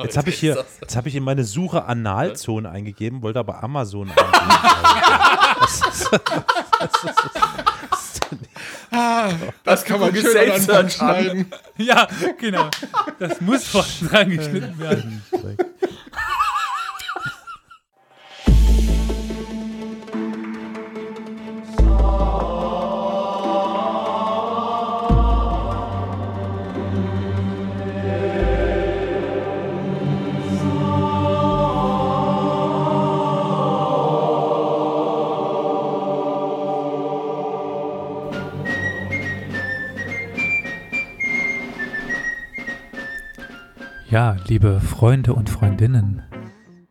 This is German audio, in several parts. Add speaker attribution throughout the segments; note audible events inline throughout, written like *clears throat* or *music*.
Speaker 1: Jetzt habe ich hier, jetzt habe ich in meine Suche Analzone eingegeben, wollte aber Amazon eingeben.
Speaker 2: ah, *laughs* das kann man schön an Anfang schneiden. *laughs*
Speaker 3: Ja, genau. Das muss vorne *laughs* dran geschnitten werden. Ja, liebe Freunde und Freundinnen,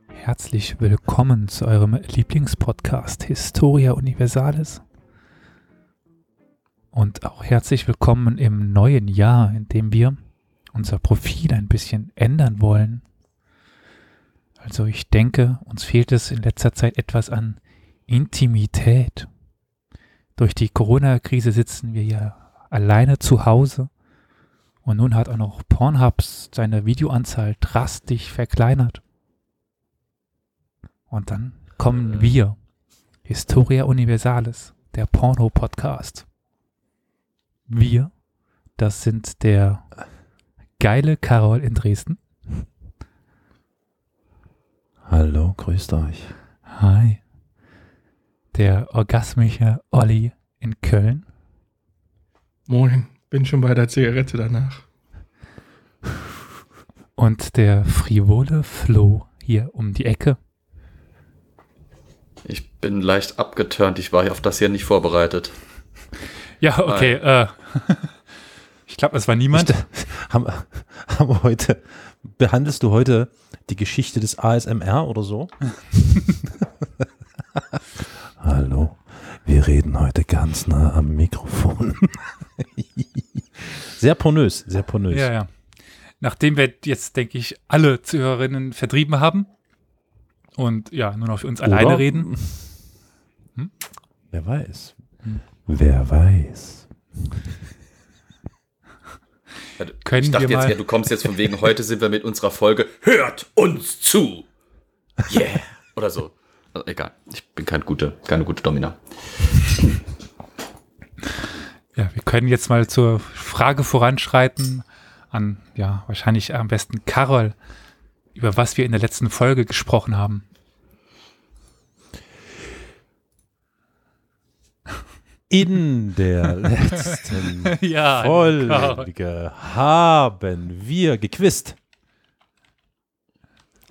Speaker 3: herzlich willkommen zu eurem Lieblingspodcast Historia Universalis. Und auch herzlich willkommen im neuen Jahr, in dem wir unser Profil ein bisschen ändern wollen. Also ich denke, uns fehlt es in letzter Zeit etwas an Intimität. Durch die Corona-Krise sitzen wir ja alleine zu Hause und nun hat auch noch Pornhub seine Videoanzahl drastisch verkleinert. Und dann kommen äh. wir, Historia Universalis, der Porno-Podcast. Wir, das sind der geile Carol in Dresden.
Speaker 1: Hallo, grüßt euch.
Speaker 3: Hi. Der orgasmische Olli in Köln.
Speaker 2: Moin. Bin schon bei der Zigarette danach.
Speaker 3: Und der frivole Flo hier um die Ecke.
Speaker 4: Ich bin leicht abgeturnt. Ich war auf das hier nicht vorbereitet.
Speaker 3: Ja, okay. Äh, *laughs* ich glaube, es war niemand. Ich,
Speaker 1: haben, haben wir heute, behandelst du heute die Geschichte des ASMR oder so? *laughs* Hallo, wir reden heute ganz nah am Mikrofon. *laughs* *laughs* sehr pornös, sehr pornös.
Speaker 3: Ja, ja. Nachdem wir jetzt, denke ich, alle Zuhörerinnen vertrieben haben und ja, nur noch für uns Oder? alleine reden.
Speaker 1: Hm? Wer weiß. Hm. Wer weiß.
Speaker 4: Ja, Können ich dachte jetzt, ja, du kommst jetzt von wegen, heute sind wir mit unserer Folge Hört uns zu. Yeah. Oder so. Also, egal. Ich bin kein gute, keine gute Domina.
Speaker 3: Ja, wir können jetzt mal zur Frage voranschreiten an, ja, wahrscheinlich am besten Carol, über was wir in der letzten Folge gesprochen haben.
Speaker 1: In der letzten *laughs* ja, Folge haben wir gequizt.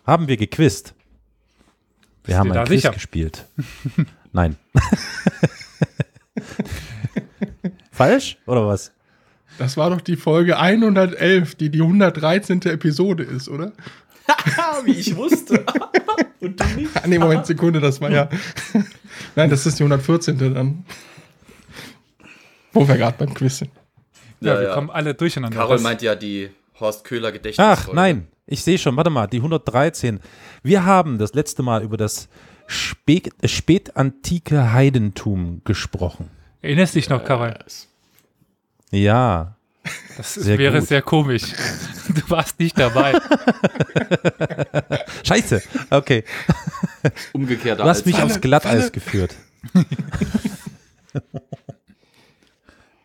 Speaker 1: Haben wir gequizt. Wir haben ein Quiz sicher? gespielt. Nein. *laughs* *laughs* Falsch oder was?
Speaker 2: Das war doch die Folge 111, die die 113. Episode ist, oder? *laughs*
Speaker 4: Wie ich wusste. *laughs*
Speaker 2: Und du nicht. Ah, nee, Moment, Sekunde, das war ja. *laughs* Nein, das ist die 114. dann. Wo wir gerade beim Quiz sind.
Speaker 3: Ja, ja wir ja. kommen alle durcheinander.
Speaker 4: Carol meint ja die Horst Köhler Gedächtnis.
Speaker 1: Ach, nein, ich sehe schon, warte mal, die 113. Wir haben das letzte Mal über das Spät spätantike Heidentum gesprochen.
Speaker 3: Erinnerst du dich noch, Karol?
Speaker 1: Ja.
Speaker 3: Das sehr wäre gut. sehr komisch. *laughs* Du warst nicht dabei. *laughs*
Speaker 1: Scheiße. Okay.
Speaker 4: Umgekehrt.
Speaker 1: Du hast mich aufs Glatteis geführt. *laughs*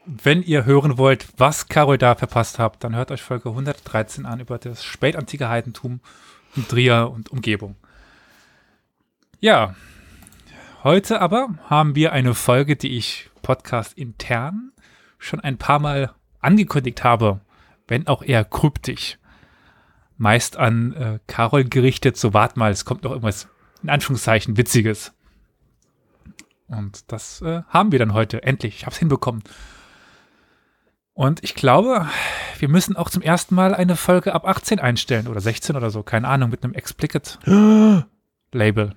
Speaker 3: Wenn ihr hören wollt, was Carol da verpasst habt, dann hört euch Folge 113 an über das spätantike Heidentum in Trier und Umgebung. Ja, heute aber haben wir eine Folge, die ich Podcast intern schon ein paar Mal angekündigt habe, wenn auch eher kryptisch. Meist an äh, Carol gerichtet, so wart mal, es kommt noch irgendwas in Anführungszeichen Witziges. Und das äh, haben wir dann heute, endlich. Ich habe es hinbekommen. Und ich glaube, wir müssen auch zum ersten Mal eine Folge ab 18 einstellen oder 16 oder so, keine Ahnung, mit einem Explicit Label.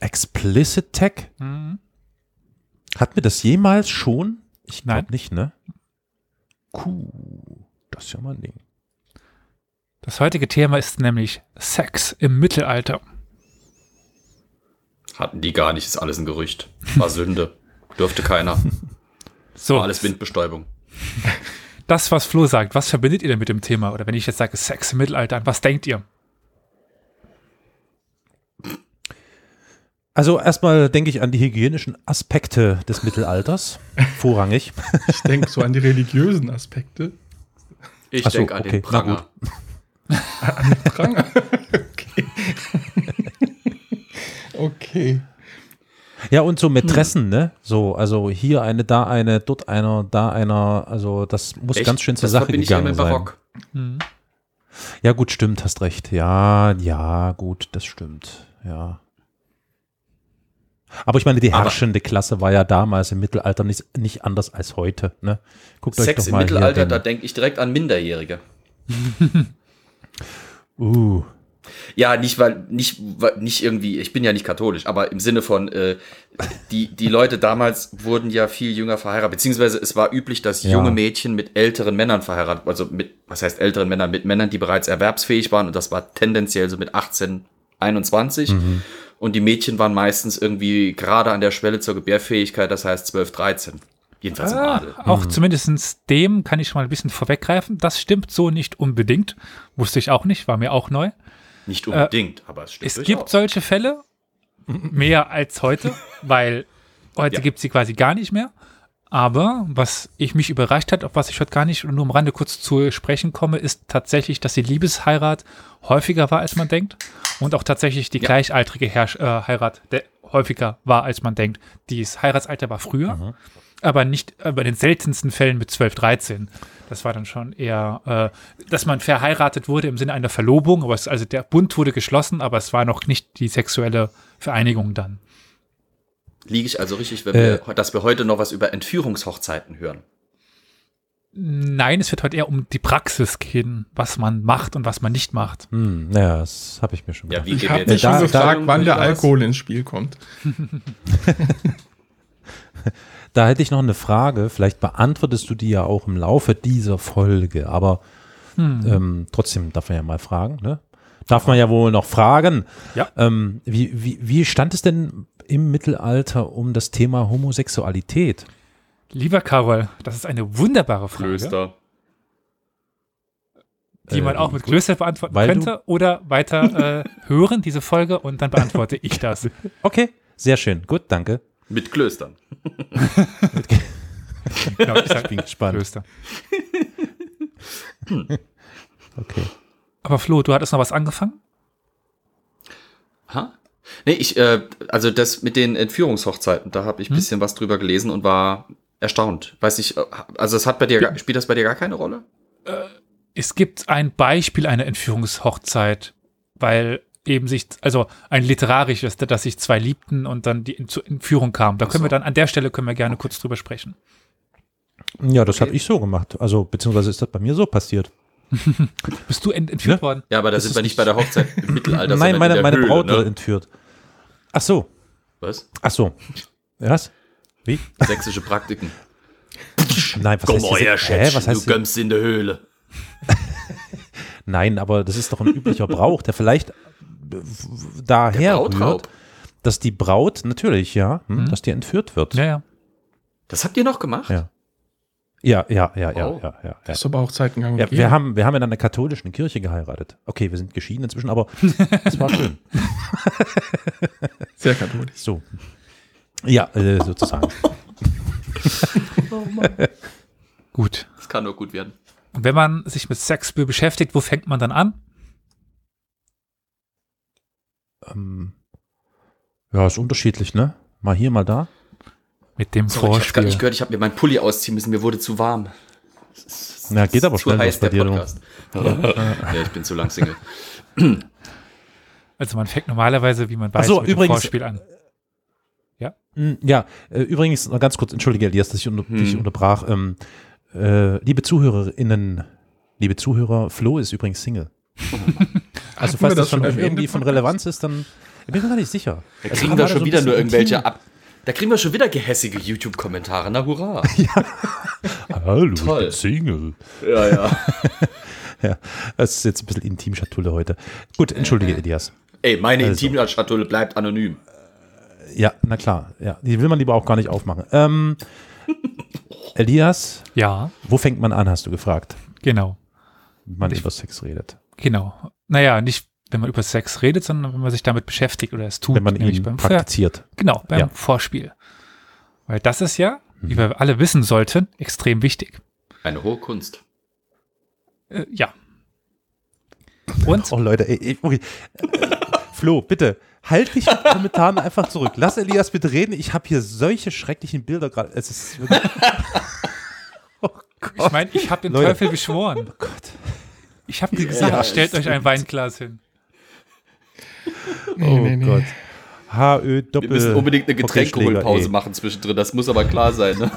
Speaker 1: Explicit Tech? Mhm. Hatten wir das jemals schon? Ich glaube nicht, ne? Kuh, das ist ja mal ein Ding.
Speaker 3: Das heutige Thema ist nämlich Sex im Mittelalter.
Speaker 4: Hatten die gar nicht, ist alles ein Gerücht. War *laughs* Sünde. Dürfte keiner. So. War alles Windbestäubung.
Speaker 3: Das, was Flo sagt, was verbindet ihr denn mit dem Thema? Oder wenn ich jetzt sage Sex im Mittelalter, an was denkt ihr?
Speaker 1: Also erstmal denke ich an die hygienischen Aspekte des Mittelalters, vorrangig.
Speaker 2: Ich denke so an die religiösen Aspekte.
Speaker 4: Ich so, denke an okay, den Pranger.
Speaker 2: an den Pranger? okay. okay.
Speaker 1: Ja, und so Mätressen, hm. ne? So, also hier eine, da eine, dort einer, da einer. Also das muss Echt? ganz schön zur das Sache gegangen sein. Barock. Hm. Ja, gut, stimmt, hast recht. Ja, ja, gut, das stimmt. Ja. Aber ich meine, die herrschende Aber Klasse war ja damals im Mittelalter nicht, nicht anders als heute. Ne?
Speaker 4: Guckt Sex im Mittelalter, da denke ich direkt an Minderjährige. *laughs* uh. Ja, nicht weil nicht nicht irgendwie. Ich bin ja nicht katholisch, aber im Sinne von äh, die die Leute damals wurden ja viel jünger verheiratet, beziehungsweise es war üblich, dass ja. junge Mädchen mit älteren Männern verheiratet, also mit was heißt älteren Männern, mit Männern, die bereits erwerbsfähig waren und das war tendenziell so mit 18, 21. Mhm. Und die Mädchen waren meistens irgendwie gerade an der Schwelle zur Gebärfähigkeit, das heißt 12, 13. Jedenfalls
Speaker 3: ah, im Adel. Auch mhm. zumindest dem kann ich schon mal ein bisschen vorweggreifen. Das stimmt so nicht unbedingt. Wusste ich auch nicht, war mir auch neu.
Speaker 4: Nicht unbedingt, äh, aber es stimmt.
Speaker 3: Es durchaus. gibt solche Fälle, mehr als heute, *laughs* weil heute ja. gibt es sie quasi gar nicht mehr. Aber was ich mich überrascht hat, auf was ich heute gar nicht nur am Rande kurz zu sprechen komme, ist tatsächlich, dass die Liebesheirat häufiger war, als man denkt. Und auch tatsächlich die ja. gleichaltrige Herrsch äh, Heirat häufiger war, als man denkt. Das Heiratsalter war früher. Mhm aber nicht äh, bei den seltensten Fällen mit 12, 13. Das war dann schon eher, äh, dass man verheiratet wurde im Sinne einer Verlobung, aber es, also der Bund wurde geschlossen, aber es war noch nicht die sexuelle Vereinigung dann.
Speaker 4: Liege ich also richtig, wenn äh, wir, dass wir heute noch was über Entführungshochzeiten hören?
Speaker 3: Nein, es wird heute eher um die Praxis gehen, was man macht und was man nicht macht.
Speaker 1: Hm, ja, das habe ich mir schon
Speaker 2: gedacht. Ja, ich habe mich schon gefragt, wann der Alkohol ins Spiel kommt. *laughs*
Speaker 1: Da hätte ich noch eine Frage, vielleicht beantwortest du die ja auch im Laufe dieser Folge, aber hm. ähm, trotzdem darf man ja mal fragen, ne? Darf man ja wohl noch fragen.
Speaker 3: Ja.
Speaker 1: Ähm, wie, wie, wie stand es denn im Mittelalter um das Thema Homosexualität?
Speaker 3: Lieber Karol, das ist eine wunderbare Frage.
Speaker 4: Klöster.
Speaker 3: Die man auch mit Klöster beantworten könnte oder weiter *laughs* äh, hören, diese Folge, und dann beantworte ich das. *laughs*
Speaker 1: Okay, sehr schön. Gut, danke.
Speaker 4: Mit Klöstern. *laughs*
Speaker 3: genau, ich sag, bin gespannt. Klöster.
Speaker 1: okay.
Speaker 3: Aber Flo, du hattest noch was angefangen?
Speaker 4: Ha? Nee, ich, äh, also das mit den Entführungshochzeiten, da habe ich ein hm? bisschen was drüber gelesen und war erstaunt. Weiß ich, äh, also es hat bei dir, spielt das bei dir gar keine Rolle?
Speaker 3: Äh, es gibt ein Beispiel einer Entführungshochzeit, weil eben sich, also ein literarisches, dass sich zwei liebten und dann die zur Entführung kam. Da können so. wir dann, an der Stelle können wir gerne kurz drüber sprechen.
Speaker 1: Ja, das okay. habe ich so gemacht. Also, beziehungsweise ist das bei mir so passiert. *laughs*
Speaker 3: Bist du ent entführt ja? worden?
Speaker 4: Ja, aber da sind wir nicht bei der Hochzeit im Mittelalter.
Speaker 1: Nein, meine, meine Höhle, Braut ne? wurde entführt. Ach so.
Speaker 4: Was?
Speaker 1: Ach so. Was? Wie?
Speaker 4: Sächsische Praktiken.
Speaker 1: Nein, was
Speaker 4: Komm heißt her, Schätzchen, was heißt du gömmst in der Höhle. *laughs*
Speaker 1: Nein, aber das ist doch ein üblicher Brauch, der vielleicht daher rührt, dass die Braut, natürlich, ja, hm, mhm. dass die entführt wird.
Speaker 3: Ja, ja.
Speaker 4: Das habt ihr noch gemacht?
Speaker 1: Ja. Ja, ja, ja, ja, oh. ja, ja.
Speaker 2: Das ist aber auch Zeiten
Speaker 1: gegangen. Ja, wir haben, wir haben in einer katholischen Kirche geheiratet. Okay, wir sind geschieden inzwischen, aber *laughs* es war schön.
Speaker 2: Sehr katholisch.
Speaker 1: So. Ja, äh, sozusagen. *laughs*
Speaker 3: oh gut.
Speaker 4: Das kann nur gut werden.
Speaker 3: Und wenn man sich mit Sex beschäftigt, wo fängt man dann an?
Speaker 1: Ähm, ja, ist unterschiedlich, ne? Mal hier, mal da.
Speaker 3: Mit dem Sorry, Vorspiel. Ich habe
Speaker 4: nicht gehört, ich habe mir meinen Pulli ausziehen müssen, mir wurde zu warm.
Speaker 1: Na, geht aber schnell
Speaker 4: heiß, bei dir, Podcast. ja, ich bin zu lang Single.
Speaker 3: Also man fängt normalerweise, wie man weiß, so, mit übrigens, dem Vorspiel an.
Speaker 1: Ja? Hm, ja, äh, übrigens, noch ganz kurz, entschuldige, Elias, dass ich unter, hm. dich unterbrach. Ähm, äh, liebe ZuhörerInnen, liebe Zuhörer, Flo ist übrigens Single. *laughs* also falls das, das schon irgendwie von Relevanz ist, dann ich bin mir gar nicht sicher.
Speaker 4: Da kriegen wir schon so wieder nur irgendwelche ab. Da kriegen wir schon wieder gehässige YouTube-Kommentare. Na hurra. *laughs* ja.
Speaker 1: Hallo, Toll. ich bin Single.
Speaker 4: Ja, ja. *laughs*
Speaker 1: ja, das ist jetzt ein bisschen Intimschatulle heute. Gut, entschuldige, Elias.
Speaker 4: Ey, meine also. Intimschatulle bleibt anonym.
Speaker 1: Ja, na klar. Ja, die will man lieber auch gar nicht aufmachen. Ähm, *laughs* Elias?
Speaker 3: Ja.
Speaker 1: Wo fängt man an, hast du gefragt.
Speaker 3: Genau.
Speaker 1: Wenn man über Sex redet.
Speaker 3: Genau. Naja, nicht wenn man über Sex redet, sondern wenn man sich damit beschäftigt oder es tut.
Speaker 1: Wenn man ihn
Speaker 3: beim
Speaker 1: praktiziert.
Speaker 3: Ver genau, beim
Speaker 1: Ja.
Speaker 3: Vorspiel. Weil das ist ja, wie
Speaker 1: Mhm.
Speaker 3: wir alle wissen sollten, extrem wichtig.
Speaker 4: Eine hohe Kunst.
Speaker 3: Äh, ja. Und
Speaker 1: Oh Leute, ey, ey, okay. Äh, Flo, bitte, halt dich mit Kommentaren einfach zurück. Lass Elias bitte reden. Ich habe hier solche schrecklichen Bilder gerade. Es ist wirklich, *laughs*
Speaker 3: ich meine, ich habe den
Speaker 1: Leute.
Speaker 3: Teufel beschworen.
Speaker 1: oh Gott.
Speaker 3: Ich habe gesagt,
Speaker 4: Ja,
Speaker 3: stellt euch ein Weinglas hin. *laughs*
Speaker 2: Nee,
Speaker 1: oh
Speaker 2: nee, nee.
Speaker 1: Gott. HÖ
Speaker 4: Wir
Speaker 1: Doppel.
Speaker 4: müssen unbedingt eine Getränkehol-Pause
Speaker 1: ey.
Speaker 4: machen zwischendrin. Das muss aber klar sein. Ne?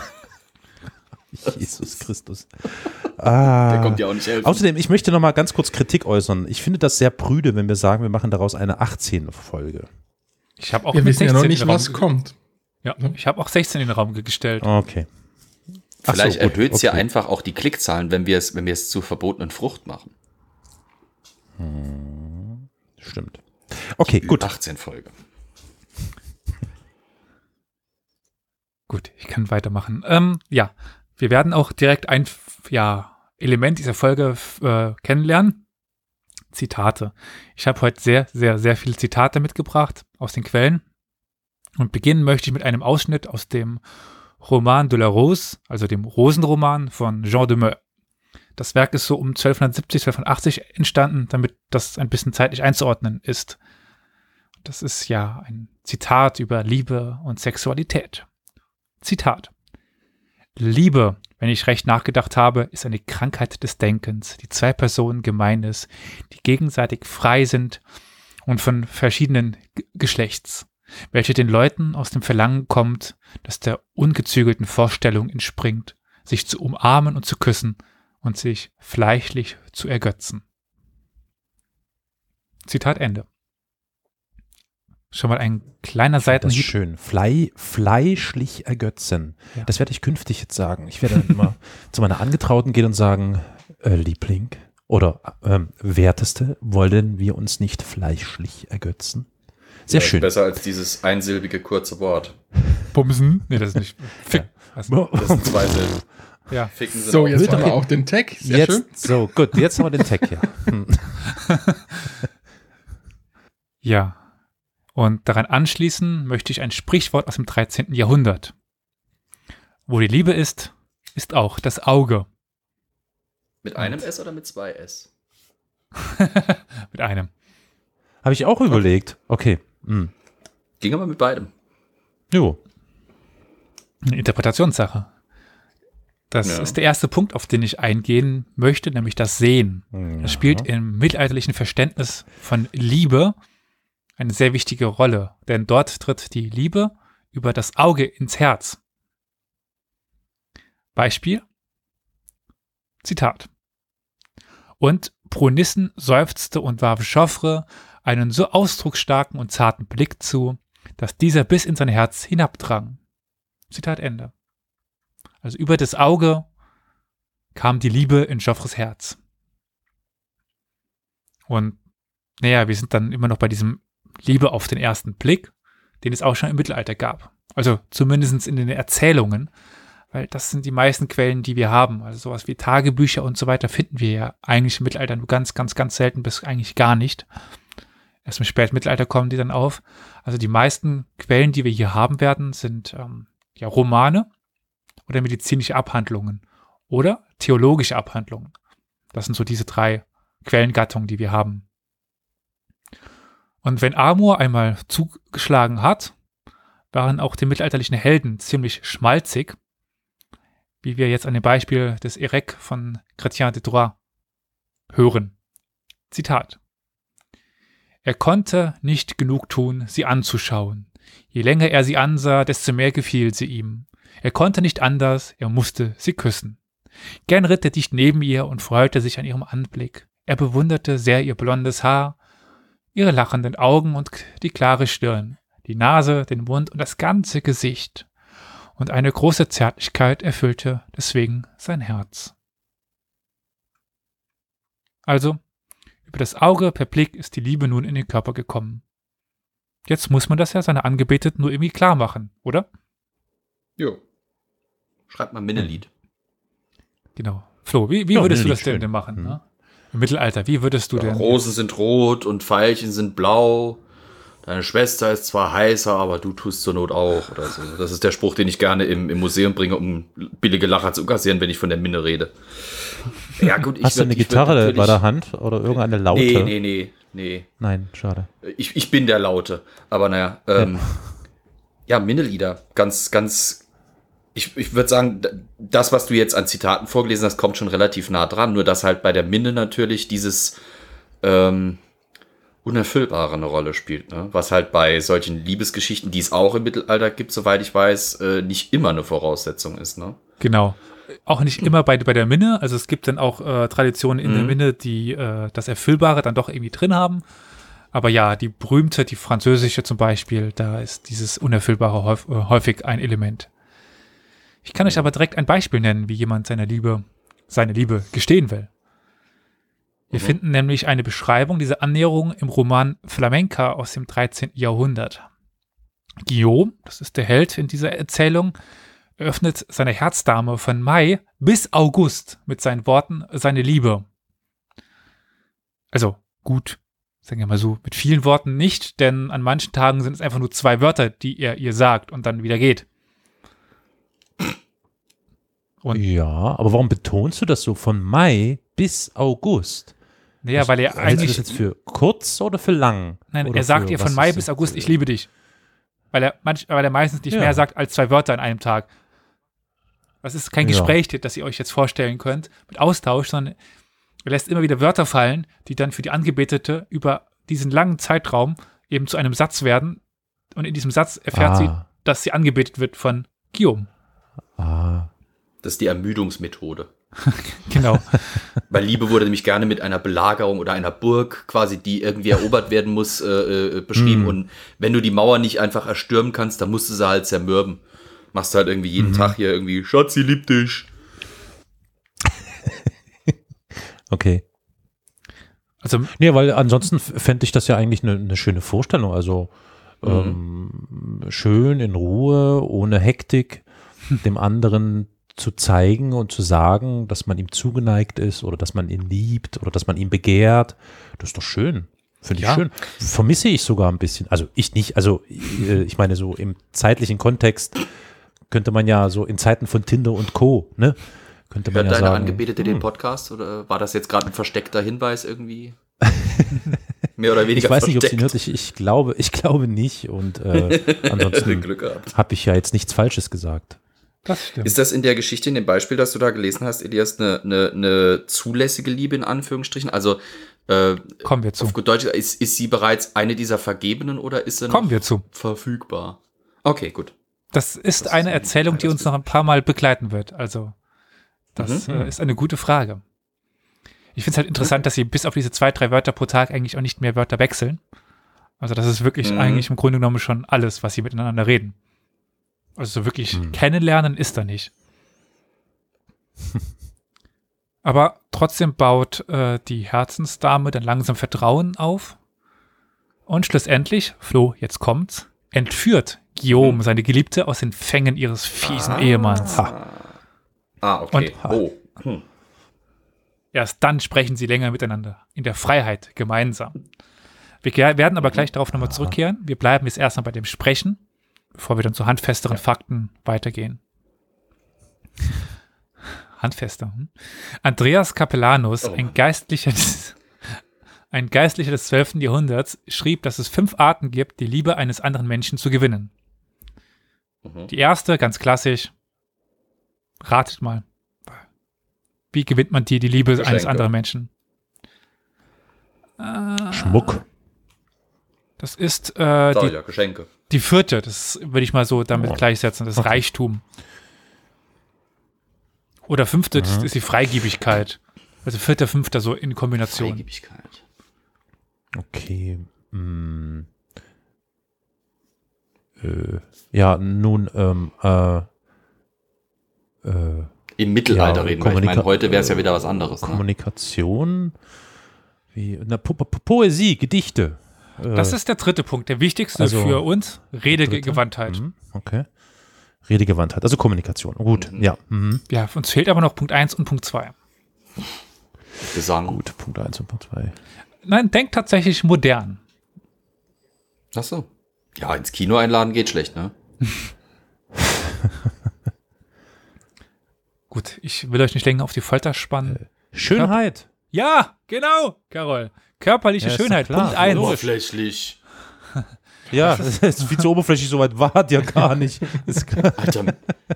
Speaker 4: *laughs*
Speaker 1: Jesus Christus. Ah.
Speaker 4: Der kommt ja auch nicht helfen.
Speaker 1: Außerdem, ich möchte noch mal ganz kurz Kritik äußern. Ich finde das sehr prüde, wenn wir sagen, wir machen daraus eine 18-Folge.
Speaker 3: Ich habe auch
Speaker 2: Wir wissen ja
Speaker 3: 16
Speaker 2: noch
Speaker 3: in
Speaker 2: nicht,
Speaker 3: den Raum
Speaker 2: was kommt.
Speaker 3: Ja, ich habe auch 16 in den Raum ge- gestellt.
Speaker 1: Okay. So,
Speaker 4: Vielleicht
Speaker 1: gut,
Speaker 4: erhöht es ja
Speaker 1: okay.
Speaker 4: einfach auch die Klickzahlen, wenn wir es, wenn wir es zur verbotenen Frucht machen.
Speaker 1: Stimmt. Okay, gut.
Speaker 4: 18 Folge.
Speaker 3: Gut, ich kann weitermachen. Ähm, ja, wir werden auch direkt ein ja, Element dieser Folge äh, kennenlernen. Zitate. Ich habe heute sehr, sehr, sehr viele Zitate mitgebracht aus den Quellen. Und beginnen möchte ich mit einem Ausschnitt aus dem Roman de la Rose, also dem Rosenroman von Jean de Meaux. Das Werk ist so um 1270, 1280 entstanden, damit das ein bisschen zeitlich einzuordnen ist. Das ist ja ein Zitat über Liebe und Sexualität. Zitat. Liebe, wenn ich recht nachgedacht habe, ist eine Krankheit des Denkens, die zwei Personen gemein ist, die gegenseitig frei sind und von verschiedenen G Geschlechts, welche den Leuten aus dem Verlangen kommt, das der ungezügelten Vorstellung entspringt, sich zu umarmen und zu küssen und sich fleischlich zu ergötzen. Zitat Ende. Schon mal ein kleiner
Speaker 1: Das ist
Speaker 3: Seitenhieb
Speaker 1: schön. Flei, fleischlich ergötzen.
Speaker 3: Ja.
Speaker 1: Das werde ich künftig jetzt sagen. Ich werde dann immer *laughs* zu meiner Angetrauten gehen und sagen, äh, Liebling oder ähm, Werteste, wollen wir uns nicht fleischlich ergötzen? Sehr
Speaker 4: Ja,
Speaker 1: schön.
Speaker 4: Besser als dieses einsilbige kurze Wort.
Speaker 3: Bumsen. Nee, das ist nicht. *laughs* Fick. Was?
Speaker 4: Das sind zwei Silben.
Speaker 3: Ja.
Speaker 4: Ficken sind
Speaker 2: So,
Speaker 4: auch
Speaker 2: jetzt haben wir auch den Tag. Sehr
Speaker 1: jetzt,
Speaker 2: schön.
Speaker 1: so, gut, jetzt haben wir den Tag hier. Hm. *laughs*
Speaker 3: Ja. Und daran anschließen möchte ich ein Sprichwort aus dem 13. Jahrhundert. Wo die Liebe ist, ist auch das Auge.
Speaker 4: Mit einem S oder mit zwei S? *laughs*
Speaker 3: Mit einem.
Speaker 1: Habe ich auch überlegt. Okay. Hm.
Speaker 4: Ging aber mit beidem.
Speaker 1: Jo.
Speaker 3: Eine Interpretationssache. Das
Speaker 4: Ja.
Speaker 3: ist der erste Punkt, auf den ich eingehen möchte, nämlich das Sehen. Das spielt im mittelalterlichen Verständnis von Liebe eine sehr wichtige Rolle, denn dort tritt die Liebe über das Auge ins Herz. Beispiel. Zitat. Und Pronissen seufzte und warf Joffre einen so ausdrucksstarken und zarten Blick zu, dass dieser bis in sein Herz hinabdrang. Zitat Ende. Also über das Auge kam die Liebe in Joffres Herz. Und naja, wir sind dann immer noch bei diesem Liebe auf den ersten Blick, den es auch schon im Mittelalter gab. Also zumindest in den Erzählungen, weil das sind die meisten Quellen, die wir haben. Also sowas wie Tagebücher und so weiter finden wir ja eigentlich im Mittelalter nur ganz, ganz, ganz selten bis eigentlich gar nicht. Erst im Spätmittelalter kommen die dann auf. Also die meisten Quellen, die wir hier haben werden, sind ähm, ja Romane oder medizinische Abhandlungen oder theologische Abhandlungen. Das sind so diese drei Quellengattungen, die wir haben. Und wenn Amor einmal zugeschlagen hat, waren auch die mittelalterlichen Helden ziemlich schmalzig, wie wir jetzt an dem Beispiel des Erec von Chrétien de Troyes hören. Zitat. Er konnte nicht genug tun, sie anzuschauen. Je länger er sie ansah, desto mehr gefiel sie ihm. Er konnte nicht anders, er musste sie küssen. Gern ritt er dicht neben ihr und freute sich an ihrem Anblick. Er bewunderte sehr ihr blondes Haar, ihre lachenden Augen und die klare Stirn, die Nase, den Mund und das ganze Gesicht. Und eine große Zärtlichkeit erfüllte deswegen sein Herz. Also, über das Auge per Blick ist die Liebe nun in den Körper gekommen. Jetzt muss man das ja seiner Angebeteten nur irgendwie klar machen, oder?
Speaker 4: Jo. Schreibt mal Minnelied.
Speaker 3: Genau. Flo, wie, wie
Speaker 1: Ja,
Speaker 3: würdest du das denn,
Speaker 1: schön.
Speaker 3: denn machen?
Speaker 1: Mhm.
Speaker 3: Ne? Im Mittelalter, wie würdest du
Speaker 4: Ja,
Speaker 3: denn?
Speaker 4: Rosen sind rot und Veilchen sind blau. Deine Schwester ist zwar heißer, aber du tust zur Not auch. Oder so. Das ist der Spruch, den ich gerne im, im Museum bringe, um billige Lacher zu kassieren, wenn ich von der Minne rede. Ja, gut,
Speaker 1: Hast du
Speaker 4: würd-
Speaker 1: eine Gitarre bei der Hand oder irgendeine Laute?
Speaker 4: Nee, nee, nee, nee.
Speaker 1: Nein, schade.
Speaker 4: Ich, ich bin der Laute. Aber naja, ähm, ja, Minnelieder. Ganz, ganz. Ich, ich würde sagen, das, was du jetzt an Zitaten vorgelesen hast, kommt schon relativ nah dran. Nur, dass halt bei der Minne natürlich dieses ähm, Unerfüllbare eine Rolle spielt. Ne? Was halt bei solchen Liebesgeschichten, die es auch im Mittelalter gibt, soweit ich weiß, äh, nicht immer eine Voraussetzung ist. Ne?
Speaker 3: Genau. Auch nicht immer bei, bei der Minne. Also es gibt dann auch äh, Traditionen in der
Speaker 4: Mhm.
Speaker 3: Minne, die äh, das Erfüllbare dann doch irgendwie drin haben. Aber ja, die berühmte, die französische zum Beispiel, da ist dieses Unerfüllbare äh, häufig ein Element. Ich kann euch aber direkt ein Beispiel nennen, wie jemand seine Liebe, seine Liebe gestehen will. Wir
Speaker 4: Mhm.
Speaker 3: finden nämlich eine Beschreibung dieser Annäherung im Roman Flamenca aus dem 13. Jahrhundert. Guillaume, das ist der Held in dieser Erzählung, öffnet seine Herzdame von Mai bis August mit seinen Worten seine Liebe. Also gut, sagen wir mal so, mit vielen Worten nicht, denn an manchen Tagen sind es einfach nur zwei Wörter, die er ihr sagt und dann wieder geht. Und
Speaker 1: Ja, aber warum betonst du das so von Mai bis August?
Speaker 3: naja, weil er
Speaker 1: Hältst du das
Speaker 3: eigentlich,
Speaker 1: jetzt für kurz oder für lang?
Speaker 3: nein,
Speaker 1: Oder
Speaker 3: er sagt ihr von
Speaker 1: was
Speaker 3: Mai
Speaker 1: ist
Speaker 3: bis
Speaker 1: das?
Speaker 3: August, ich liebe dich. Weil er, manch, weil er meistens nicht
Speaker 1: Ja.
Speaker 3: mehr sagt als zwei Wörter an einem Tag. Das ist kein
Speaker 1: Ja.
Speaker 3: Gespräch, das ihr euch jetzt vorstellen könnt, mit Austausch, sondern er lässt immer wieder Wörter fallen, die dann für die Angebetete über diesen langen Zeitraum eben zu einem Satz werden. Und in diesem Satz erfährt sie,
Speaker 1: Ah,
Speaker 3: dass sie angebetet wird von Guillaume.
Speaker 1: ah.
Speaker 4: Das ist die Ermüdungsmethode. *laughs*
Speaker 3: Genau. *laughs*
Speaker 4: Weil Liebe wurde nämlich gerne mit einer Belagerung oder einer Burg quasi, die irgendwie erobert werden muss, äh, äh, beschrieben.
Speaker 1: Mhm.
Speaker 4: Und wenn du die Mauer nicht einfach erstürmen kannst, dann musst du sie halt zermürben. Machst du halt irgendwie jeden
Speaker 1: Mhm.
Speaker 4: Tag hier irgendwie, Schatzi liebt dich. *laughs*
Speaker 1: Okay.
Speaker 3: Also
Speaker 1: Nee, weil ansonsten fände ich das ja eigentlich eine eine schöne Vorstellung. Also ähm, schön in Ruhe, ohne Hektik, dem anderen zu zeigen und zu sagen, dass man ihm zugeneigt ist oder dass man ihn liebt oder dass man ihn begehrt. Das ist doch schön. Finde ich
Speaker 3: Ja.
Speaker 1: schön. Vermisse ich sogar ein bisschen. Also ich nicht, also äh, ich meine so im zeitlichen Kontext könnte man ja so in Zeiten von Tinder und Co. Ne, könnte man
Speaker 4: Hört
Speaker 1: ja
Speaker 4: deine
Speaker 1: sagen.
Speaker 4: Angebetete
Speaker 1: hm.
Speaker 4: den Podcast oder war das jetzt gerade ein versteckter Hinweis irgendwie? *laughs* Mehr oder weniger
Speaker 1: Ich weiß nicht, ob sie ihn
Speaker 4: versteckt.
Speaker 1: hört. Ich, ich glaube, ich glaube nicht. Und äh, *laughs* ansonsten habe ich ja jetzt nichts Falsches gesagt.
Speaker 3: Das stimmt.
Speaker 4: Ist das in der Geschichte, in dem Beispiel, das du da gelesen hast, Elias, eine, eine, eine zulässige Liebe in Anführungsstrichen? Also äh,
Speaker 3: Kommen wir zu.
Speaker 4: auf gut Deutsch, ist, ist sie bereits eine dieser Vergebenen oder ist sie
Speaker 3: Kommen
Speaker 4: noch
Speaker 3: wir zu.
Speaker 4: verfügbar? Okay, gut.
Speaker 3: Das ist
Speaker 4: Das
Speaker 3: eine
Speaker 4: ist ein
Speaker 3: Erzählung, die uns noch ein paar Mal begleiten wird. Also, das
Speaker 4: Mhm.
Speaker 3: äh, ist eine gute Frage. Ich finde es halt interessant, dass sie bis auf diese zwei, drei Wörter pro Tag eigentlich auch nicht mehr Wörter wechseln. Also, das ist wirklich
Speaker 4: Mhm.
Speaker 3: eigentlich im Grunde genommen schon alles, was sie miteinander reden. Also, so wirklich
Speaker 1: Mhm.
Speaker 3: kennenlernen ist da nicht. *laughs* Aber trotzdem baut äh, die Herzensdame dann langsam Vertrauen auf. Und schlussendlich, Flo, jetzt kommt's, entführt Guillaume seine Geliebte aus den Fängen ihres fiesen
Speaker 4: Ah.
Speaker 3: Ehemanns.
Speaker 4: Ah, okay.
Speaker 3: Und-
Speaker 4: oh. Hm.
Speaker 3: Erst dann sprechen sie länger miteinander, in der Freiheit, gemeinsam. Wir werden aber gleich darauf nochmal zurückkehren. Wir bleiben jetzt erstmal bei dem Sprechen, bevor wir dann zu handfesteren Fakten weitergehen. Handfester. Hm? Andreas Capellanus,
Speaker 4: Oh.
Speaker 3: ein Geistlicher des, ein Geistlicher des 12. Jahrhunderts, schrieb, dass es fünf Arten gibt, die Liebe eines anderen Menschen zu gewinnen.
Speaker 4: Mhm.
Speaker 3: Die erste, ganz klassisch, ratet mal. Wie gewinnt man die, die Liebe eines
Speaker 4: Geschenke.
Speaker 3: anderen Menschen?
Speaker 1: Schmuck.
Speaker 3: Das ist äh,
Speaker 4: So,
Speaker 3: die,
Speaker 4: ja, Geschenke.
Speaker 3: die vierte, das würde ich mal so damit
Speaker 1: Oh.
Speaker 3: gleichsetzen, das
Speaker 1: Okay.
Speaker 3: Reichtum. Oder fünfte, das
Speaker 1: Mhm.
Speaker 3: ist die Freigiebigkeit. Also vierter, fünfter so in Kombination.
Speaker 4: Freigebigkeit.
Speaker 1: Okay. Hm. Äh, ja, nun, ähm, äh, äh,
Speaker 4: Im Mittelalter
Speaker 1: Ja,
Speaker 4: reden wir. Ich meine, heute wäre es ja wieder was anderes. Ne?
Speaker 1: Kommunikation, wie, na, po po Poesie, Gedichte. Äh,
Speaker 3: Das ist der dritte Punkt, der wichtigste
Speaker 1: Also,
Speaker 3: für uns? Redegewandtheit.
Speaker 1: Mhm, Okay. Redegewandtheit, also Kommunikation. Gut,
Speaker 4: Mhm.
Speaker 1: ja. Mhm.
Speaker 3: Ja, uns fehlt aber noch Punkt 1 und Punkt 2.
Speaker 4: Gesang.
Speaker 1: Gut, Punkt 1 und Punkt 2.
Speaker 3: Nein, denk tatsächlich modern.
Speaker 4: Ach so. Ja, ins Kino einladen geht schlecht, ne? *laughs*
Speaker 3: Gut, ich will euch nicht länger auf die Folter spannen.
Speaker 1: Schönheit.
Speaker 3: Ja, genau, Carol. Körperliche
Speaker 1: Ja,
Speaker 3: Schönheit,
Speaker 1: klar.
Speaker 3: Punkt 1.
Speaker 4: Oberflächlich. *laughs*
Speaker 1: Ja, das ist viel zu oberflächlich, soweit war ja gar nicht.
Speaker 4: Alter,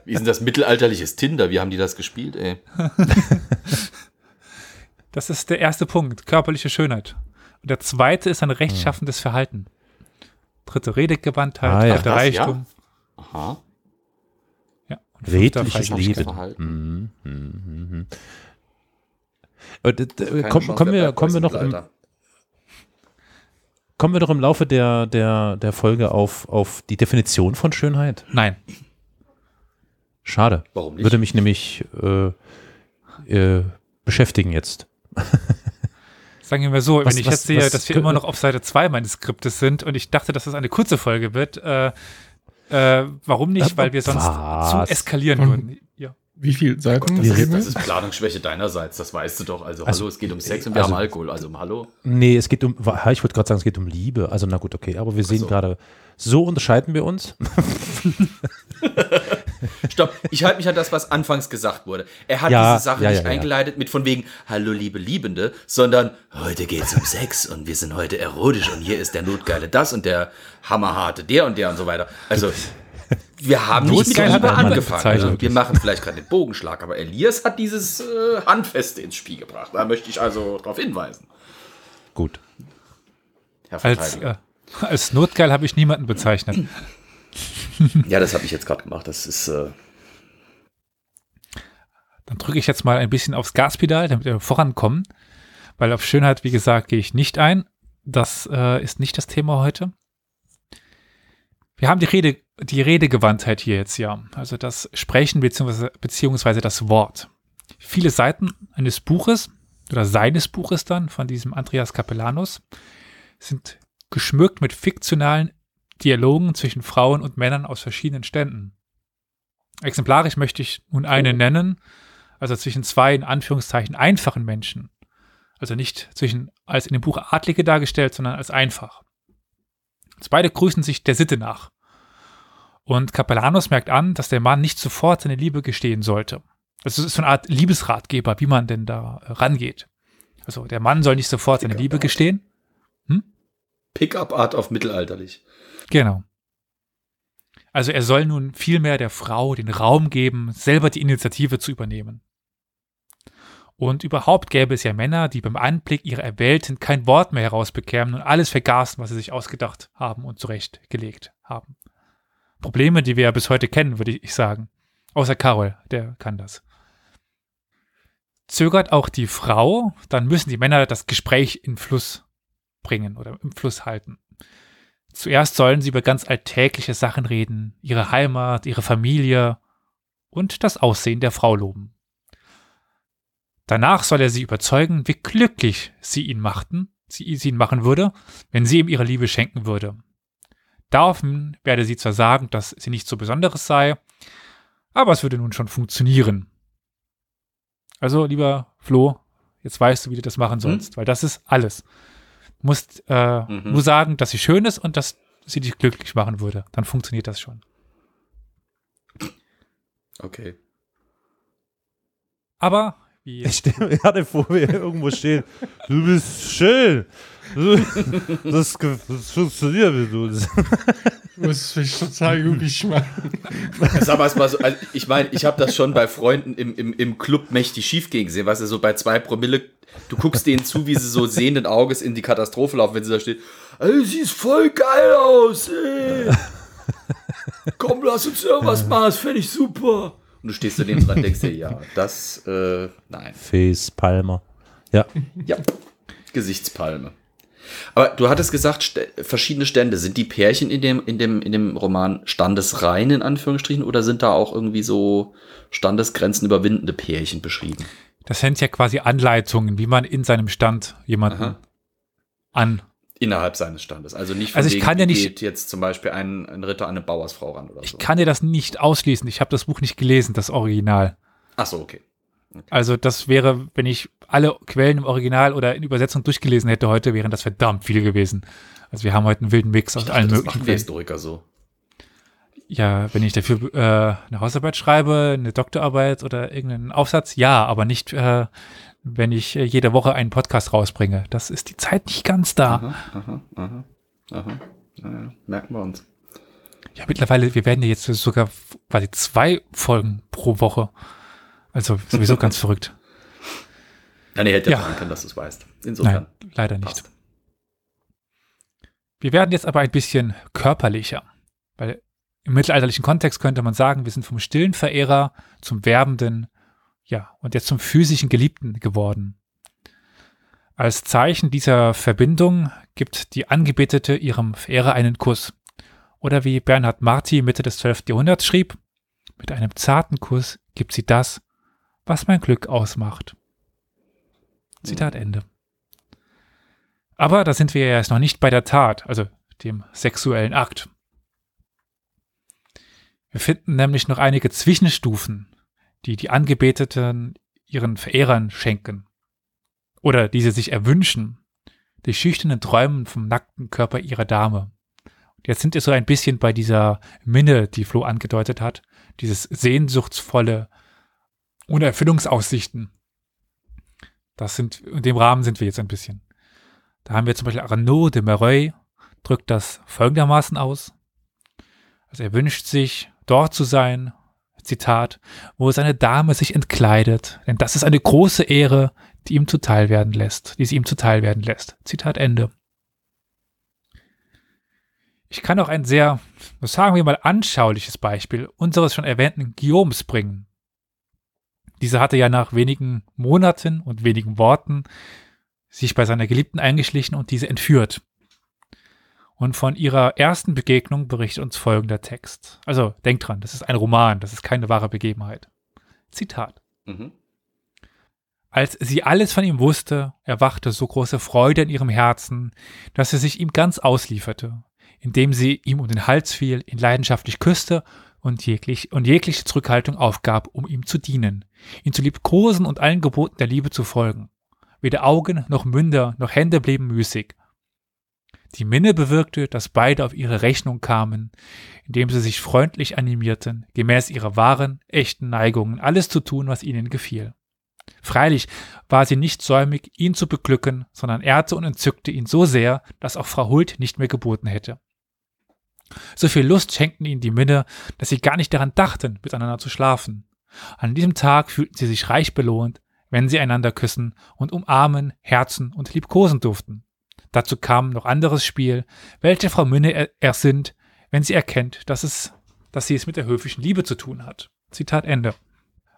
Speaker 4: wie ist denn das mittelalterliches Tinder? Wie haben die das gespielt, ey? *laughs*
Speaker 3: Das ist der erste Punkt, körperliche Schönheit. Und der zweite ist ein rechtschaffendes Verhalten. Dritte Redegewandtheit,
Speaker 1: Ah, ja.
Speaker 4: Das,
Speaker 3: Reichtum.
Speaker 4: Aha.
Speaker 3: Ja. Und fünfter
Speaker 1: Redliches. Leben.
Speaker 4: Verhalten.
Speaker 1: Mhm, mhm, mhm. Kommen, wir, kommen, wir noch im. Kommen wir noch im Laufe der, der, der Folge auf, auf die Definition von Schönheit?
Speaker 3: Nein,
Speaker 1: Schade.
Speaker 4: Warum nicht?
Speaker 1: Würde mich nämlich äh, äh, beschäftigen jetzt. *laughs*
Speaker 3: sagen wir mal so,
Speaker 1: Was-
Speaker 3: wenn ich
Speaker 1: was-
Speaker 3: jetzt sehe,
Speaker 1: was
Speaker 3: dass wir immer noch auf Seite 2 meines Skriptes sind und ich dachte, dass das eine kurze Folge wird, äh, äh, warum nicht? Weil wir sonst
Speaker 1: Was?
Speaker 3: zu eskalieren würden.
Speaker 2: Wie viele Seiten
Speaker 4: Das ist, das ist Planungsschwäche deinerseits, das weißt du doch. Also,
Speaker 1: Also,
Speaker 4: hallo, es geht um Sex und wir
Speaker 1: also-
Speaker 4: haben Alkohol. Also, hallo.
Speaker 1: Nee, es geht um, ich wollte gerade sagen, es geht um Liebe. Also na gut, okay, aber wir sehen
Speaker 4: so.
Speaker 1: gerade, so unterscheiden wir uns. *laughs*
Speaker 4: Stopp, ich halte mich an das, was anfangs gesagt wurde. Er hat
Speaker 1: Ja,
Speaker 4: diese Sache
Speaker 1: ja,
Speaker 4: nicht
Speaker 1: ja, ja.
Speaker 4: eingeleitet mit von wegen, hallo liebe Liebende, sondern heute geht's um Sex und wir sind heute erotisch und hier ist der Notgeile das und der Hammerharte der und der und so weiter. Also, wir haben nicht mit
Speaker 3: Notgeil hat
Speaker 4: Liebe
Speaker 3: er mal
Speaker 4: angefangen.
Speaker 3: bezeichnet.
Speaker 4: Also, wir machen vielleicht gerade den Bogenschlag, aber Elias hat dieses äh, Handfeste ins Spiel gebracht. Da möchte ich also darauf hinweisen.
Speaker 1: Gut.
Speaker 4: Herr
Speaker 3: Als, äh, als Notgeil habe ich niemanden bezeichnet.
Speaker 4: Ja, das habe ich jetzt gerade gemacht. Das ist, äh,
Speaker 3: Dann drücke ich jetzt mal ein bisschen aufs Gaspedal, damit wir vorankommen. Weil auf Schönheit, wie gesagt, gehe ich nicht ein. Das äh, ist nicht das Thema heute. Wir haben die Rede, die Redegewandtheit hier jetzt ja. Also das Sprechen beziehungsweise, beziehungsweise das Wort. Viele Seiten eines Buches oder seines Buches dann von diesem Andreas Capellanus sind geschmückt mit fiktionalen Dialogen zwischen Frauen und Männern aus verschiedenen Ständen. Exemplarisch möchte ich nun eine nennen, also zwischen zwei in Anführungszeichen einfachen Menschen. Also nicht zwischen als in dem Buch Adlige dargestellt, sondern als einfach. Also beide grüßen sich der Sitte nach. Und Capellanus merkt an, dass der Mann nicht sofort seine Liebe gestehen sollte. Also es ist so eine Art Liebesratgeber, wie man denn da äh, rangeht. Also der Mann soll nicht sofort seine Liebe gestehen.
Speaker 4: Pickup-Art auf mittelalterlich.
Speaker 3: Genau. Also er soll nun vielmehr der Frau den Raum geben, selber die Initiative zu übernehmen. Und überhaupt gäbe es ja Männer, die beim Anblick ihrer Erwählten kein Wort mehr herausbekämen und alles vergaßen, was sie sich ausgedacht haben und zurechtgelegt haben. Probleme, die wir ja bis heute kennen, würde ich sagen. Außer Carol, der kann das. Zögert auch die Frau, dann müssen die Männer das Gespräch in Fluss bringen oder im Fluss halten. Zuerst sollen sie über ganz alltägliche Sachen reden, ihre Heimat, ihre Familie und das Aussehen der Frau loben. Danach soll er sie überzeugen, wie glücklich sie ihn machten, sie, sie ihn machen würde, wenn sie ihm ihre Liebe schenken würde. Daraufhin werde sie zwar sagen, dass sie nichts so Besonderes sei, aber es würde nun schon funktionieren. Also, lieber Flo, jetzt weißt du, wie du das machen sollst, weil das ist alles. Du musst äh,
Speaker 4: Mhm.
Speaker 3: nur sagen, dass sie schön ist und dass sie dich glücklich machen würde. Dann funktioniert das schon.
Speaker 4: Okay.
Speaker 3: Aber, wie
Speaker 1: Ich stelle mir gerade vor, wie er irgendwo steht. Du bist schön. Das, das funktioniert wie du.
Speaker 2: Muss mich total glücklich machen.
Speaker 4: Sag mal, mal so, also ich meine, ich habe das schon bei Freunden im, im, im Club mächtig schief gegen gesehen, weißt du, so bei zwei Promille, du guckst denen zu, wie sie so sehenden Auges in die Katastrophe laufen, wenn sie da steht, ey, siehst voll geil aus, ey. Komm, lass uns irgendwas machen, das fände ich super. Und du stehst daneben dran und denkst dir, ja, das, äh, nein.
Speaker 1: Face Palmer. Ja.
Speaker 4: Ja, Gesichtspalme. Aber du hattest gesagt, st verschiedene Stände. Sind die Pärchen in dem, in, dem, in dem Roman standesrein in Anführungsstrichen oder sind da auch irgendwie so Standesgrenzen überwindende Pärchen beschrieben?
Speaker 3: Das sind ja quasi Anleitungen, wie man in seinem Stand jemanden
Speaker 4: Aha.
Speaker 3: an.
Speaker 4: Innerhalb seines Standes. Also nicht von
Speaker 3: Also ich
Speaker 4: wegen,
Speaker 3: kann ja nicht-
Speaker 4: geht jetzt zum Beispiel ein, ein Ritter an eine Bauersfrau ran oder
Speaker 3: Ich
Speaker 4: so.
Speaker 3: kann dir das nicht ausschließen. Ich habe das Buch nicht gelesen, das Original.
Speaker 4: Ach so, okay.
Speaker 3: Also das wäre, wenn ich alle Quellen im Original oder in Übersetzung durchgelesen hätte heute, wären das verdammt viel gewesen. Also wir haben heute einen wilden Mix aus
Speaker 4: dachte,
Speaker 3: allen
Speaker 4: das
Speaker 3: möglichen
Speaker 4: machen wir Historiker so.
Speaker 3: Ja, wenn ich dafür äh, eine Hausarbeit schreibe, eine Doktorarbeit oder irgendeinen Aufsatz, ja, aber nicht, äh, wenn ich äh, jede Woche einen Podcast rausbringe. Das ist die Zeit nicht ganz da.
Speaker 4: Aha, aha, aha, aha. Ja, merken wir uns.
Speaker 3: Ja, mittlerweile, wir werden ja jetzt sogar quasi zwei Folgen pro Woche. Also sowieso ganz *laughs* verrückt.
Speaker 4: Ja, nee, hätte ja sagen können, dass du es weißt. Insofern.
Speaker 3: Nein, leider nicht.
Speaker 4: passt.
Speaker 3: Wir werden jetzt aber ein bisschen körperlicher, weil im mittelalterlichen Kontext könnte man sagen, wir sind vom stillen Verehrer zum werbenden, ja, und jetzt zum physischen Geliebten geworden. Als Zeichen dieser Verbindung gibt die Angebetete ihrem Verehrer einen Kuss. Oder wie Bernhard Marti Mitte des 12. Jahrhunderts schrieb, mit einem zarten Kuss gibt sie das, was mein Glück ausmacht. Zitat Ende. Aber da sind wir ja erst noch nicht bei der Tat, also dem sexuellen Akt. Wir finden nämlich noch einige Zwischenstufen, die die Angebeteten ihren Verehrern schenken. Oder die sie sich erwünschen. Die schüchternen Träumen vom nackten Körper ihrer Dame. Und jetzt sind wir so ein bisschen bei dieser Minne, die Flo angedeutet hat. Dieses sehnsuchtsvolle Unerfüllungsaussichten. Das sind, in dem Rahmen sind wir jetzt ein bisschen. Da haben wir zum Beispiel Arnaud de Mereuil, drückt das folgendermaßen aus. Also er wünscht sich, dort zu sein, Zitat, wo seine Dame sich entkleidet, denn das ist eine große Ehre, die ihm zuteil werden lässt, die sie ihm zuteil werden lässt. Zitat Ende. Ich kann auch ein sehr, sagen wir mal, anschauliches Beispiel unseres schon erwähnten Guillaumes bringen. Dieser hatte ja nach wenigen Monaten und wenigen Worten sich bei seiner Geliebten eingeschlichen und diese entführt. Und von ihrer ersten Begegnung berichtet uns folgender Text. Also denkt dran, das ist ein Roman, das ist keine wahre Begebenheit. Zitat.
Speaker 4: Mhm.
Speaker 3: Als sie alles von ihm wusste, erwachte so große Freude in ihrem Herzen, dass sie sich ihm ganz auslieferte, indem sie ihm um den Hals fiel, ihn leidenschaftlich küsste und, jeglich, und jegliche Zurückhaltung aufgab, um ihm zu dienen, ihn zu liebkosen und allen Geboten der Liebe zu folgen. Weder Augen noch Münder noch Hände blieben müßig. Die Minne bewirkte, dass beide auf ihre Rechnung kamen, indem sie sich freundlich animierten, gemäß ihrer wahren, echten Neigungen alles zu tun, was ihnen gefiel. Freilich war sie nicht säumig, ihn zu beglücken, sondern ehrte und entzückte ihn so sehr, dass auch Frau Hult nicht mehr geboten hätte. So viel Lust schenkten ihnen die Minne, dass sie gar nicht daran dachten, miteinander zu schlafen. An diesem Tag fühlten sie sich reich belohnt, wenn sie einander küssen und umarmen, herzen und liebkosen durften. Dazu kam noch anderes Spiel, welche Frau Minne er ersinnt, wenn sie erkennt, dass es, dass sie es mit der höfischen Liebe zu tun hat. Zitat Ende.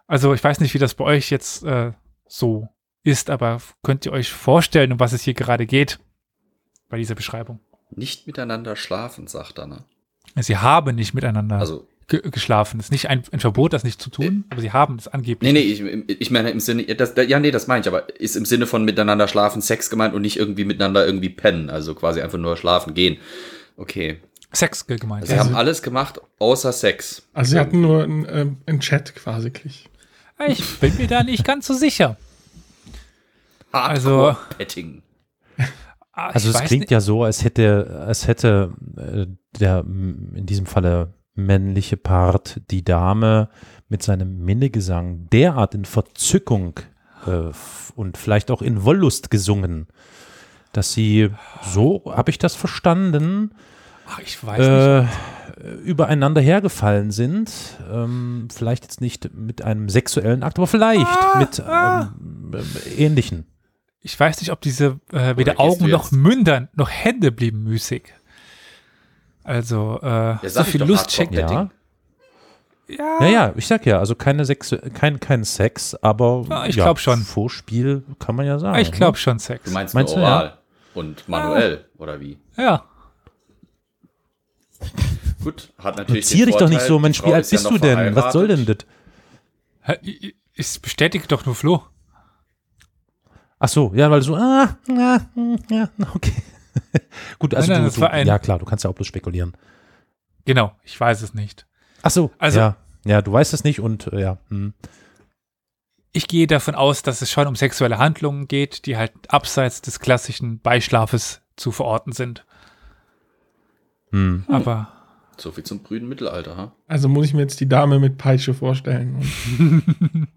Speaker 3: Also ich weiß nicht, wie das bei euch jetzt äh, so ist, aber könnt ihr euch vorstellen, um was es hier gerade geht bei dieser Beschreibung?
Speaker 4: Nicht miteinander schlafen, sagt er, ne?
Speaker 3: Sie haben nicht miteinander
Speaker 4: Also,
Speaker 3: ge geschlafen. Es ist nicht ein, ein Verbot, das nicht zu tun, aber sie haben es angeblich.
Speaker 4: nee, nee, ich, ich meine im Sinne, das, ja, nee, das meine ich, aber ist im Sinne von miteinander schlafen Sex gemeint und nicht irgendwie miteinander irgendwie pennen, also quasi einfach nur schlafen gehen. Okay.
Speaker 3: Sex gemeint.
Speaker 4: Also, sie haben alles gemacht, außer Sex.
Speaker 2: Also sie hatten nur einen, ähm, einen Chat quasi.
Speaker 3: Ich bin mir da nicht ganz so sicher. Also-
Speaker 4: Petting.
Speaker 3: Ah,
Speaker 1: Also es klingt
Speaker 3: nicht-
Speaker 1: ja so, als hätte, als hätte äh, der in diesem Falle männliche Part die Dame mit seinem Minnegesang derart in Verzückung äh, und vielleicht auch in Wollust gesungen, dass sie, so habe ich das verstanden,
Speaker 3: Ach, ich weiß nicht.
Speaker 1: äh, übereinander hergefallen sind. Ähm, vielleicht jetzt nicht mit einem sexuellen Akt, aber vielleicht
Speaker 3: Ah,
Speaker 1: mit ähm, äh, ähnlichen.
Speaker 3: Ich weiß nicht, ob diese äh, weder Augen noch? Mündern noch Hände blieben müßig. Also, äh, so
Speaker 4: sag ich
Speaker 3: viel Lust.
Speaker 4: Petting.
Speaker 1: Ja.
Speaker 3: Ja,
Speaker 1: Ja, ja, ich sag ja, also keine Sexu kein, kein Sex, aber
Speaker 3: Ja, ich glaub schon.
Speaker 1: Vorspiel kann man ja sagen.
Speaker 3: ich glaube schon Sex.
Speaker 4: Du meinst,
Speaker 1: Meinst
Speaker 4: nur
Speaker 1: du, ja?
Speaker 4: oral und manuell, oder wie?
Speaker 3: Ja. *laughs*
Speaker 4: Gut, hat
Speaker 1: ne?
Speaker 4: natürlich.
Speaker 1: Zieh
Speaker 4: den
Speaker 1: dich doch nicht so, Mensch, wie alt
Speaker 4: ist ja
Speaker 1: bist du denn? Was soll denn das?
Speaker 3: Hä, Es bestätigt doch nur Flo.
Speaker 1: Ach so, ja, weil du so, ah, ah, hm, ja, okay. *laughs* Gut, also
Speaker 3: Nein, nein,
Speaker 1: du, du,
Speaker 3: ein-
Speaker 1: ja klar, du kannst ja auch bloß spekulieren.
Speaker 3: Genau, ich weiß es nicht.
Speaker 1: Ach so,
Speaker 3: Also-
Speaker 1: ja, ja, du weißt es nicht und äh, ja, hm.
Speaker 3: ich gehe davon aus, dass es schon um sexuelle Handlungen geht, die halt abseits des klassischen Beischlafes zu verorten sind.
Speaker 1: Hm.
Speaker 3: Aber
Speaker 4: So viel zum brüden Mittelalter, ha?
Speaker 2: Also muss ich mir jetzt die Dame mit Peitsche vorstellen. *laughs*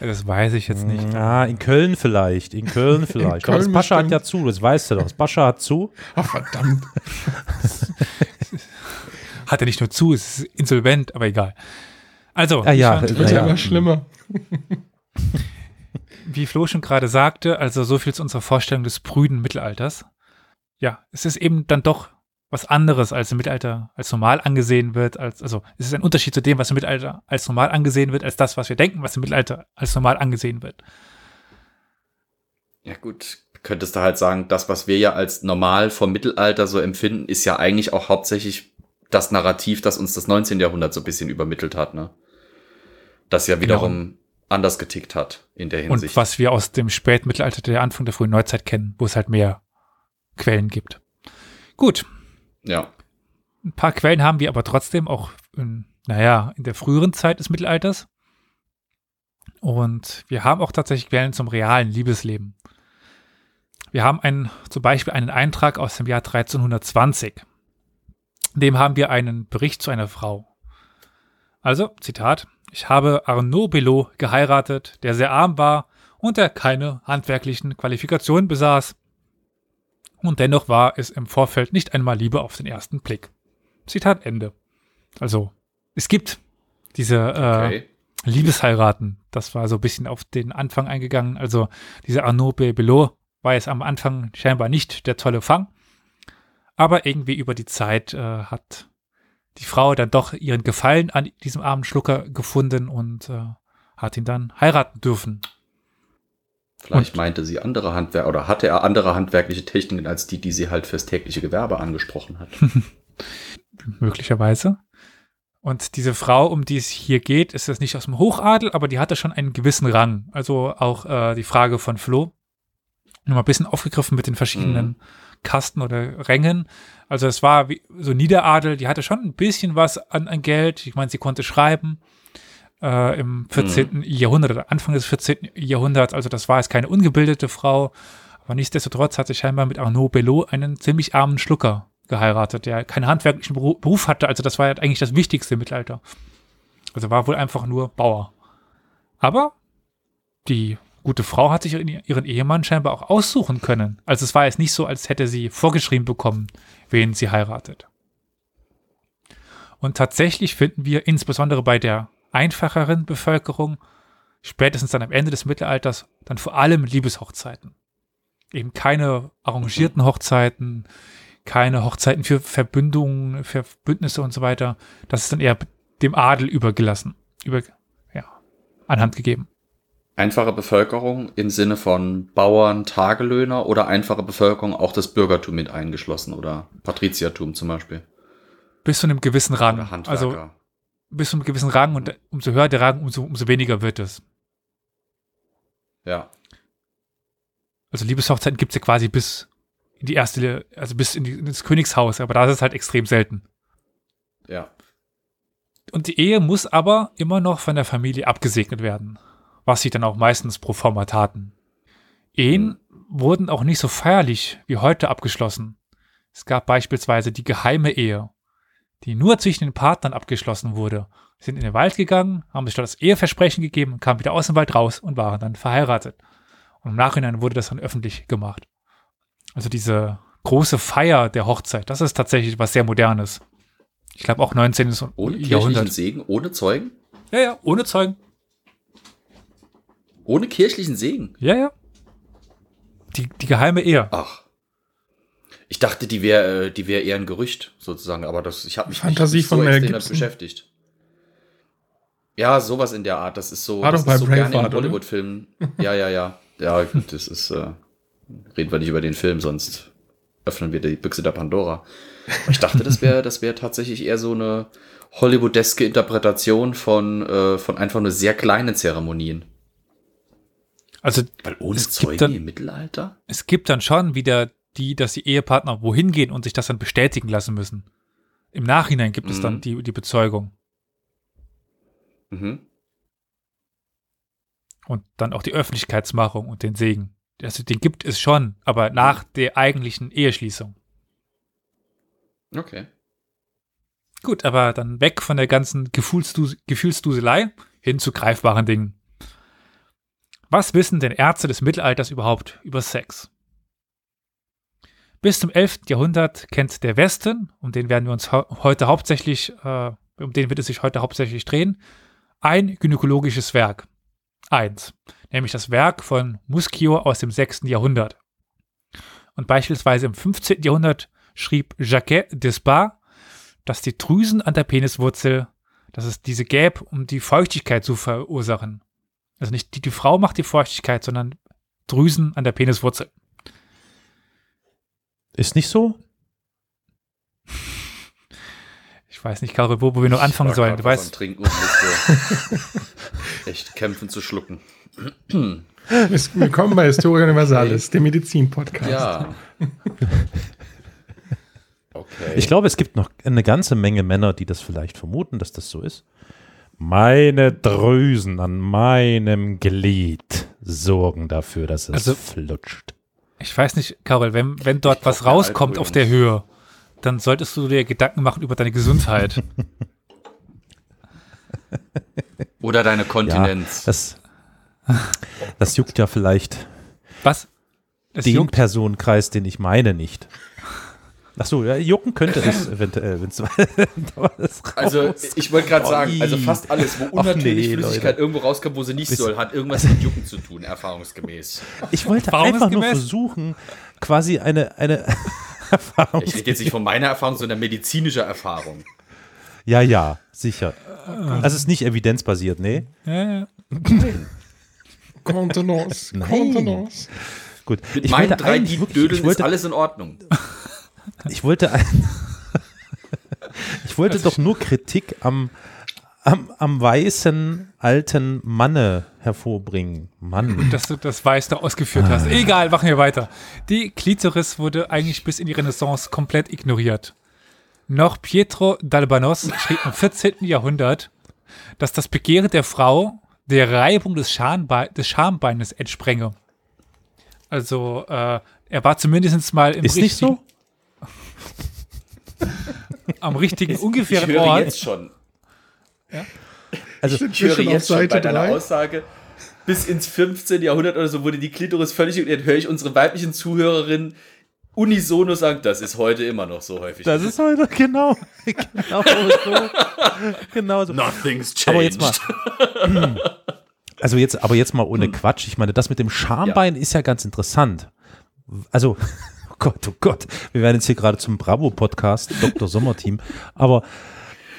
Speaker 3: das weiß ich jetzt nicht.
Speaker 1: Ah, in Köln vielleicht. In Köln *laughs* vielleicht.
Speaker 2: Köln
Speaker 1: Aber das Pascha hat
Speaker 2: bestimmt.
Speaker 1: ja zu, das weißt du doch. Das Pascha hat zu.
Speaker 2: Ach, verdammt. *laughs*
Speaker 3: Hat er nicht nur zu, es ist insolvent, aber egal. Also,
Speaker 1: Ah ja,
Speaker 3: fand,
Speaker 2: Wird ja
Speaker 1: Ja.
Speaker 2: immer schlimmer. *laughs*
Speaker 3: wie Flo schon gerade sagte, also so viel zu unserer Vorstellung des prüden Mittelalters. Ja, es ist eben dann doch was anderes, als im Mittelalter als normal angesehen wird. Als, also es ist ein Unterschied zu dem, was im Mittelalter als normal angesehen wird, als das, was wir denken, was im Mittelalter als normal angesehen wird.
Speaker 4: Ja, gut. Könntest du halt sagen, das, was wir ja als normal vom Mittelalter so empfinden, ist ja eigentlich auch hauptsächlich das Narrativ, das uns das 19. Jahrhundert so ein bisschen übermittelt hat, ne? Das ja wiederum anders getickt hat in der Hinsicht.
Speaker 3: Und was wir aus dem Spätmittelalter, der Anfang der frühen Neuzeit kennen, wo es halt mehr Quellen gibt. Gut,
Speaker 4: ja.
Speaker 3: ein paar Quellen haben wir aber trotzdem auch, in, naja, in der früheren Zeit des Mittelalters. Und wir haben auch tatsächlich Quellen zum realen Liebesleben. Wir haben einen, zum Beispiel einen Eintrag aus dem Jahr 1320. In dem haben wir einen Bericht zu einer Frau. Also, Zitat, ich habe Arnaud Belot geheiratet, der sehr arm war und der keine handwerklichen Qualifikationen besaß. Und dennoch war es im Vorfeld nicht einmal Liebe auf den ersten Blick. Zitat Ende. Also, es gibt diese äh,
Speaker 4: Okay.
Speaker 3: Liebesheiraten. Das war so ein bisschen auf den Anfang eingegangen. Also, dieser Arnaud Belot war jetzt am Anfang scheinbar nicht der tolle Fang. Aber irgendwie über die Zeit äh, hat die Frau dann doch ihren Gefallen an diesem armen Schlucker gefunden und äh, hat ihn dann heiraten dürfen.
Speaker 4: Vielleicht meinte sie andere Handwerk oder hatte er andere handwerkliche Techniken als die, die sie halt fürs tägliche Gewerbe angesprochen hat. *laughs*
Speaker 3: möglicherweise. Und diese Frau, um die es hier geht, ist das nicht aus dem Hochadel, aber die hatte schon einen gewissen Rang. Also auch äh, die Frage von Flo. Nochmal ein bisschen aufgegriffen mit den verschiedenen Kasten oder Rängen. Also es war wie, so Niederadel, die hatte schon ein bisschen was an, an Geld. Ich meine, sie konnte schreiben äh, im 14. Jahrhundert oder Anfang des 14. Jahrhunderts. Also das war jetzt keine ungebildete Frau. Aber nichtsdestotrotz hatte scheinbar mit Arnaud Belot einen ziemlich armen Schlucker geheiratet, der keinen handwerklichen Beru- Beruf hatte. Also das war halt eigentlich das Wichtigste im Mittelalter. Also war wohl einfach nur Bauer. Aber die gute Frau hat sich ihren ihren Ehemann scheinbar auch aussuchen können. Also es war jetzt nicht so, als hätte sie vorgeschrieben bekommen, wen sie heiratet. Und tatsächlich finden wir insbesondere bei der einfacheren Bevölkerung, spätestens dann am Ende des Mittelalters, dann vor allem Liebeshochzeiten. Eben keine arrangierten Hochzeiten, keine Hochzeiten für Verbündungen, für Bündnisse und so weiter. Das ist dann eher dem Adel übergelassen, über, ja, anhand gegeben.
Speaker 4: Einfache Bevölkerung im Sinne von Bauern, Tagelöhner oder einfache Bevölkerung auch das Bürgertum mit eingeschlossen oder Patriziertum zum Beispiel.
Speaker 3: Bis zu einem gewissen Rang.
Speaker 4: Oder Handwerker.
Speaker 3: Also bis zu einem gewissen Rang und umso höher der Rang, umso, umso weniger wird es.
Speaker 4: ja.
Speaker 3: Also Liebeshochzeiten gibt es ja quasi bis in die erste, also bis in, die, in das Königshaus, aber da ist es halt extrem selten.
Speaker 4: Ja.
Speaker 3: Und die Ehe muss aber immer noch von der Familie abgesegnet werden, was sie dann auch meistens pro forma taten. Ehen wurden auch nicht so feierlich wie heute abgeschlossen. Es gab beispielsweise die geheime Ehe, die nur zwischen den Partnern abgeschlossen wurde. Sie sind in den Wald gegangen, haben sich dort das Eheversprechen gegeben, kamen wieder aus dem Wald raus und waren dann verheiratet. Und im Nachhinein wurde das dann öffentlich gemacht. Also diese große Feier der Hochzeit, das ist tatsächlich was sehr Modernes. Ich glaube auch 19.
Speaker 4: Ohne kirchlichen
Speaker 3: Jahrhundert.
Speaker 4: Segen, ohne Zeugen?
Speaker 3: Ja, ja, ohne Zeugen.
Speaker 4: Ohne kirchlichen Segen?
Speaker 3: Ja, ja. Die, die geheime Ehe.
Speaker 4: Ach. Ich dachte, die wäre die wäre eher ein Gerücht sozusagen, aber das ich habe mich
Speaker 2: Fantasie
Speaker 4: nicht
Speaker 2: von
Speaker 4: so
Speaker 2: Mel
Speaker 4: extrem damit
Speaker 2: Gibson.
Speaker 4: beschäftigt. Ja, sowas in der Art, das ist so,
Speaker 2: War
Speaker 4: das
Speaker 2: doch bei
Speaker 4: ist so gerne in
Speaker 2: oder?
Speaker 4: Hollywood-Filmen. Ja, ja, ja. Ja, gut, das ist, äh, reden wir nicht über den Film, sonst öffnen wir die Büchse der Pandora. Ich dachte, das wäre *laughs* das wäre tatsächlich eher so eine Hollywoodeske Interpretation von, äh, von einfach nur sehr kleinen Zeremonien.
Speaker 3: Also
Speaker 4: Weil ohne Zeugen
Speaker 3: dann-
Speaker 4: im Mittelalter?
Speaker 3: es gibt dann schon wieder die, dass die Ehepartner wohin gehen und sich das dann bestätigen lassen müssen. Im Nachhinein gibt es dann
Speaker 4: Mhm.
Speaker 3: die, die Bezeugung.
Speaker 4: Mhm.
Speaker 3: Und dann auch die Öffentlichkeitsmachung und den Segen. Also den gibt es schon, aber nach der eigentlichen Eheschließung.
Speaker 4: Okay.
Speaker 3: Gut, aber dann weg von der ganzen Gefühlsdus Gefühlsduselei hin zu greifbaren Dingen. Was wissen denn Ärzte des Mittelalters überhaupt über Sex? Bis zum 11. Jahrhundert kennt der Westen, um den werden wir uns heute hauptsächlich, äh, um den wird es sich heute hauptsächlich drehen, ein gynäkologisches Werk. Eins, nämlich das Werk von Muschio aus dem 6. Jahrhundert. Und beispielsweise im 15. Jahrhundert schrieb Jacquet d'Espard, dass die Drüsen an der Peniswurzel, dass es diese gäbe, um die Feuchtigkeit zu verursachen. Also nicht die, die Frau macht die Feuchtigkeit, sondern Drüsen an der Peniswurzel.
Speaker 1: Ist nicht so?
Speaker 3: Ich weiß nicht, Karol, wo, wo wir noch anfangen sollen. Du weißt.
Speaker 4: Trinken und *laughs* echt kämpfen zu schlucken.
Speaker 2: Willkommen bei Historia Universalis, dem Medizin-Podcast.
Speaker 4: Ja. *laughs*
Speaker 1: Okay. Ich glaube, es gibt noch eine ganze Menge Männer, die das vielleicht vermuten, dass das so ist. Meine Drüsen an meinem Glied sorgen dafür, dass es also, flutscht.
Speaker 3: Ich weiß nicht, Carol, wenn, wenn dort was rauskommt auf der Höhe, dann solltest du dir Gedanken machen über deine Gesundheit. *laughs*
Speaker 4: Oder deine Kontinenz.
Speaker 1: Ja, das, das juckt ja vielleicht
Speaker 3: was?
Speaker 1: Es den juckt? Personenkreis, den ich meine, nicht. Ach so, ja, jucken könnte es *laughs* eventuell, wenn
Speaker 4: es *laughs* Also ich wollte gerade sagen, also fast alles, wo unnatürlich nee, Flüssigkeit Leute. irgendwo rauskommt, wo sie nicht Bis soll, hat irgendwas *laughs* mit Jucken zu tun, erfahrungsgemäß.
Speaker 1: Ich wollte einfach nur versuchen, quasi eine, eine
Speaker 4: Erfahrung. Ich rede jetzt nicht von meiner Erfahrung, sondern medizinischer Erfahrung.
Speaker 1: Ja, ja, sicher. Also es ist nicht evidenzbasiert, nee? Ja, ja.
Speaker 2: Kontenance. Kontenance.
Speaker 1: Gut.
Speaker 4: Mit ich meinen drei Dödeln ist alles in Ordnung.
Speaker 1: Ich wollte ein, ich wollte doch nur Kritik am, am, am weißen alten Manne hervorbringen. Mann.
Speaker 3: Dass du das Weiß da ausgeführt hast. Ah. Egal, machen wir weiter. Die Klitoris wurde eigentlich bis in die Renaissance komplett ignoriert. Noch Pietro d'Albanos schrieb im 14. Jahrhundert, dass das Begehren der Frau der Reibung des, Schambe des Schambeines entsprenge. Also, äh, er war zumindest mal im
Speaker 1: Ist nicht so?
Speaker 3: Am richtigen, ungefähren
Speaker 4: ich höre
Speaker 3: Ort.
Speaker 4: jetzt schon.
Speaker 3: Ja?
Speaker 4: Also, ich, höre jetzt schon bei deiner 3. Aussage, bis ins 15. Jahrhundert oder so wurde die Klitoris völlig ignoriert. Höre ich unsere weiblichen Zuhörerinnen unisono sagen, das ist heute immer noch so häufig.
Speaker 1: Das ist heute, genau. Genau so. genau so.
Speaker 4: Nothing's changed.
Speaker 1: Aber jetzt mal. Also jetzt, aber jetzt mal ohne hm. Quatsch. Ich meine, das mit dem Schambein ja. ist ja ganz interessant. Also, Gott, oh Gott, wir werden jetzt hier gerade zum Bravo-Podcast, Dr. Sommerteam. Aber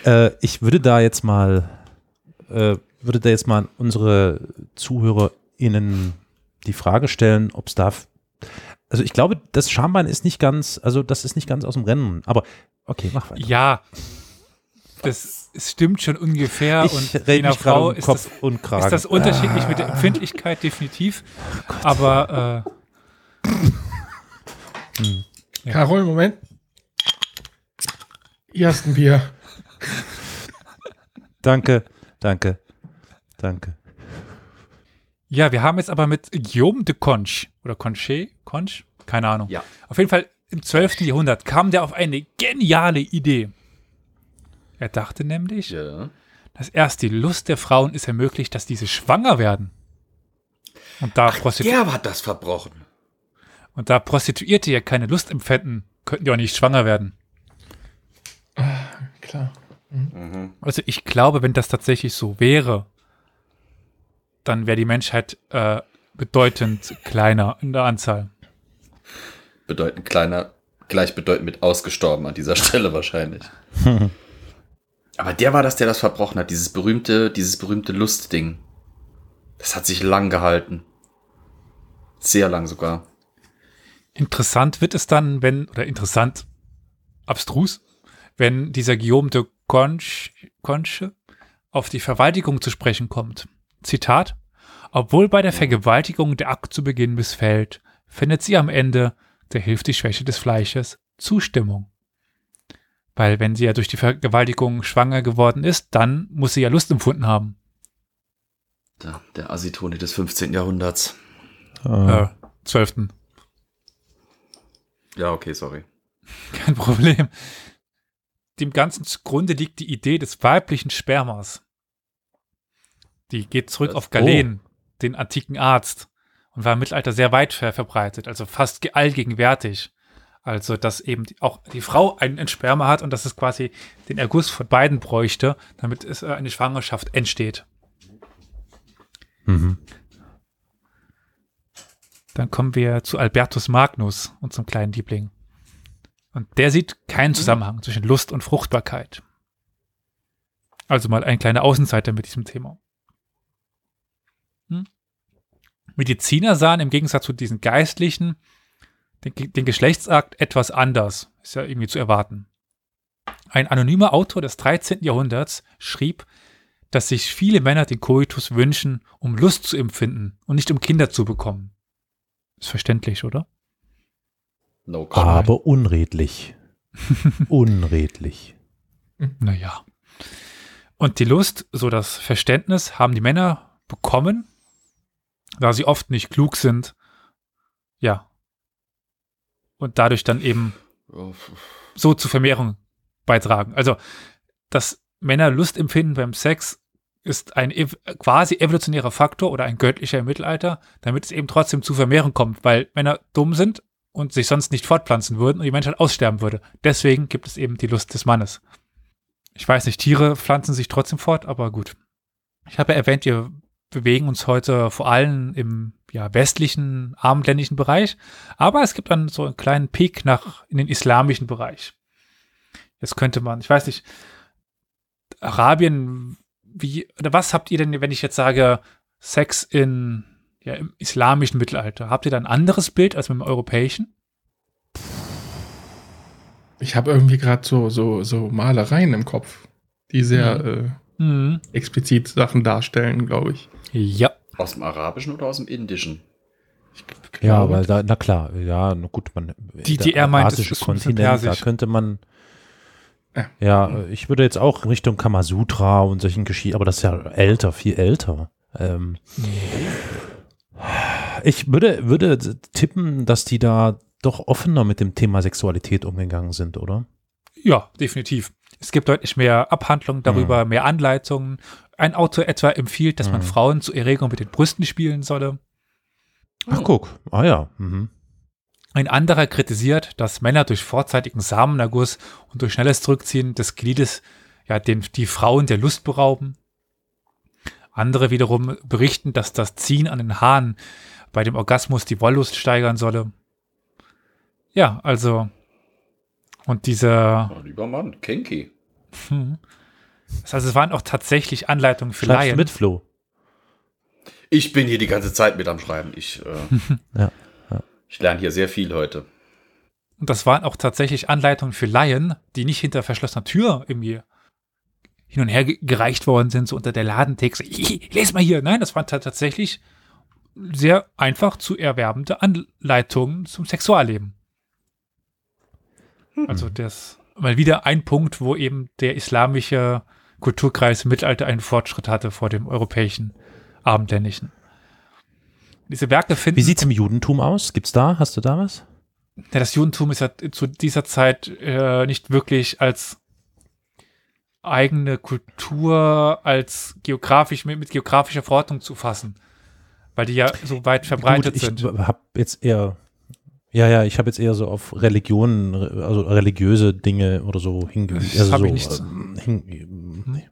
Speaker 1: äh, ich würde da jetzt mal, äh, würde da jetzt mal unsere ZuhörerInnen die Frage stellen, ob es da, also ich glaube, das Schambein ist nicht ganz, also das ist nicht ganz aus dem Rennen. Aber okay, mach weiter.
Speaker 3: Ja, das stimmt schon ungefähr.
Speaker 1: Ich und je nach Frau um ist, Kopf das, und Kragen.
Speaker 3: ist das unterschiedlich ah. mit der. Empfindlichkeit definitiv. Oh aber äh,
Speaker 2: hm. Ja. Carol, Moment. Hier hast ein Bier. *laughs*
Speaker 1: danke, danke, danke.
Speaker 3: Ja, wir haben jetzt aber mit Guillaume de Conche oder Conche, Conche, keine Ahnung.
Speaker 4: Ja.
Speaker 3: Auf jeden Fall im 12. Jahrhundert kam der auf eine geniale Idee. Er dachte nämlich, ja. dass erst die Lust der Frauen es ermöglicht, dass diese schwanger werden.
Speaker 4: Und da Ach, der hat das verbrochen.
Speaker 3: Und da Prostituierte ja keine Lust empfinden, könnten die auch nicht schwanger werden.
Speaker 2: Ah, klar. Mhm.
Speaker 3: Also ich glaube, wenn das tatsächlich so wäre, dann wäre die Menschheit äh, bedeutend kleiner in der Anzahl.
Speaker 4: Bedeutend kleiner, gleichbedeutend mit ausgestorben an dieser *laughs* Stelle wahrscheinlich. *laughs* Aber der war das, der das verbrochen hat, dieses berühmte, dieses berühmte Lustding. Das hat sich lang gehalten. Sehr lang sogar.
Speaker 3: Interessant wird es dann, wenn, oder interessant, abstrus, wenn dieser Guillaume de Conche, Conche auf die Vergewaltigung zu sprechen kommt. Zitat, obwohl bei der Vergewaltigung der Akt zu Beginn missfällt, findet sie am Ende, der hilft die Schwäche des Fleisches, Zustimmung. Weil wenn sie ja durch die Vergewaltigung schwanger geworden ist, dann muss sie ja Lust empfunden haben.
Speaker 4: Der, der Asitoni des 15. Jahrhunderts.
Speaker 3: Äh, 12.
Speaker 4: Ja, okay, sorry. *laughs*
Speaker 3: Kein Problem. Dem Ganzen zugrunde liegt die Idee des weiblichen Spermas. Die geht zurück
Speaker 4: Das-
Speaker 3: auf Galen, den antiken Arzt, und war im Mittelalter sehr weit ver verbreitet, also fast ge- allgegenwärtig. Also, dass eben die, auch die Frau einen Sperma hat und dass es quasi den Erguss von beiden bräuchte, damit es äh, eine Schwangerschaft entsteht.
Speaker 1: Mhm.
Speaker 3: Dann kommen wir zu Albertus Magnus, unserem kleinen Liebling. Und der sieht keinen Zusammenhang zwischen Lust und Fruchtbarkeit. Also mal ein kleiner Außenseiter mit diesem Thema. Hm? Mediziner sahen im Gegensatz zu diesen Geistlichen den, den Geschlechtsakt etwas anders. Ist ja irgendwie zu erwarten. Ein anonymer Autor des 13. Jahrhunderts schrieb, dass sich viele Männer den Koitus wünschen, um Lust zu empfinden und nicht um Kinder zu bekommen. Ist verständlich, oder?
Speaker 4: No comment.
Speaker 1: Aber unredlich. *laughs* unredlich.
Speaker 3: Naja. Und die Lust, so das Verständnis, haben die Männer bekommen, da sie oft nicht klug sind. Ja. Und dadurch dann eben so zur Vermehrung beitragen. Also, dass Männer Lust empfinden beim Sex ist ein quasi evolutionärer Faktor oder ein göttlicher im Mittelalter, damit es eben trotzdem zu Vermehrung kommt, weil Männer dumm sind und sich sonst nicht fortpflanzen würden und die Menschheit aussterben würde. Deswegen gibt es eben die Lust des Mannes. Ich weiß nicht, Tiere pflanzen sich trotzdem fort, aber gut. Ich habe ja erwähnt, wir bewegen uns heute vor allem im ja, westlichen, abendländischen Bereich, aber es gibt dann so einen kleinen Peak nach in den islamischen Bereich. Jetzt könnte man, ich weiß nicht, Arabien, wie, oder was habt ihr denn, wenn ich jetzt sage, Sex in, ja, im islamischen Mittelalter? Habt ihr da ein anderes Bild als mit dem europäischen?
Speaker 2: Ich habe irgendwie gerade so, so, so Malereien im Kopf, die sehr äh,
Speaker 3: Mhm.
Speaker 2: explizit Sachen darstellen, glaube ich.
Speaker 3: Ja.
Speaker 4: Aus dem Arabischen oder aus dem Indischen?
Speaker 1: Ja, weil da, na klar, ja, na gut, man.
Speaker 3: Die-
Speaker 1: der
Speaker 3: die er meint, ist- ist
Speaker 1: Kontinent, da könnte man.
Speaker 2: Ja.
Speaker 1: Ich würde jetzt auch Richtung Kamasutra und solchen Geschichten, aber das ist ja älter, viel älter. Ähm, ich würde, würde tippen, dass die da doch offener mit dem Thema Sexualität umgegangen sind, oder?
Speaker 3: Ja, definitiv. Es gibt deutlich mehr Abhandlungen darüber, mehr Anleitungen. Ein Autor etwa empfiehlt, dass man
Speaker 1: Mhm.
Speaker 3: Frauen zur Erregung mit den Brüsten spielen solle.
Speaker 1: Ach, guck. Ah ja. Mhm.
Speaker 3: Ein anderer kritisiert, dass Männer durch vorzeitigen Samenerguss und durch schnelles Zurückziehen des Gliedes ja, den, die Frauen der Lust berauben. Andere wiederum berichten, dass das Ziehen an den Haaren bei dem Orgasmus die Wollust steigern solle. Ja, also. Und dieser.
Speaker 4: Oh, lieber Mann, Kenki.
Speaker 3: Hm, also es waren auch tatsächlich Anleitungen für
Speaker 1: Schreibst
Speaker 3: Laien.
Speaker 1: mit, Flo?
Speaker 4: Ich bin hier die ganze Zeit mit am Schreiben. Ich, äh, *laughs*
Speaker 1: ja.
Speaker 4: Ich lerne hier sehr viel heute.
Speaker 3: Und das waren auch tatsächlich Anleitungen für Laien, die nicht hinter verschlossener Tür irgendwie hin und her ge- gereicht worden sind, so unter der Ladentheke. "Hihi, Les mal hier. Nein, das waren ta- tatsächlich sehr einfach zu erwerbende Anleitungen zum Sexualleben. Also das mal wieder ein Punkt, wo eben der islamische Kulturkreis im Mittelalter einen Fortschritt hatte vor dem europäischen abendländischen. Diese Werke finden
Speaker 1: Wie sieht's im Judentum aus? Gibt's da? Hast du da was?
Speaker 3: ja, das Judentum ist ja zu dieser Zeit äh, nicht wirklich als eigene Kultur, als geografisch, mit, mit geografischer Verordnung zu fassen. Weil die ja so weit verbreitet
Speaker 1: Gut, ich
Speaker 3: sind.
Speaker 1: habe jetzt eher, ja, ja, ich habe jetzt eher so auf Religionen, also religiöse Dinge oder so hingewiesen.
Speaker 3: Das
Speaker 1: Also so,
Speaker 3: ich nicht
Speaker 1: ähm, hin,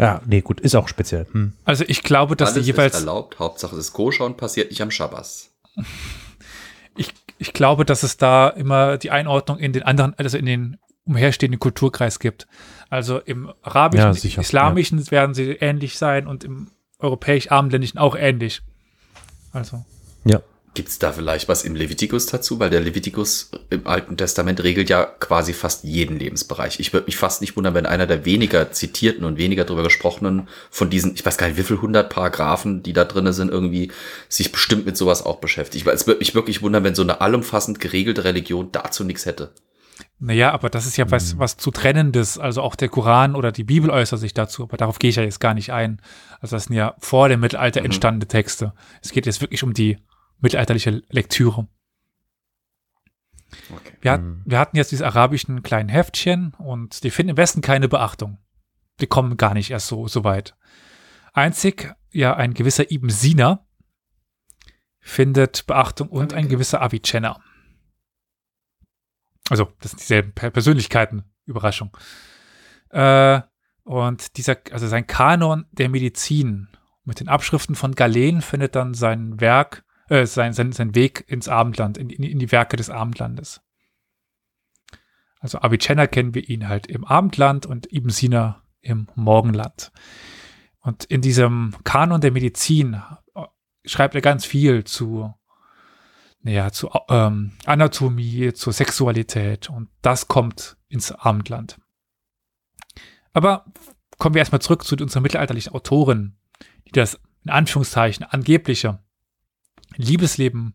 Speaker 1: ja, nee, gut, ist auch speziell. Hm.
Speaker 3: Also ich glaube, dass die
Speaker 4: Alles
Speaker 3: jeweils,
Speaker 4: ist erlaubt. Hauptsache es ist koscher und passiert nicht am Schabbas.
Speaker 3: ich, ich glaube, dass es da immer die Einordnung in den anderen, also in den umherstehenden Kulturkreis gibt. Also im arabischen,
Speaker 1: Ja, sicher,
Speaker 3: islamischen werden sie ähnlich sein und im europäisch-abendländischen auch ähnlich. Also.
Speaker 1: Ja.
Speaker 4: Gibt es da vielleicht was im Levitikus dazu? Weil der Levitikus im Alten Testament regelt ja quasi fast jeden Lebensbereich. Ich würde mich fast nicht wundern, wenn einer der weniger zitierten und weniger drüber gesprochenen von diesen, ich weiß gar nicht, wie viel hundert Paragraphen, die da drin sind, irgendwie sich bestimmt mit sowas auch beschäftigt. Weil es würde mich wirklich wundern, wenn so eine allumfassend geregelte Religion dazu nichts hätte.
Speaker 3: Naja, aber das ist ja was, hm. was zu trennendes. Also auch der Koran oder die Bibel äußert sich dazu, aber darauf gehe ich ja jetzt gar nicht ein. Also das sind ja vor dem Mittelalter mhm. entstandene Texte. Es geht jetzt wirklich um die mittelalterliche Lektüre. Okay. Wir, hat, mhm. wir hatten jetzt diese arabischen kleinen Heftchen und die finden im Westen keine Beachtung. Die kommen gar nicht erst so, so weit. Einzig, ja, ein gewisser Ibn Sina findet Beachtung und ein gewisser Avicenna. Also, das sind dieselben Persönlichkeiten. Überraschung. Äh, und dieser, also sein Kanon der Medizin mit den Abschriften von Galen findet dann sein Werk, äh, sein, sein, sein Weg ins Abendland, in, in, in die Werke des Abendlandes. Also Avicenna kennen wir ihn halt im Abendland und Ibn Sina im Morgenland. Und in diesem Kanon der Medizin äh, schreibt er ganz viel zu naja, zu ähm, Anatomie, zur Sexualität und das kommt ins Abendland. Aber kommen wir erstmal zurück zu unserer mittelalterlichen Autorin, die das in Anführungszeichen angebliche Liebesleben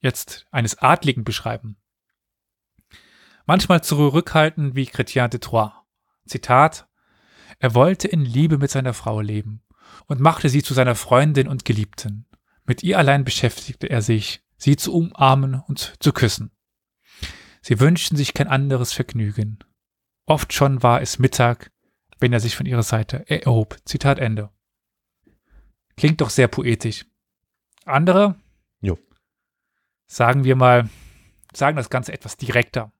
Speaker 3: jetzt eines Adligen beschreiben. Manchmal zurückhalten wie Chrétien de Troyes. Zitat, er wollte in Liebe mit seiner Frau leben und machte sie zu seiner Freundin und Geliebten. Mit ihr allein beschäftigte er sich, sie zu umarmen und zu küssen. Sie wünschten sich kein anderes Vergnügen. Oft schon war es Mittag, wenn er sich von ihrer Seite erhob. Zitat Ende. Klingt doch sehr poetisch. Andere? Sagen wir mal, sagen das Ganze etwas direkter.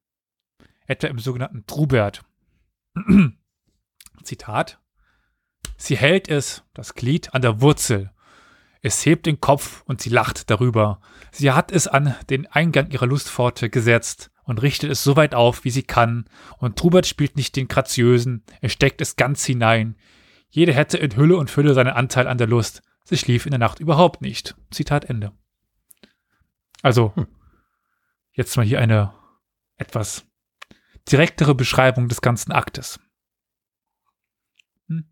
Speaker 3: Etwa im sogenannten Trubert. *clears throat* Zitat. Sie hält es, das Glied, an der Wurzel es hebt den Kopf und sie lacht darüber. Sie hat es an den Eingang ihrer Lustpforte gesetzt und richtet es so weit auf, wie sie kann. Und Trubert spielt nicht den Graziösen, er steckt es ganz hinein. Jeder hätte in Hülle und Fülle seinen Anteil an der Lust. Sie schlief in der Nacht überhaupt nicht. Zitat Ende. Also, hm. jetzt mal hier eine etwas direktere Beschreibung des ganzen Aktes. Hm.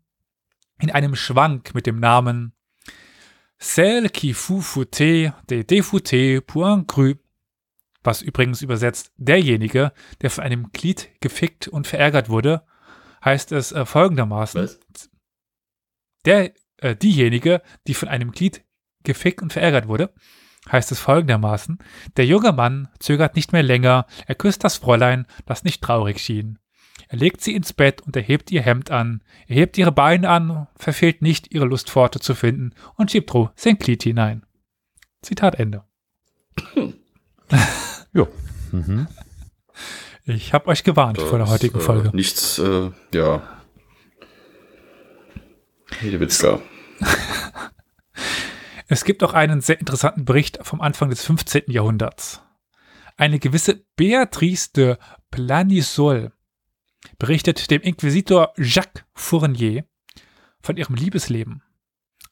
Speaker 3: In einem Schwank mit dem Namen Celle qui fut fouté de défouté pour un cru. Was übrigens übersetzt derjenige, der von einem Glied gefickt und verärgert wurde, heißt es äh, folgendermaßen. Was? Der, äh, diejenige, die von einem Glied gefickt und verärgert wurde, heißt es folgendermaßen. Der junge Mann zögert nicht mehr länger, er küsst das Fräulein, das nicht traurig schien. Er legt sie ins Bett und erhebt ihr Hemd an. Er hebt ihre Beine an, verfehlt nicht, ihre Lustpforte zu finden und schiebt roh sein Glied hinein. Zitat Ende.
Speaker 1: ja. Mhm.
Speaker 3: Ich habe euch gewarnt das, vor der heutigen
Speaker 4: äh,
Speaker 3: Folge.
Speaker 4: Nichts, äh, ja. Hedewitzka. *laughs*
Speaker 3: es gibt auch einen sehr interessanten Bericht vom Anfang des 15. Jahrhunderts. Eine gewisse Beatrice de Planisol berichtet dem Inquisitor Jacques Fournier von ihrem Liebesleben.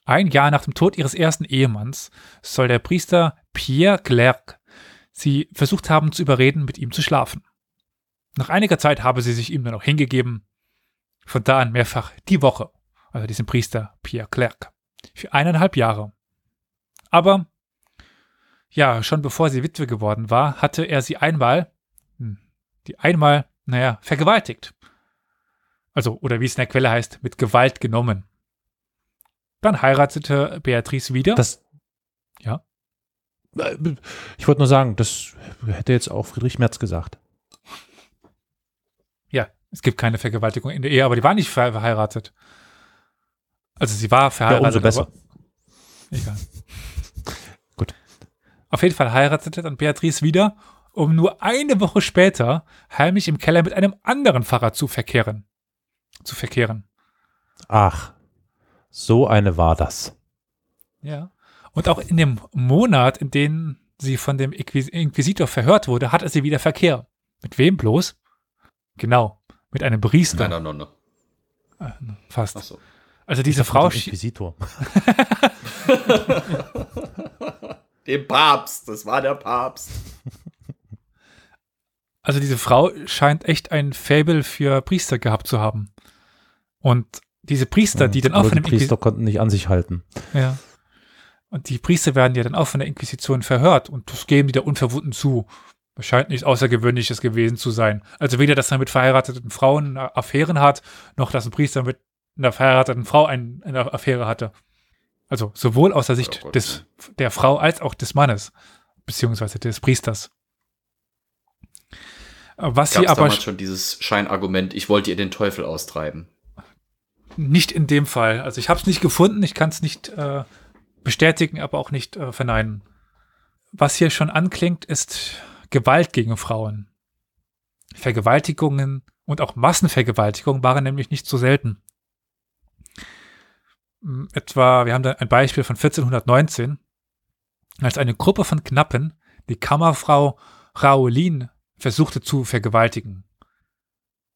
Speaker 3: Ein Jahr nach dem Tod ihres ersten Ehemanns soll der Priester Pierre Clerc sie versucht haben zu überreden, mit ihm zu schlafen. Nach einiger Zeit habe sie sich ihm dann auch hingegeben, von da an mehrfach die Woche, also diesem Priester Pierre Clerc, für eineinhalb Jahre. Aber, ja, schon bevor sie Witwe geworden war, hatte er sie einmal, hm, die einmal naja, vergewaltigt. Also, oder wie es in der Quelle heißt, mit Gewalt genommen. Dann heiratete Beatrice wieder.
Speaker 1: Das. Ja. Ich wollte nur sagen, das hätte jetzt auch Friedrich Merz gesagt.
Speaker 3: Ja, es gibt keine Vergewaltigung in der Ehe, aber die war nicht verheiratet. Also sie war verheiratet. Ja,
Speaker 1: umso besser.
Speaker 3: egal. Auf jeden Fall heiratete dann Beatrice wieder um nur eine Woche später heimlich im Keller mit einem anderen Pfarrer zu verkehren. Zu verkehren.
Speaker 1: Ach, so eine war das.
Speaker 3: Ja. Und auch in dem Monat, in dem sie von dem Inquisitor verhört wurde, hatte sie wieder Verkehr. Mit wem bloß? Genau, mit einem Priester.
Speaker 4: Einer Nonne.
Speaker 3: Äh, fast. Ach so. Also diese Frau.
Speaker 1: Inquisitor. *laughs*
Speaker 4: Dem Papst, das war der Papst. *laughs*
Speaker 3: Also diese Frau scheint echt ein Fable für Priester gehabt zu haben. Und diese Priester, ja, die dann auch von
Speaker 1: dem Priester Inquis konnten nicht an sich halten.
Speaker 3: Ja. Und die Priester werden ja dann auch von der Inquisition verhört und das geben die da unverwunden zu. Scheint nichts Außergewöhnliches gewesen zu sein. Also weder, dass er mit verheirateten Frauen Affären hat, noch dass ein Priester mit einer verheirateten Frau ein, eine Affäre hatte. Also sowohl aus der Sicht oh des, der Frau als auch des Mannes, beziehungsweise des Priesters.
Speaker 4: Was Gab's sie aber schon dieses Scheinargument, ich wollte ihr den Teufel austreiben.
Speaker 3: Nicht in dem Fall. Also ich habe es nicht gefunden, ich kann es nicht äh, bestätigen, aber auch nicht äh, verneinen. Was hier schon anklingt, ist Gewalt gegen Frauen. Vergewaltigungen und auch Massenvergewaltigungen waren nämlich nicht so selten. Etwa, wir haben da ein Beispiel von 1419, als eine Gruppe von Knappen die Kammerfrau Raolin versuchte zu vergewaltigen.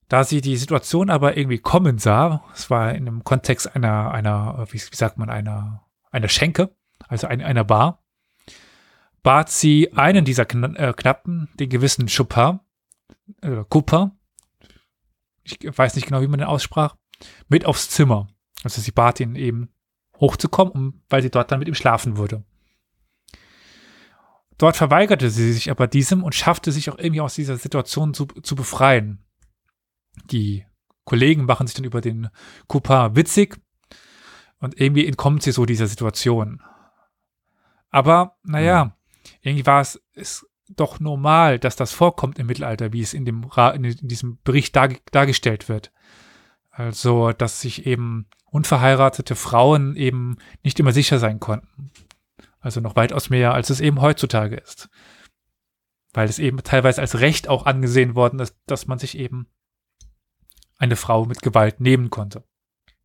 Speaker 3: Da sie die Situation aber irgendwie kommen sah, es war in dem Kontext einer, einer, wie, sagt man, einer, einer Schenke, also ein, einer Bar, bat sie einen dieser Kn äh, Knappen, den gewissen Chopin, äh, Cooper, ich weiß nicht genau, wie man den aussprach, mit aufs Zimmer. Also sie bat ihn eben hochzukommen, um, weil sie dort dann mit ihm schlafen würde. Dort verweigerte sie sich aber diesem und schaffte sich auch irgendwie aus dieser Situation zu, zu befreien. Die Kollegen machen sich dann über den Coupin witzig und irgendwie entkommt sie so dieser Situation. Aber, naja, mhm. irgendwie war es, es doch normal, dass das vorkommt im Mittelalter, wie es in, dem, in diesem Bericht dar, dargestellt wird. Also, dass sich eben unverheiratete Frauen eben nicht immer sicher sein konnten. Also noch weitaus mehr, als es eben heutzutage ist. Weil es eben teilweise als Recht auch angesehen worden ist, dass man sich eben eine Frau mit Gewalt nehmen konnte.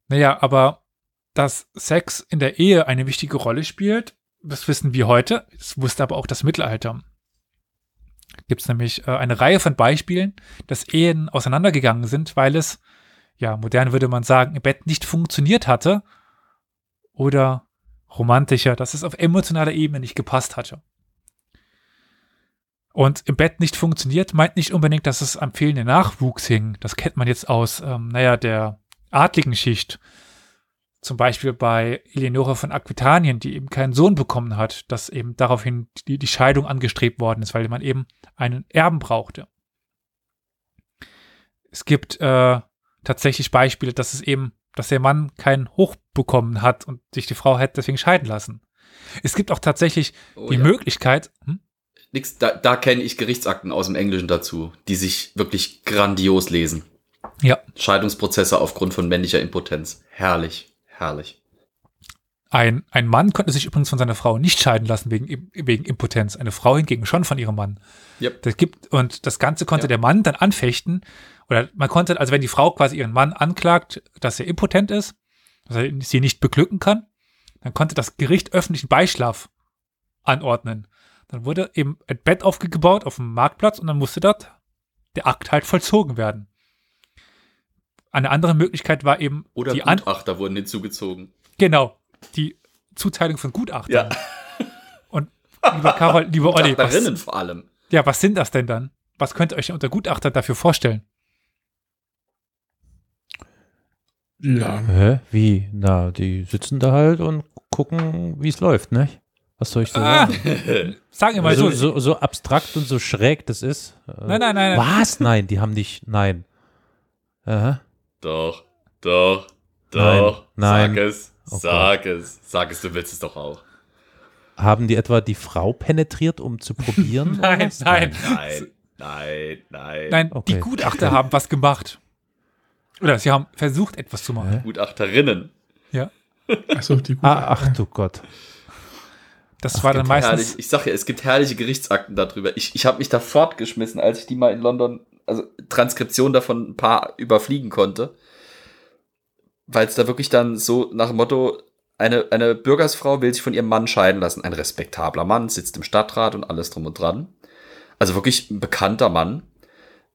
Speaker 3: Naja, aber dass Sex in der Ehe eine wichtige Rolle spielt, das wissen wir heute, das wusste aber auch das Mittelalter. Gibt es nämlich äh, eine Reihe von Beispielen, dass Ehen auseinandergegangen sind, weil es ja, modern würde man sagen, im Bett nicht funktioniert hatte oder romantischer, dass es auf emotionaler Ebene nicht gepasst hatte. Und im Bett nicht funktioniert, meint nicht unbedingt, dass es am fehlenden Nachwuchs hing. Das kennt man jetzt aus, ähm, naja, der adligen Schicht. Zum Beispiel bei Eleonore von Aquitanien, die eben keinen Sohn bekommen hat, dass eben daraufhin die, die Scheidung angestrebt worden ist, weil man eben einen Erben brauchte. Es gibt äh, tatsächlich Beispiele, dass es eben, dass der Mann keinen Hoch bekommen hat und sich die Frau hätte deswegen scheiden lassen. Es gibt auch tatsächlich oh, die ja. Möglichkeit. Hm?
Speaker 4: Nix, da, da kenne ich Gerichtsakten aus dem Englischen dazu, die sich wirklich grandios lesen.
Speaker 3: Ja.
Speaker 4: Scheidungsprozesse aufgrund von männlicher Impotenz. Herrlich, herrlich.
Speaker 3: Ein, ein Mann konnte sich übrigens von seiner Frau nicht scheiden lassen wegen, wegen Impotenz. Eine Frau hingegen schon von ihrem Mann.
Speaker 4: Yep.
Speaker 3: Das gibt, und das Ganze konnte ja. der Mann dann anfechten. Oder man konnte, also wenn die Frau quasi ihren Mann anklagt, dass er impotent ist, dass er sie nicht beglücken kann, dann konnte das Gericht öffentlichen Beischlaf anordnen. Dann wurde eben ein Bett aufgebaut auf dem Marktplatz und dann musste dort der Akt halt vollzogen werden. Eine andere Möglichkeit war eben.
Speaker 4: Oder die Gutachter An wurden hinzugezogen.
Speaker 3: Genau die Zuteilung von Gutachtern. Ja. *laughs* Und lieber Karol, lieber Olli,
Speaker 4: was, vor allem.
Speaker 3: Ja, was sind das denn dann? Was könnt ihr euch unter Gutachter dafür vorstellen?
Speaker 1: Ja. Hä? Wie? Na, die sitzen da halt und gucken, wie es läuft, ne? Was soll ich so ah,
Speaker 3: sagen? *laughs* Sagen wir mal
Speaker 1: so, so. So abstrakt und so schräg das ist.
Speaker 3: Nein, nein, nein.
Speaker 1: Was? Nein, die haben nicht. Nein.
Speaker 4: Aha. Doch, doch, doch.
Speaker 1: Nein,
Speaker 4: nein. Sag es. Oh sag Gott. es, sag es, du willst es doch auch.
Speaker 1: Haben die etwa die Frau penetriert, um zu probieren? *laughs*
Speaker 3: nein, nein,
Speaker 4: nein, nein, nein.
Speaker 3: Nein, okay. die Gutachter haben was gemacht. Oder sie haben versucht, etwas zu machen.
Speaker 4: Gutachterinnen.
Speaker 3: Ja.
Speaker 1: Achso, die Gutachter. Ah, ach du Gott.
Speaker 3: Das ach, war dann meistens.
Speaker 4: Herrlich, ich sag ja, es gibt herrliche Gerichtsakten darüber. Ich, ich habe mich da fortgeschmissen, als ich die mal in London, also Transkription davon ein paar überfliegen konnte weil es da wirklich dann so nach dem Motto, eine, eine Bürgersfrau will sich von ihrem Mann scheiden lassen. Ein respektabler Mann, sitzt im Stadtrat und alles drum und dran. Also wirklich ein bekannter Mann.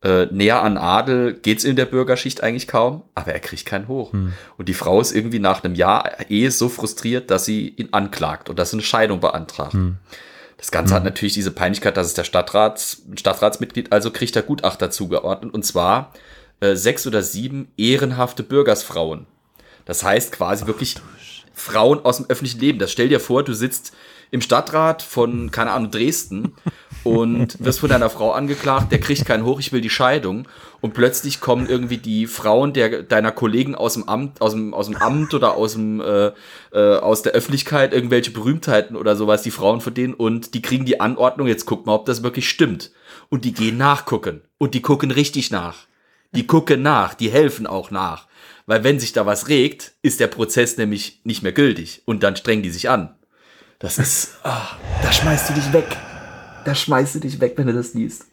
Speaker 4: Äh, näher an Adel geht's in der Bürgerschicht eigentlich kaum, aber er kriegt keinen hoch. Hm. Und die Frau ist irgendwie nach einem Jahr Ehe so frustriert, dass sie ihn anklagt und dass sie eine Scheidung beantragt. Hm. Das Ganze hm. hat natürlich diese Peinlichkeit, dass es der Stadtrats, Stadtratsmitglied also kriegt der Gutachter zugeordnet und zwar äh, sechs oder sieben ehrenhafte Bürgersfrauen das heißt quasi Ach, wirklich Frauen aus dem öffentlichen Leben. Das stell dir vor, du sitzt im Stadtrat von, keine Ahnung, Dresden und wirst von deiner Frau angeklagt, der kriegt keinen hoch, ich will die Scheidung. Und plötzlich kommen irgendwie die Frauen der, deiner Kollegen aus dem Amt, aus dem, aus dem Amt oder aus dem, äh, äh, aus der Öffentlichkeit, irgendwelche Berühmtheiten oder sowas, die Frauen von denen, und die kriegen die Anordnung, jetzt guck mal, ob das wirklich stimmt. Und die gehen nachgucken. Und die gucken richtig nach. Die gucken nach, die helfen auch nach. Weil wenn sich da was regt, ist der Prozess nämlich nicht mehr gültig. Und dann strengen die sich an. Das ist, ah, da schmeißt du dich weg. Da schmeißt du dich weg, wenn du das liest.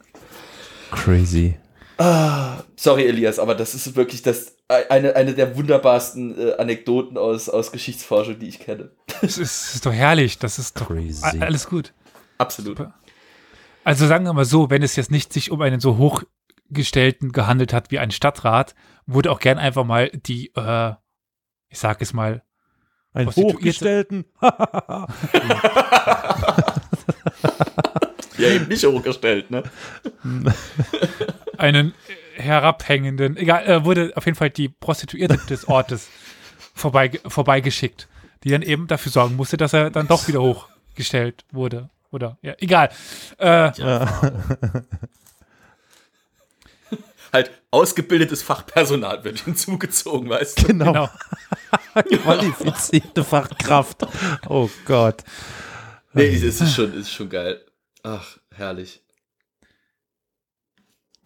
Speaker 1: Crazy.
Speaker 4: Ah, sorry, Elias, aber das ist wirklich das, eine, eine der wunderbarsten äh, Anekdoten aus, aus Geschichtsforschung, die ich kenne.
Speaker 3: Das ist, ist doch herrlich. Das ist doch
Speaker 1: Crazy.
Speaker 3: alles gut.
Speaker 4: Absolut.
Speaker 3: Super. Also sagen wir mal so, wenn es jetzt nicht sich um einen so hochgestellten gehandelt hat wie ein Stadtrat, wurde auch gern einfach mal die, äh, ich sag es mal,
Speaker 1: Ein. Hochgestellten. *laughs*
Speaker 4: Ja, eben nicht hochgestellt, ne?
Speaker 3: einen herabhängenden, egal, äh, wurde auf jeden Fall die Prostituierte des Ortes vorbei, vorbeigeschickt, die dann eben dafür sorgen musste, dass er dann doch wieder hochgestellt wurde. Oder, ja, egal. Äh, *laughs*
Speaker 4: Halt ausgebildetes Fachpersonal wird *laughs* hinzugezogen, weißt du?
Speaker 1: Genau.
Speaker 3: genau. *laughs*
Speaker 1: Qualifizierte Fachkraft. Oh Gott.
Speaker 4: Nee, es ist schon, ist schon geil. Ach, herrlich.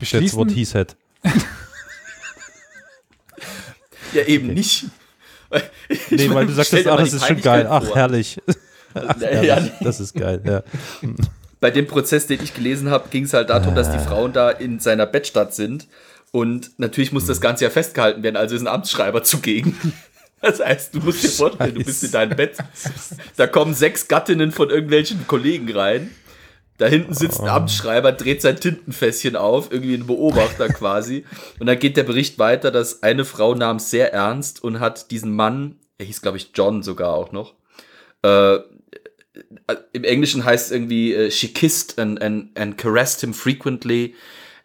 Speaker 1: That's what
Speaker 3: Beschließen,
Speaker 1: he said.
Speaker 4: Ja, eben nicht. Ich
Speaker 1: Nee, weil du sagst, ah, das ist schon geil. Ach, herrlich. Ach, *laughs*
Speaker 4: Ja,
Speaker 1: herrlich.
Speaker 4: nee.
Speaker 1: Das ist geil, ja.
Speaker 4: Bei dem Prozess, den ich gelesen habe, ging es halt darum, dass
Speaker 1: Ah.
Speaker 4: die Frauen da in seiner Bettstadt sind. Und natürlich muss
Speaker 1: Hm.
Speaker 4: das Ganze ja festgehalten werden, also ist ein Amtsschreiber zugegen. *laughs* Das heißt, du musst dir vorstellen, du bist in deinem Bett. Da kommen sechs Gattinnen von irgendwelchen Kollegen rein. Da hinten sitzt
Speaker 1: Oh.
Speaker 4: ein Amtsschreiber, dreht sein Tintenfässchen auf, irgendwie ein Beobachter *laughs* quasi. Und dann geht der Bericht weiter, dass eine Frau nahm es sehr ernst und hat diesen Mann, er hieß glaube ich John sogar auch noch, äh, im Englischen heißt es irgendwie, äh, she kissed and, and, and caressed him frequently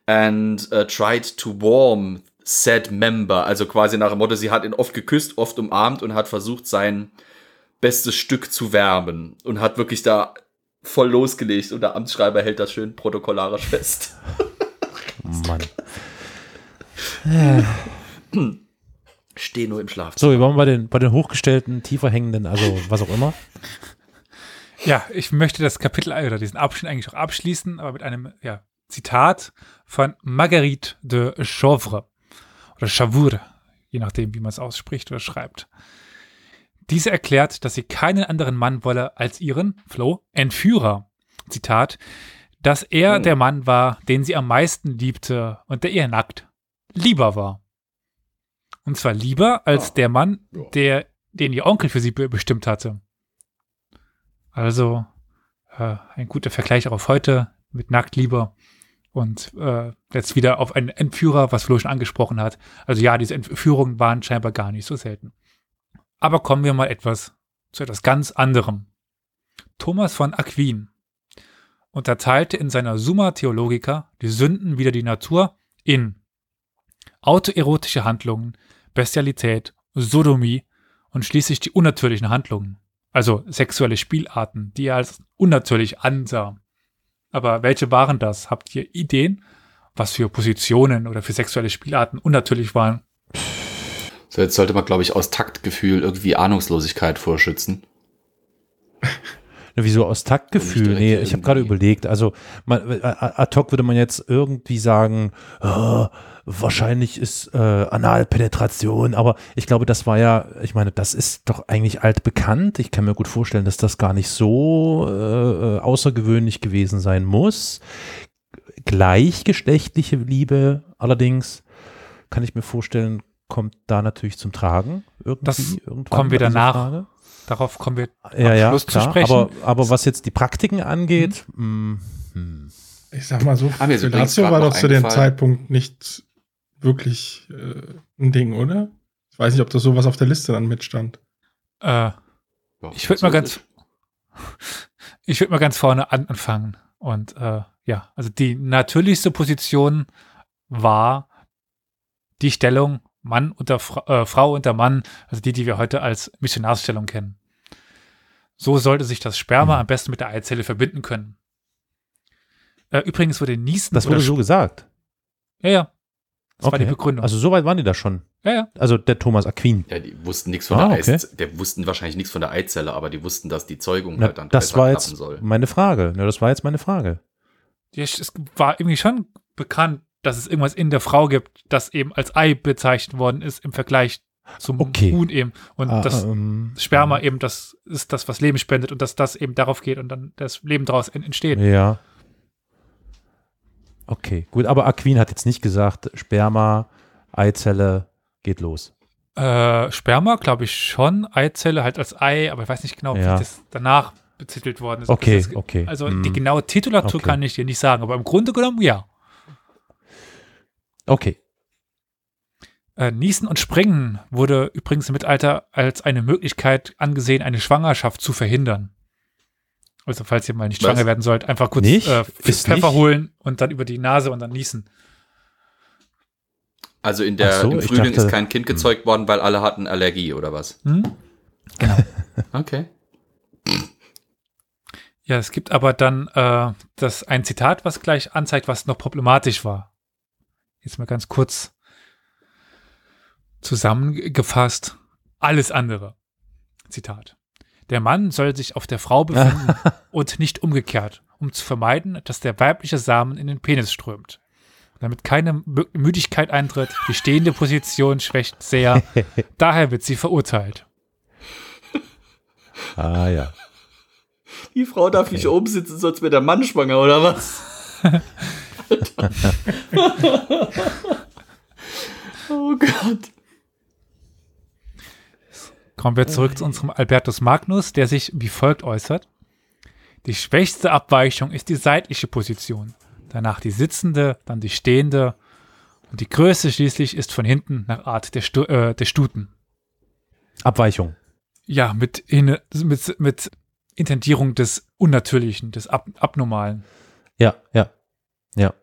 Speaker 4: and uh, tried to warm said member. Also quasi nach dem Motto, sie hat ihn oft geküsst, oft umarmt und hat versucht, sein bestes Stück zu wärmen. Und hat wirklich da voll losgelegt und der Amtsschreiber hält das schön protokollarisch fest. *laughs*
Speaker 1: Mann.
Speaker 4: Steh nur im Schlaf.
Speaker 1: So, wir waren bei den, bei den hochgestellten, tiefer hängenden, also was auch immer.
Speaker 3: Ja, ich möchte das Kapitel oder diesen Abschnitt eigentlich auch abschließen, aber mit einem ja, Zitat von Marguerite de Chauvre oder Chavour, je nachdem, wie man es ausspricht oder schreibt. Diese erklärt, dass sie keinen anderen Mann wolle als ihren, Flo, Entführer. Zitat, dass er der Mann war, den sie am meisten liebte und der ihr nackt lieber war. Und zwar lieber als der Mann, der, den ihr Onkel für sie be bestimmt hatte. Also äh, ein guter Vergleich auf heute mit nackt lieber und äh, jetzt wieder auf einen Entführer, was Flo schon angesprochen hat. Also ja, diese Entführungen waren scheinbar gar nicht so selten. Aber kommen wir mal etwas zu etwas ganz anderem. Thomas von Aquin unterteilte in seiner Summa Theologica die Sünden wider die Natur in autoerotische Handlungen, Bestialität, Sodomie und schließlich die unnatürlichen Handlungen, also sexuelle Spielarten, die er als unnatürlich ansah. Aber welche waren das? Habt ihr Ideen, was für Positionen oder für sexuelle Spielarten unnatürlich waren?
Speaker 4: So, jetzt sollte man, glaube ich, aus Taktgefühl irgendwie Ahnungslosigkeit vorschützen. *laughs*
Speaker 1: Na, Wieso aus Taktgefühl? Nee, ich habe gerade überlegt. Also man, äh, ad hoc würde man jetzt irgendwie sagen, äh, wahrscheinlich ist äh, Analpenetration, aber ich glaube, das war ja, ich meine, das ist doch eigentlich altbekannt. Ich kann mir gut vorstellen, dass das gar nicht so äh, äh, außergewöhnlich gewesen sein muss. Gleichgeschlechtliche Liebe allerdings, kann ich mir vorstellen, kommt da natürlich zum Tragen. Irgendwie,
Speaker 3: Das kommen wir danach. Darauf kommen wir
Speaker 1: Ja, ja,
Speaker 3: Schluss zu
Speaker 1: klar.
Speaker 3: sprechen.
Speaker 1: Aber, aber was jetzt die Praktiken angeht, mm, hm.
Speaker 2: Ich sag mal so,
Speaker 4: Ah, grad
Speaker 2: war doch zu dem. Zeitpunkt nicht wirklich äh, ein Ding, oder? Ich weiß nicht, ob da sowas auf der Liste dann mitstand.
Speaker 3: äh, Ich würd mal ganz- *laughs* Ich würde mal ganz vorne an, anfangen. Und äh, ja, also die natürlichste Position war die Stellung Mann unter Fra äh, Frau unter Mann, also die, die wir heute als Missionarsstellung kennen. So sollte sich das Sperma am besten mit der Eizelle verbinden können. Äh, übrigens wurde Niesen.
Speaker 1: Das wurde so gesagt.
Speaker 3: Ja, ja. Das war
Speaker 1: Okay.
Speaker 3: die Begründung.
Speaker 1: Also so weit waren die da schon.
Speaker 3: ja, ja.
Speaker 1: Also der Thomas Aquin.
Speaker 4: Ja, die wussten nichts von
Speaker 1: Ah,
Speaker 4: der
Speaker 1: okay.
Speaker 4: Eiszelle. Der wussten wahrscheinlich nichts von der Eizelle, aber die wussten, dass die Zeugung
Speaker 1: Na,
Speaker 4: halt dann
Speaker 1: das war jetzt
Speaker 4: soll.
Speaker 1: meine Frage. Ja, das war jetzt meine Frage.
Speaker 3: Ja, Es war irgendwie schon bekannt, dass es irgendwas in der Frau gibt, das eben als Ei bezeichnet worden ist im Vergleich zum
Speaker 1: Okay.
Speaker 3: Huhn eben. Und
Speaker 1: Ah,
Speaker 3: das
Speaker 1: ähm,
Speaker 3: Sperma eben, das ist das, was Leben spendet und dass das eben darauf geht und dann das Leben daraus en- entsteht.
Speaker 1: Ja. Okay, gut. Aber Aquin hat jetzt nicht gesagt, Sperma, Eizelle, geht los.
Speaker 3: Äh, Sperma, glaube ich schon. Eizelle halt als Ei, aber ich weiß nicht genau,
Speaker 1: Ja.
Speaker 3: wie das danach betitelt worden ist.
Speaker 1: Okay,
Speaker 3: Das
Speaker 1: okay.
Speaker 3: Also
Speaker 1: Hm.
Speaker 3: die genaue Titulatur
Speaker 1: Okay.
Speaker 3: kann ich dir nicht sagen, aber im Grunde genommen ja.
Speaker 1: Okay.
Speaker 3: Äh, Niesen und Springen wurde übrigens im Mittelalter als eine Möglichkeit angesehen, eine Schwangerschaft zu verhindern. Also falls ihr mal nicht
Speaker 4: Was?
Speaker 3: schwanger werden sollt, einfach kurz
Speaker 1: Nicht?
Speaker 3: äh, Pfeffer
Speaker 1: nicht?
Speaker 3: holen und dann über die Nase und dann niesen.
Speaker 4: Also in der,
Speaker 1: so,
Speaker 4: im Frühling
Speaker 1: dachte-
Speaker 4: ist kein Kind gezeugt worden, weil alle hatten Allergie oder was?
Speaker 3: Hm? Genau. *laughs*
Speaker 4: Okay.
Speaker 3: Ja, es gibt aber dann äh, das ein Zitat, was gleich anzeigt, was noch problematisch war. Jetzt mal ganz kurz zusammengefasst. Alles andere. Zitat. Der Mann soll sich auf der Frau befinden *laughs* und nicht umgekehrt, um zu vermeiden, dass der weibliche Samen in den Penis strömt. Damit keine Mü- Müdigkeit eintritt, die stehende Position schwächt sehr, *laughs* daher wird sie verurteilt.
Speaker 1: Ah ja.
Speaker 4: Die Frau darf nicht oben sitzen, sonst wird der Mann schwanger oder was? *laughs* oh Gott.
Speaker 3: Kommen wir zurück zu unserem Albertus Magnus, der sich wie folgt äußert. Die schwächste Abweichung ist die seitliche Position, danach die sitzende, dann die stehende und die größte schließlich ist von hinten nach Art der, Stu äh, der Stuten.
Speaker 1: Abweichung.
Speaker 3: Ja, mit, in, mit, mit Intendierung des Unnatürlichen, des Ab Abnormalen.
Speaker 1: Ja, ja. Ja.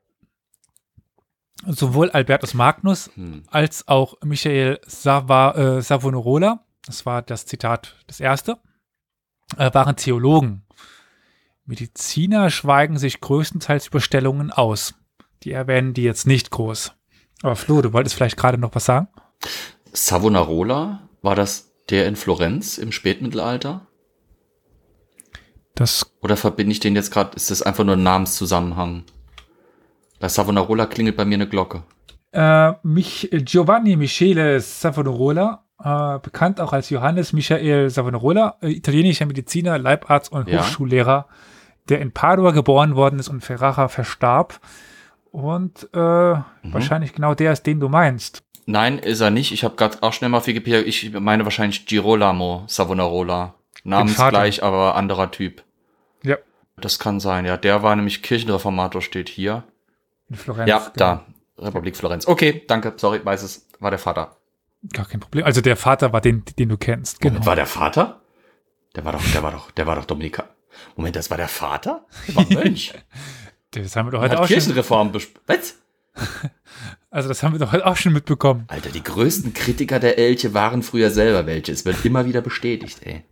Speaker 3: Sowohl Albertus Magnus
Speaker 4: Hm.
Speaker 3: als auch Michael Sava, äh, Savonarola, das war das Zitat das erste, äh, waren Theologen. Mediziner schweigen sich größtenteils über Stellungen aus. Die erwähnen die jetzt nicht groß. Aber Flo, du wolltest vielleicht gerade noch was sagen?
Speaker 4: Savonarola, war das der in Florenz im Spätmittelalter?
Speaker 3: Das,
Speaker 4: Oder verbinde ich den jetzt gerade, ist das einfach nur ein Namenszusammenhang? Bei Savonarola klingelt bei mir eine Glocke.
Speaker 3: äh, mich, Giovanni Michele Savonarola, äh, bekannt auch als Johannes Michael Savonarola, äh, italienischer Mediziner, Leibarzt und
Speaker 4: Ja.
Speaker 3: Hochschullehrer, der in Padua geboren worden ist und Ferrara verstarb. Und äh, wahrscheinlich genau der ist, den du meinst.
Speaker 4: Nein, ist er nicht. Ich habe gerade auch schnell mal Wikipedia, ich meine wahrscheinlich Girolamo Savonarola. Namensgleich, aber anderer Typ.
Speaker 3: Ja.
Speaker 4: Das kann sein, ja. Der war nämlich Kirchenreformator, steht hier.
Speaker 3: In Florenz.
Speaker 4: ja,
Speaker 3: genau.
Speaker 4: da. Republik Florenz. Okay, danke, sorry, weiß es. War der Vater.
Speaker 3: Gar kein Problem. Also der Vater war den, den du kennst. Genau.
Speaker 4: Moment, war der Vater? Der war doch, der war doch, der war doch Dominika. Moment, das war der Vater? Der war Mönch. *laughs*
Speaker 3: Das haben wir doch heute auch schon.
Speaker 4: Kirchenreform besp- Was? *laughs*
Speaker 3: Also das haben wir doch heute auch schon mitbekommen.
Speaker 4: Alter, die größten Kritiker der Elche waren früher selber welche. Es wird immer wieder bestätigt, ey.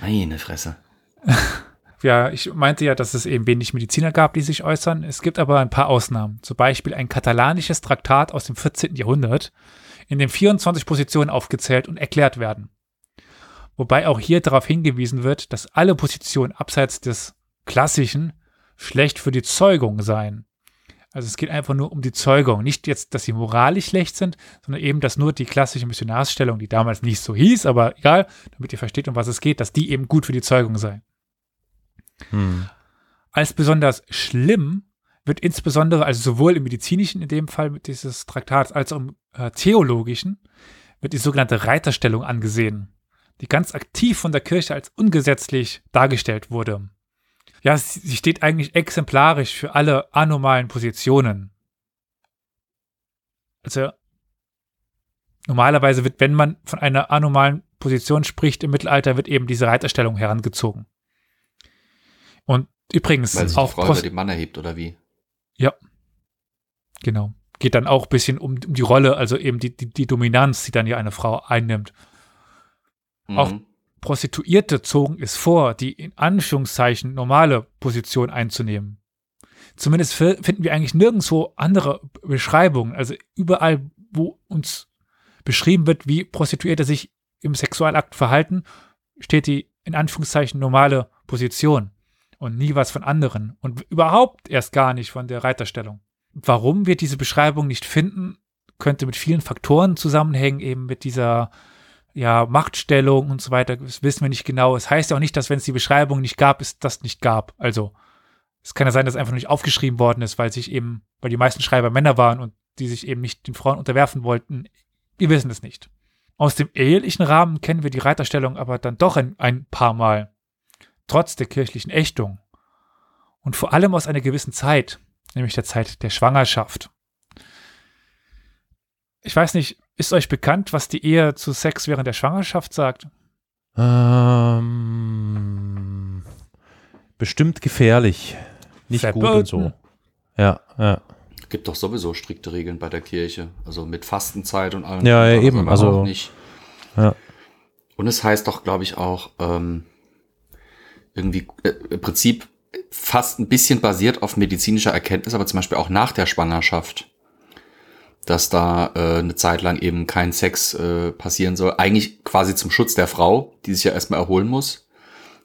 Speaker 4: Meine Fresse.
Speaker 3: Ja, ich meinte ja, dass es eben wenig Mediziner gab, die sich äußern. Es gibt aber ein paar Ausnahmen. Zum Beispiel ein katalanisches Traktat aus dem 14. Jahrhundert, in dem 24 Positionen aufgezählt und erklärt werden. Wobei auch hier darauf hingewiesen wird, dass alle Positionen abseits des klassischen schlecht für die Zeugung seien. Also es geht einfach nur um die Zeugung. Nicht jetzt, dass sie moralisch schlecht sind, sondern eben, dass nur die klassische Missionarsstellung, die damals nicht so hieß, aber egal, damit ihr versteht, um was es geht, dass die eben gut für die Zeugung sei.
Speaker 1: Hm.
Speaker 3: Als besonders schlimm wird insbesondere, also sowohl im medizinischen in dem Fall mit dieses Traktats, als auch im äh, theologischen, wird die sogenannte Reiterstellung angesehen, die ganz aktiv von der Kirche als ungesetzlich dargestellt wurde. Ja, sie steht eigentlich exemplarisch für alle anormalen Positionen. Also normalerweise wird, wenn man von einer anormalen Position spricht im Mittelalter, wird eben diese Reiterstellung herangezogen. Und übrigens
Speaker 4: Weil sich die
Speaker 3: auch
Speaker 4: Frau
Speaker 3: Prost-
Speaker 4: über den Mann erhebt, oder wie?
Speaker 3: Genau. Geht dann auch ein bisschen um, um die Rolle, also eben die, die, die Dominanz, die dann ja eine Frau einnimmt. Auch-
Speaker 4: Mhm.
Speaker 3: Prostituierte zogen es vor, die in Anführungszeichen normale Position einzunehmen. Zumindest finden wir eigentlich nirgendwo andere Beschreibungen. Also überall, wo uns beschrieben wird, wie Prostituierte sich im Sexualakt verhalten, steht die in Anführungszeichen normale Position und nie was von anderen und überhaupt erst gar nicht von der Reiterstellung. Warum wir diese Beschreibung nicht finden, könnte mit vielen Faktoren zusammenhängen, eben mit dieser ja, Machtstellung und so weiter, das wissen wir nicht genau. Es heißt ja auch nicht, dass wenn es die Beschreibung nicht gab, es das nicht gab. Also es kann ja sein, dass es einfach nicht aufgeschrieben worden ist, weil sich eben, weil die meisten Schreiber Männer waren und die sich eben nicht den Frauen unterwerfen wollten. Wir wissen es nicht. Aus dem ehelichen Rahmen kennen wir die Reiterstellung aber dann doch ein, ein paar Mal, trotz der kirchlichen Ächtung. Und vor allem aus einer gewissen Zeit, nämlich der Zeit der Schwangerschaft. Ich weiß nicht, ist euch bekannt, was die Ehe zu Sex während der Schwangerschaft sagt?
Speaker 1: Ähm, bestimmt gefährlich. Nicht Verboten. gut und so. Ja, ja.
Speaker 4: Gibt doch sowieso strikte Regeln bei der Kirche. Also mit Fastenzeit und allem.
Speaker 1: Ja, ja eben. Also
Speaker 4: nicht. Ja. Und es heißt doch, glaube ich, auch ähm, irgendwie äh, im Prinzip fast ein bisschen basiert auf medizinischer Erkenntnis, aber zum Beispiel auch nach der Schwangerschaft dass da äh, eine Zeit lang eben kein Sex äh, passieren soll. Eigentlich quasi zum Schutz der Frau, die sich ja erstmal erholen muss.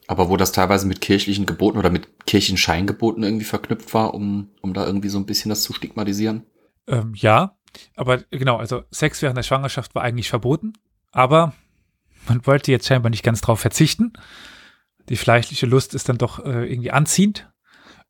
Speaker 4: Aber wo das teilweise mit kirchlichen Geboten oder mit kirchlichen Scheingeboten irgendwie verknüpft war, um, um da irgendwie so ein bisschen das zu stigmatisieren.
Speaker 3: Ähm, ja, aber genau, also Sex während der Schwangerschaft war eigentlich verboten, aber man wollte jetzt scheinbar nicht ganz drauf verzichten. Die fleischliche Lust ist dann doch äh, irgendwie anziehend.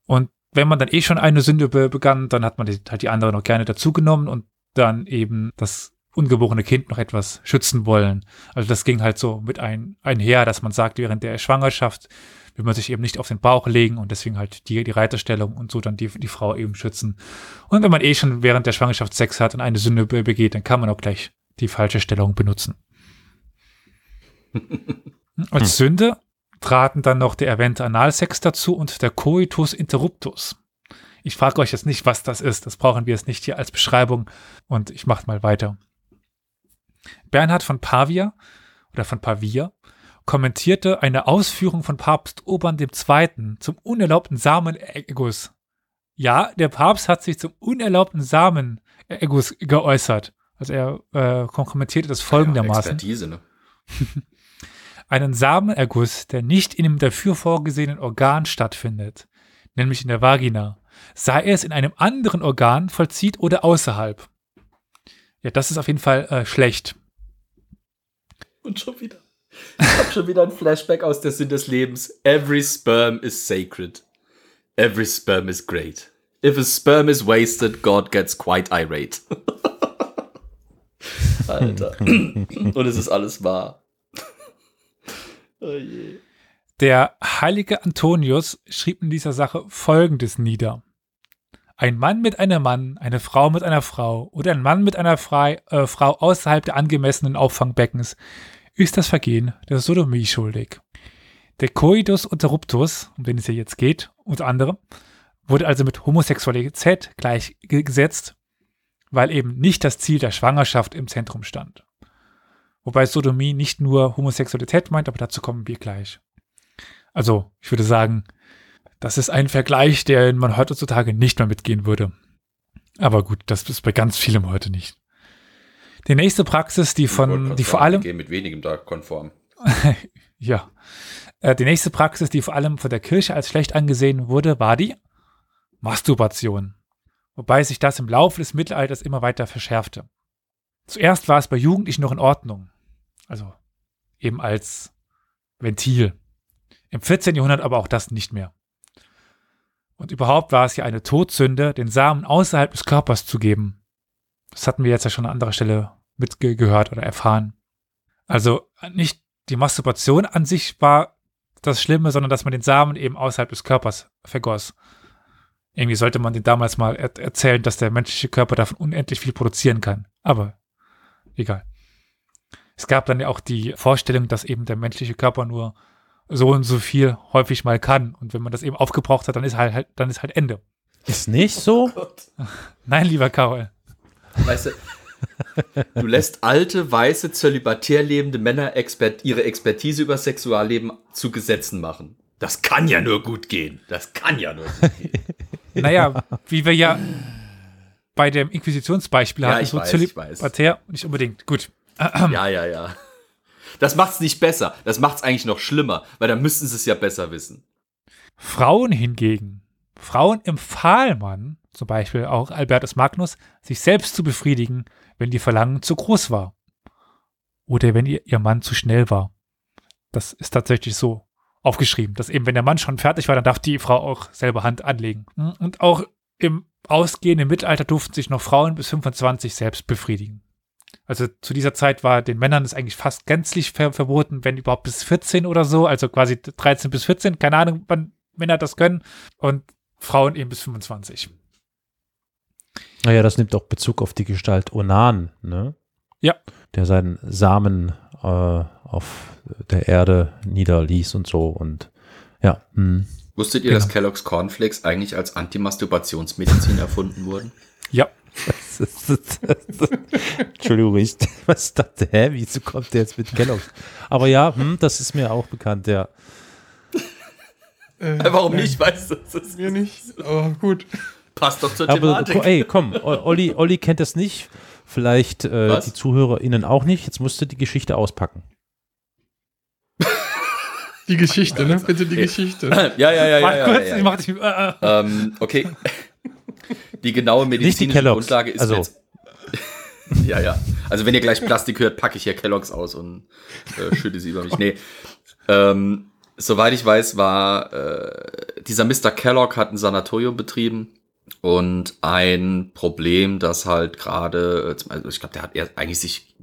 Speaker 3: Und wenn man dann eh schon eine Sünde be begann, dann hat man die, halt die andere noch gerne dazugenommen und dann eben das ungeborene Kind noch etwas schützen wollen. Also das ging halt so mit ein, einher, dass man sagt, während der Schwangerschaft will man sich eben nicht auf den Bauch legen und deswegen halt die, die Reiterstellung und so dann die, die Frau eben schützen. Und wenn man eh schon während der Schwangerschaft Sex hat und eine Sünde begeht, dann kann man auch gleich die falsche Stellung benutzen. *laughs* Als hm. Sünde traten dann noch der erwähnte Analsex dazu und der Coitus interruptus. Ich frage euch jetzt nicht, was das ist. Das brauchen wir jetzt nicht hier als Beschreibung. Und ich mache mal weiter. Bernhard von Pavia oder von Pavia kommentierte eine Ausführung von Papst Urban II. zum unerlaubten Samenerguss. Ja, der Papst hat sich zum unerlaubten Samenerguss geäußert. Also er äh, kommentierte das folgendermaßen. Ja, Expertise, ne? *laughs* einen Samenerguss, der nicht in dem dafür vorgesehenen Organ stattfindet, nämlich in der Vagina, sei es in einem anderen Organ vollzieht oder außerhalb. Ja, das ist auf jeden Fall äh, schlecht.
Speaker 4: Und schon wieder. Ich habe schon wieder ein Flashback aus der Sinn des Lebens. Every sperm is sacred. Every sperm is great. If a sperm is wasted, God gets quite irate. *laughs* Alter. *laughs* Und es ist alles wahr.
Speaker 3: Oh je. Der heilige Antonius schrieb in dieser Sache Folgendes nieder. Ein Mann mit einem Mann, eine Frau mit einer Frau oder ein Mann mit einer Frei, äh, Frau außerhalb der angemessenen Auffangbeckens ist das Vergehen der Sodomie schuldig. Der Coitus interruptus, um den es hier jetzt geht, unter anderem, wurde also mit Homosexualität gleichgesetzt, weil eben nicht das Ziel der Schwangerschaft im Zentrum stand. Wobei Sodomie nicht nur Homosexualität meint, aber dazu kommen wir gleich. Also, ich würde sagen, das ist ein Vergleich, den man heutzutage nicht mehr mitgehen würde. Aber gut, das ist bei ganz vielem heute nicht. Die nächste Praxis, die von, die vor allem.
Speaker 4: Gehen mit wenigem da konform. *laughs*
Speaker 3: ja. Äh, die nächste Praxis, die vor allem von der Kirche als schlecht angesehen wurde, war die Masturbation. Wobei sich das im Laufe des Mittelalters immer weiter verschärfte. Zuerst war es bei Jugendlichen noch in Ordnung. Also eben als Ventil. Im 14. Jahrhundert aber auch das nicht mehr. Und überhaupt war es ja eine Todsünde, den Samen außerhalb des Körpers zu geben. Das hatten wir jetzt ja schon an anderer Stelle mitgehört oder erfahren. Also nicht die Masturbation an sich war das Schlimme, sondern dass man den Samen eben außerhalb des Körpers vergoss. Irgendwie sollte man den damals mal er erzählen, dass der menschliche Körper davon unendlich viel produzieren kann. Aber egal. Es gab dann ja auch die Vorstellung, dass eben der menschliche Körper nur so und so viel häufig mal kann. Und wenn man das eben aufgebraucht hat, dann ist halt, halt dann ist halt Ende.
Speaker 1: Ist nicht so?
Speaker 3: Oh *laughs* Nein, lieber Karol.
Speaker 4: Weißt du, Du lässt alte, weiße, zölibatär lebende Männer expert ihre Expertise über Sexualleben zu Gesetzen machen. Das kann ja nur gut gehen. Das kann ja nur gut gehen. *laughs*
Speaker 3: Naja, wie wir ja bei dem Inquisitionsbeispiel
Speaker 4: Ja,
Speaker 3: hatten,
Speaker 4: ich
Speaker 3: so
Speaker 4: weiß,
Speaker 3: zölibatär nicht unbedingt. Gut.
Speaker 4: Ja, ja, ja. Das macht's nicht besser. Das macht's eigentlich noch schlimmer, weil dann müssten sie es ja besser wissen.
Speaker 3: Frauen hingegen, Frauen empfahl man, zum Beispiel auch Albertus Magnus, sich selbst zu befriedigen, wenn die Verlangen zu groß war. Oder wenn ihr, ihr Mann zu schnell war. Das ist tatsächlich so aufgeschrieben, dass eben, wenn der Mann schon fertig war, dann darf die Frau auch selber Hand anlegen. Und auch im ausgehenden Mittelalter durften sich noch Frauen bis 25 selbst befriedigen. Also zu dieser Zeit war den Männern es eigentlich fast gänzlich ver verboten, wenn überhaupt bis 14 oder so, also quasi 13 bis 14, keine Ahnung, wann Männer das können und Frauen eben bis 25.
Speaker 1: Naja, das nimmt auch Bezug auf die Gestalt Onan, ne?
Speaker 3: Ja.
Speaker 1: Der seinen Samen äh, auf der Erde niederließ und so und ja. Hm.
Speaker 4: Wusstet ihr,
Speaker 3: Genau.
Speaker 4: dass Kellogg's Cornflakes eigentlich als Antimasturbationsmedizin *laughs* erfunden wurden?
Speaker 3: Ja, *laughs*
Speaker 1: Entschuldigung, ich *laughs* was dachte, hä, wieso kommt der jetzt mit Kellogg's? Aber ja, hm, das ist mir auch bekannt, ja.
Speaker 2: Äh,
Speaker 4: Warum
Speaker 2: nein,
Speaker 4: nicht? Weißt du, das ist-
Speaker 2: Mir nicht, aber gut.
Speaker 4: passt doch zur
Speaker 1: Aber
Speaker 4: Thematik.
Speaker 1: ey, komm, Olli, Olli kennt das nicht. Vielleicht äh, die ZuhörerInnen auch nicht. Jetzt musst du die Geschichte auspacken.
Speaker 2: Die Geschichte, ne? Bitte die Geschichte.
Speaker 4: Ja, ja, ja, ja.
Speaker 3: warte
Speaker 4: ja,
Speaker 3: kurz,
Speaker 4: ja,
Speaker 3: ich
Speaker 4: ja.
Speaker 3: mach dich. Äh, *laughs* äh.
Speaker 4: Ähm, okay. Die genaue medizinische
Speaker 1: Kellogg's,
Speaker 4: Grundlage ist
Speaker 1: also-
Speaker 4: jetzt. *laughs* ja, ja. Also wenn ihr gleich Plastik hört, packe ich hier Kelloggs aus und äh, schütte sie über mich. Nee. Ähm, soweit ich weiß, war äh, dieser Mr. Kellogg hat ein Sanatorium betrieben und ein Problem, das halt gerade, also ich glaube, der hat eher eigentlich sich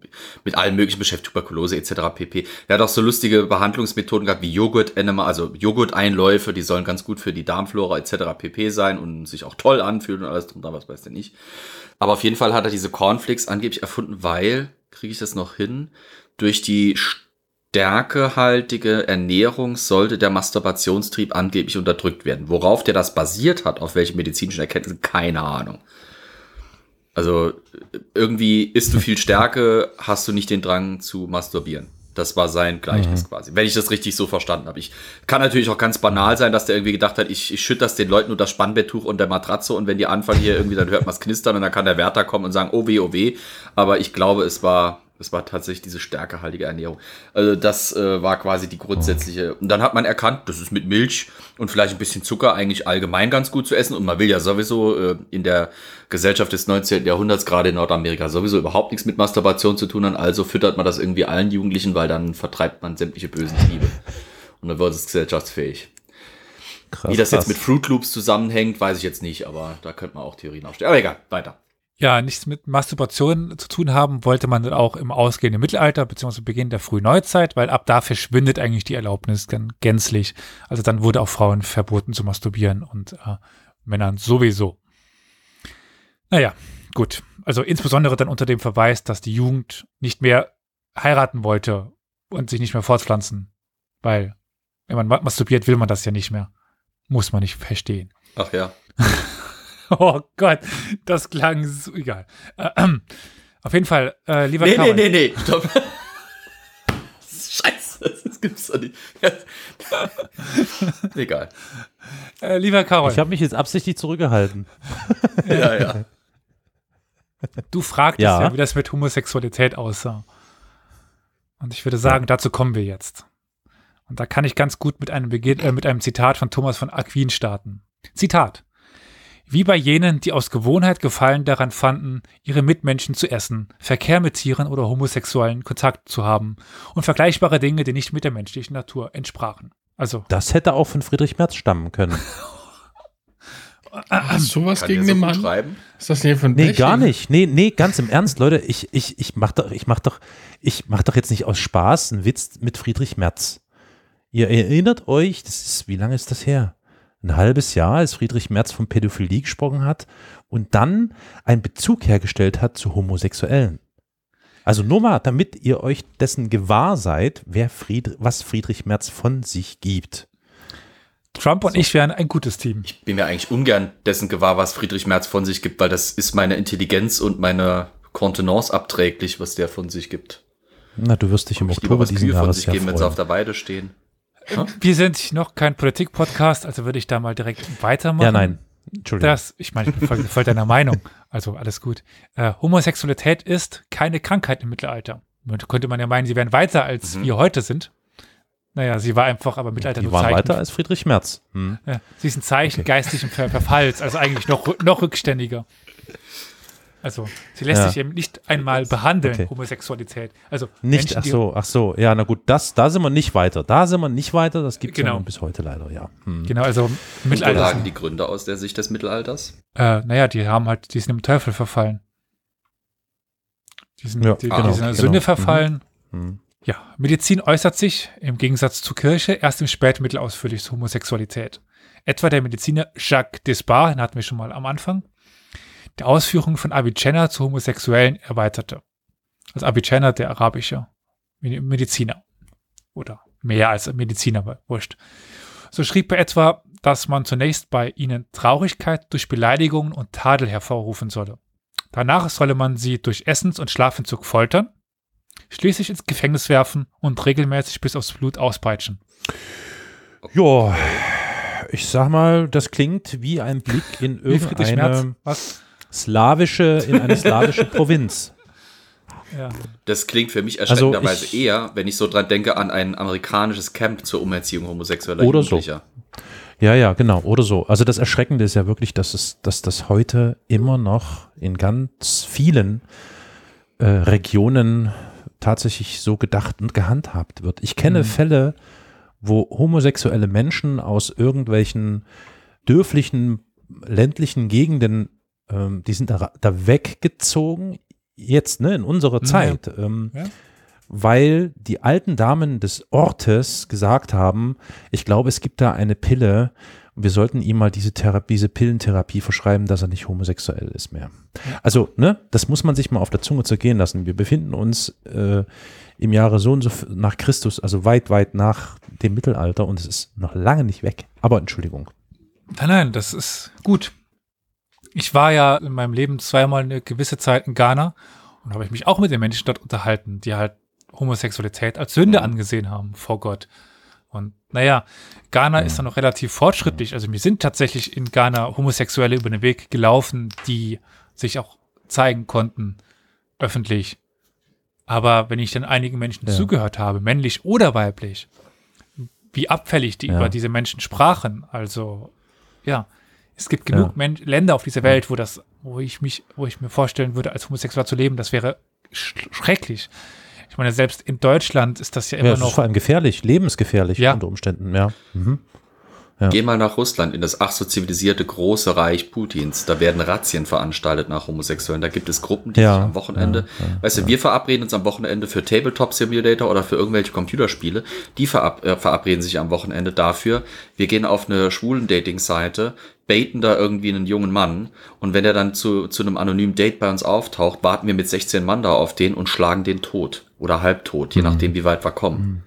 Speaker 4: mit allem möglichen beschäftigt, Tuberkulose etc. pp. Der hat auch so lustige Behandlungsmethoden gehabt wie Joghurt Enema, also Joghurteinläufe, die sollen ganz gut für die Darmflora etc. pp. sein und sich auch toll anfühlen und alles drum, da was weiß der nicht. Aber auf jeden Fall hat er diese Cornflakes angeblich erfunden, weil, kriege ich das noch hin, durch die stärkehaltige Ernährung sollte der Masturbationstrieb angeblich unterdrückt werden. Worauf der das basiert hat, auf welche medizinischen Erkenntnisse, keine Ahnung. Also irgendwie isst du viel Stärke, hast du nicht den Drang zu masturbieren. Das war sein Gleichnis quasi, wenn ich das richtig so verstanden habe. Ich kann natürlich auch ganz banal sein, dass der irgendwie gedacht hat, ich, ich schütte das den Leuten unter das Spannbetttuch und der Matratze und wenn die anfangen hier irgendwie, dann hört man es knistern und dann kann der Wärter kommen und sagen, oh weh, oh weh. Aber ich glaube, es war, es war tatsächlich diese stärkehaltige Ernährung. Also das äh, war quasi die grundsätzliche. Und dann hat man erkannt, das ist mit Milch und vielleicht ein bisschen Zucker eigentlich allgemein ganz gut zu essen. Und man will ja sowieso äh, in der Gesellschaft des 19. Jahrhunderts, gerade in Nordamerika, sowieso überhaupt nichts mit Masturbation zu tun haben. Also füttert man das irgendwie allen Jugendlichen, weil dann vertreibt man sämtliche bösen Triebe. Und dann wird es gesellschaftsfähig.
Speaker 1: Krass,
Speaker 4: Wie das jetzt
Speaker 1: krass.
Speaker 4: mit Fruit Loops zusammenhängt, weiß ich jetzt nicht, aber da könnte man auch Theorien aufstellen. Aber egal, weiter.
Speaker 3: Ja, nichts mit Masturbation zu tun haben, wollte man dann auch im ausgehenden Mittelalter bzw. Beginn der frühen Neuzeit, weil ab da verschwindet eigentlich die Erlaubnis dann gänzlich. Also dann wurde auch Frauen verboten zu masturbieren und äh, Männern sowieso. Naja, gut. Also insbesondere dann unter dem Verweis, dass die Jugend nicht mehr heiraten wollte und sich nicht mehr fortpflanzen. Weil, wenn man ma- masturbiert, will man das ja nicht mehr. Muss man nicht verstehen.
Speaker 4: Ach ja. *laughs* *laughs*
Speaker 3: Oh Gott, das klang so egal. Ähm, auf jeden Fall, äh, lieber
Speaker 4: Nee, nee,
Speaker 3: Karol,
Speaker 4: nee, nee, stopp. *laughs* Scheiße, das gibt's doch nicht. *laughs* Egal.
Speaker 3: äh, lieber Karol,
Speaker 1: Ich habe mich jetzt absichtlich zurückgehalten.
Speaker 4: Ja, ja.
Speaker 3: du fragtest
Speaker 1: Ja.
Speaker 3: ja. wie das mit Homosexualität aussah. Und ich würde sagen, dazu kommen wir jetzt. Und da kann ich ganz gut mit einem, Beginn, äh, mit einem Zitat von Thomas von Aquin starten. Zitat. Wie bei jenen, die aus Gewohnheit Gefallen daran fanden, ihre Mitmenschen zu essen, Verkehr mit Tieren oder homosexuellen Kontakt zu haben und vergleichbare Dinge, die nicht mit der menschlichen Natur entsprachen. Also,
Speaker 1: Das hätte auch von Friedrich Merz stammen können. *laughs*
Speaker 2: Hast du sowas
Speaker 4: Kann
Speaker 2: gegen den Mann?
Speaker 4: schreiben?
Speaker 2: Ist das nicht von
Speaker 1: Nee,
Speaker 2: Bechdel?
Speaker 1: gar nicht. Nee, nee, ganz im Ernst, Leute. Ich, ich, ich mach doch, ich mach doch, ich mach doch jetzt nicht aus Spaß einen Witz mit Friedrich Merz. Ihr erinnert euch, das ist, wie lange ist das her? Ein halbes Jahr, als Friedrich Merz von Pädophilie gesprochen hat und dann einen Bezug hergestellt hat zu Homosexuellen. Also nur mal, damit ihr euch dessen gewahr seid, wer Fried, was Friedrich Merz von sich gibt.
Speaker 3: Trump und ich wären ein gutes Team.
Speaker 4: Ich bin mir eigentlich ungern dessen gewahr, was Friedrich Merz von sich gibt, weil das ist meine Intelligenz und meine Kontenance abträglich, was der von sich gibt.
Speaker 1: Na, du wirst dich im Oktober diesen Jahres
Speaker 4: geben, wenn sie auf
Speaker 1: freuen.
Speaker 4: der Weide stehen.
Speaker 3: Wir sind noch kein Politik-Podcast, also würde ich da mal direkt weitermachen.
Speaker 1: Ja, nein. Entschuldigung.
Speaker 3: Das, ich meine, ich bin voll, voll deiner Meinung. Also alles gut. Äh, Homosexualität ist keine Krankheit im Mittelalter. Könnte man ja meinen, sie wären weiter, als
Speaker 4: Mhm.
Speaker 3: wir heute sind. Naja, sie war einfach aber im Mittelalter
Speaker 1: Die
Speaker 3: nur
Speaker 1: waren
Speaker 3: Zeichen.
Speaker 1: weiter als Friedrich Merz. Hm.
Speaker 3: Ja, sie ist ein Zeichen
Speaker 1: Okay.
Speaker 3: geistlichen Ver Verfalls, also eigentlich noch, noch rückständiger. Also, sie lässt
Speaker 1: Ja.
Speaker 3: sich eben nicht einmal behandeln,
Speaker 1: Okay.
Speaker 3: Homosexualität. Also,
Speaker 1: Nicht,
Speaker 3: Menschen,
Speaker 1: ach so, ach so. Ja, na gut, das, da sind wir nicht weiter. Da sind wir nicht weiter. Das gibt es
Speaker 3: Genau.
Speaker 1: ja bis heute leider, ja. Hm.
Speaker 3: Genau, also Mittelalter.
Speaker 4: lagen die Gründe aus der Sicht des Mittelalters?
Speaker 3: Äh, naja, die haben halt, die sind im Teufel verfallen. Die sind,
Speaker 1: Ja,
Speaker 3: die,
Speaker 4: ah,
Speaker 3: die sind in
Speaker 1: okay,
Speaker 3: Sünde
Speaker 1: genau.
Speaker 3: verfallen.
Speaker 1: Hm.
Speaker 3: Ja, Medizin äußert sich im Gegensatz zur Kirche erst im Spätmittel ausführlich zur Homosexualität. Etwa der Mediziner Jacques Despard, den hatten wir schon mal am Anfang, der Ausführungen von Avicenna zu Homosexuellen erweiterte. Also Avicenna, der arabische Medi- Mediziner. Oder mehr als Mediziner, aber wurscht. So schrieb er etwa, dass man zunächst bei ihnen Traurigkeit durch Beleidigungen und Tadel hervorrufen solle. Danach solle man sie durch Essens- und Schlafentzug foltern, schließlich ins Gefängnis werfen und regelmäßig bis aufs Blut auspeitschen.
Speaker 1: Ja, ich sag mal, das klingt wie ein Blick in irgendeine
Speaker 3: Was?
Speaker 1: Slawische, in eine slawische *laughs* Provinz.
Speaker 3: Ja.
Speaker 4: Das klingt für mich
Speaker 1: Also
Speaker 4: erschreckenderweise
Speaker 1: ich-
Speaker 4: eher, wenn ich so dran denke, an ein amerikanisches Camp zur Umerziehung homosexueller
Speaker 1: Oder so.
Speaker 4: Jugendlicher.
Speaker 1: Ja, ja, genau, oder so. Also das Erschreckende ist ja wirklich, dass es, dass das heute immer noch in ganz vielen äh, Regionen tatsächlich so gedacht und gehandhabt wird. Ich kenne
Speaker 3: Mhm.
Speaker 1: Fälle, wo homosexuelle Menschen aus irgendwelchen dörflichen, ländlichen Gegenden, ähm, die sind da, da weggezogen, jetzt, ne, in unserer
Speaker 3: Ja.
Speaker 1: Zeit. Ähm,
Speaker 3: Ja.
Speaker 1: weil die alten Damen des Ortes gesagt haben, ich glaube, es gibt da eine Pille wir sollten ihm mal diese, Therapie, diese Pillentherapie verschreiben, dass er nicht homosexuell ist mehr. Also, ne, das muss man sich mal auf der Zunge zergehen lassen. Wir befinden uns äh, im Jahre so und so nach Christus, also weit, weit nach dem Mittelalter und es ist noch lange nicht weg. Aber Entschuldigung.
Speaker 3: Nein, nein, das ist gut. Ich war ja in meinem Leben zweimal eine gewisse Zeit in Ghana und habe ich mich auch mit den Menschen dort unterhalten, die halt Homosexualität als Sünde angesehen haben vor Gott. Und naja, Ghana ist dann noch relativ fortschrittlich. Also mir sind tatsächlich in Ghana Homosexuelle über den Weg gelaufen, die sich auch zeigen konnten, öffentlich. Aber wenn ich dann einigen Menschen
Speaker 1: Ja.
Speaker 3: zugehört habe, männlich oder weiblich, wie abfällig die
Speaker 1: Ja.
Speaker 3: über diese Menschen sprachen, also ja, es gibt genug
Speaker 1: Ja.
Speaker 3: Men Länder auf dieser Welt, wo das, wo ich mich, wo ich mir vorstellen würde, als Homosexuell zu leben, das wäre sch schrecklich. Ich meine, selbst in Deutschland ist das ja
Speaker 1: Ja,
Speaker 3: immer
Speaker 1: es ist
Speaker 3: noch.
Speaker 1: vor allem gefährlich, lebensgefährlich
Speaker 3: Ja.
Speaker 1: unter Umständen, ja. Mhm. Ja.
Speaker 4: Geh mal nach Russland, in das ach so zivilisierte große Reich Putins. Da werden Razzien veranstaltet nach Homosexuellen. Da gibt es Gruppen, die
Speaker 1: Ja,
Speaker 4: sich am Wochenende,
Speaker 1: ja, ja,
Speaker 4: weißt du, wir verabreden uns am Wochenende für Tabletop Simulator oder für irgendwelche Computerspiele. Die verab äh, verabreden sich am Wochenende dafür. Wir gehen auf eine schwulen Dating-Seite, baiten da irgendwie einen jungen Mann und wenn er dann zu, zu einem anonymen Date bei uns auftaucht, warten wir mit 16 Mann da auf den und schlagen den tot oder halbtot, je nachdem, wie weit wir kommen.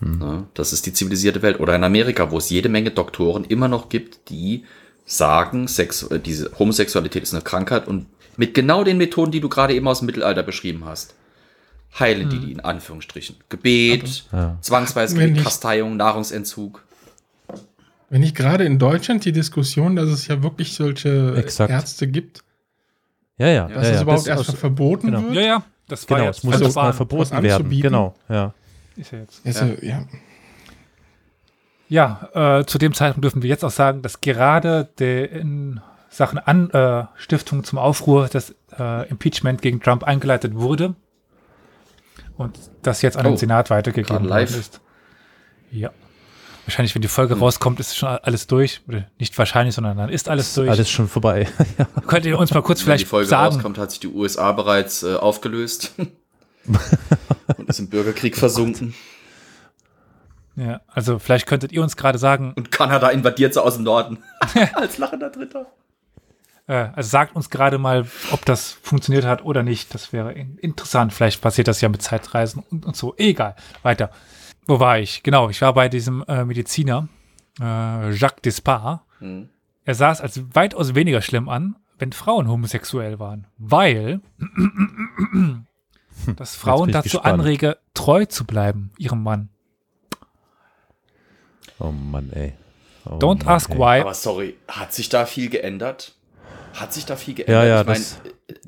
Speaker 4: Ja, das ist die zivilisierte Welt. Oder in Amerika, wo es jede Menge Doktoren immer noch gibt, die sagen, Sex, äh, diese Homosexualität ist eine Krankheit und mit genau den Methoden, die du gerade eben aus dem Mittelalter beschrieben hast, heilen die die in Anführungsstrichen. Gebet,
Speaker 1: Ja.
Speaker 4: zwangsweise Kasteiung, Nahrungsentzug.
Speaker 2: Wenn nicht gerade in Deutschland die Diskussion, dass es ja wirklich solche
Speaker 1: Exakt.
Speaker 2: Ärzte gibt,
Speaker 1: Ja, ja.
Speaker 2: dass
Speaker 1: ja,
Speaker 2: es
Speaker 1: ja.
Speaker 2: überhaupt
Speaker 1: Das
Speaker 2: erstmal
Speaker 1: aus-
Speaker 2: verboten
Speaker 1: genau.
Speaker 2: wird.
Speaker 3: Ja, ja, das war
Speaker 1: Genau,
Speaker 3: jetzt
Speaker 1: es muss
Speaker 2: also
Speaker 1: erst mal
Speaker 2: was
Speaker 1: verboten werden.
Speaker 2: anzubieten.
Speaker 1: Genau, ja.
Speaker 3: Ist ja jetzt.
Speaker 2: Also, ja.
Speaker 3: Ja, äh, zu dem Zeitpunkt dürfen wir jetzt auch sagen, dass gerade der in Sachen Anstiftung zum Aufruhr das äh, Impeachment gegen Trump eingeleitet wurde und das jetzt an den
Speaker 4: Oh,
Speaker 3: Senat weitergegeben worden ist. Ja. Wahrscheinlich, wenn die Folge rauskommt, ist schon alles durch. Oder nicht wahrscheinlich, sondern dann ist alles durch.
Speaker 1: Alles schon vorbei. *laughs* ja.
Speaker 3: Könnt ihr uns mal kurz
Speaker 4: Wenn
Speaker 3: vielleicht
Speaker 4: die Folge
Speaker 3: sagen,
Speaker 4: rauskommt, hat sich die USA bereits äh, aufgelöst *laughs* und ist im Bürgerkrieg versunken.
Speaker 3: ja, also vielleicht könntet ihr uns gerade sagen,
Speaker 4: Und Kanada invadiert sie aus dem Norden. *laughs* Als lachender Dritter.
Speaker 3: Äh, also sagt uns gerade mal, ob das funktioniert hat oder nicht. Das wäre in interessant. Vielleicht passiert das ja mit Zeitreisen und, und so. Egal. Weiter. Wo war ich? Genau, ich war bei diesem äh, Mediziner, äh, Jacques Despard.
Speaker 4: Hm.
Speaker 3: Er sah es als weitaus weniger schlimm an, wenn Frauen homosexuell waren, weil dass Frauen
Speaker 1: bin ich
Speaker 3: dazu
Speaker 1: gespannt.
Speaker 3: anrege, treu zu bleiben, ihrem Mann.
Speaker 1: Oh Mann, ey. Oh
Speaker 3: Don't
Speaker 1: Mann,
Speaker 3: ask
Speaker 1: ey.
Speaker 3: why.
Speaker 4: Aber sorry, hat sich da viel geändert? Hat sich da viel
Speaker 1: Ja,
Speaker 4: geändert?
Speaker 1: ja,
Speaker 4: ich mein,
Speaker 1: das,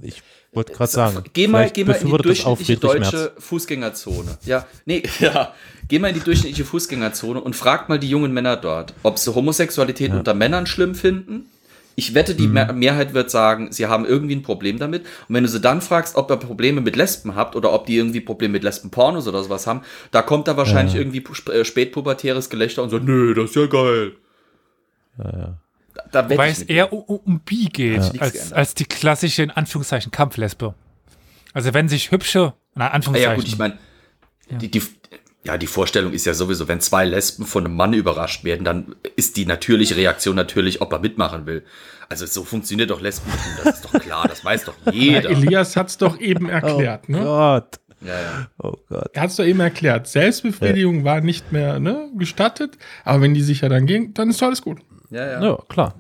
Speaker 1: ich wollte gerade sagen.
Speaker 4: Geh mal, geh mal in die durchschnittliche deutsche. Fußgängerzone. Ja, nee, *laughs* ja. Geh mal in die durchschnittliche Fußgängerzone und frag mal die jungen Männer dort, ob sie Homosexualität unter Männern schlimm finden. Ich wette,
Speaker 1: Mhm.
Speaker 4: die Mehr- Mehrheit wird sagen, sie haben irgendwie ein Problem damit. Und wenn du sie dann fragst, ob ihr Probleme mit Lesben habt oder ob die irgendwie Probleme mit Lesben-Pornos oder sowas haben, da kommt da wahrscheinlich irgendwie pu- äh, spätpubertäres Gelächter und so, nö, das ist ja geil. Da, da
Speaker 3: Weil es eher um, um, Bi geht,
Speaker 4: Nichts
Speaker 3: als, als die klassische, in Anführungszeichen, Kampflesbe. Also wenn sich hübsche, in
Speaker 4: Ah,
Speaker 3: Anführungszeichen,
Speaker 4: ja, gut, ich meine, die, die, ja, die Vorstellung ist ja sowieso, wenn zwei Lesben von einem Mann überrascht werden, dann ist die natürliche Reaktion natürlich, ob er mitmachen will. Also so funktioniert doch Lesbentum, das ist doch klar, das weiß doch *laughs*
Speaker 2: Ja,
Speaker 4: jeder.
Speaker 2: Elias hat es doch eben *laughs* erklärt.
Speaker 1: oh
Speaker 2: ne?
Speaker 1: Gott.
Speaker 4: Ja, ja.
Speaker 1: Oh Gott.
Speaker 2: Er hat es doch eben erklärt. Selbstbefriedigung war nicht mehr ne, gestattet, aber wenn die sich ja dann gehen, dann ist doch alles gut.
Speaker 4: Ja, ja.
Speaker 1: Ja, klar.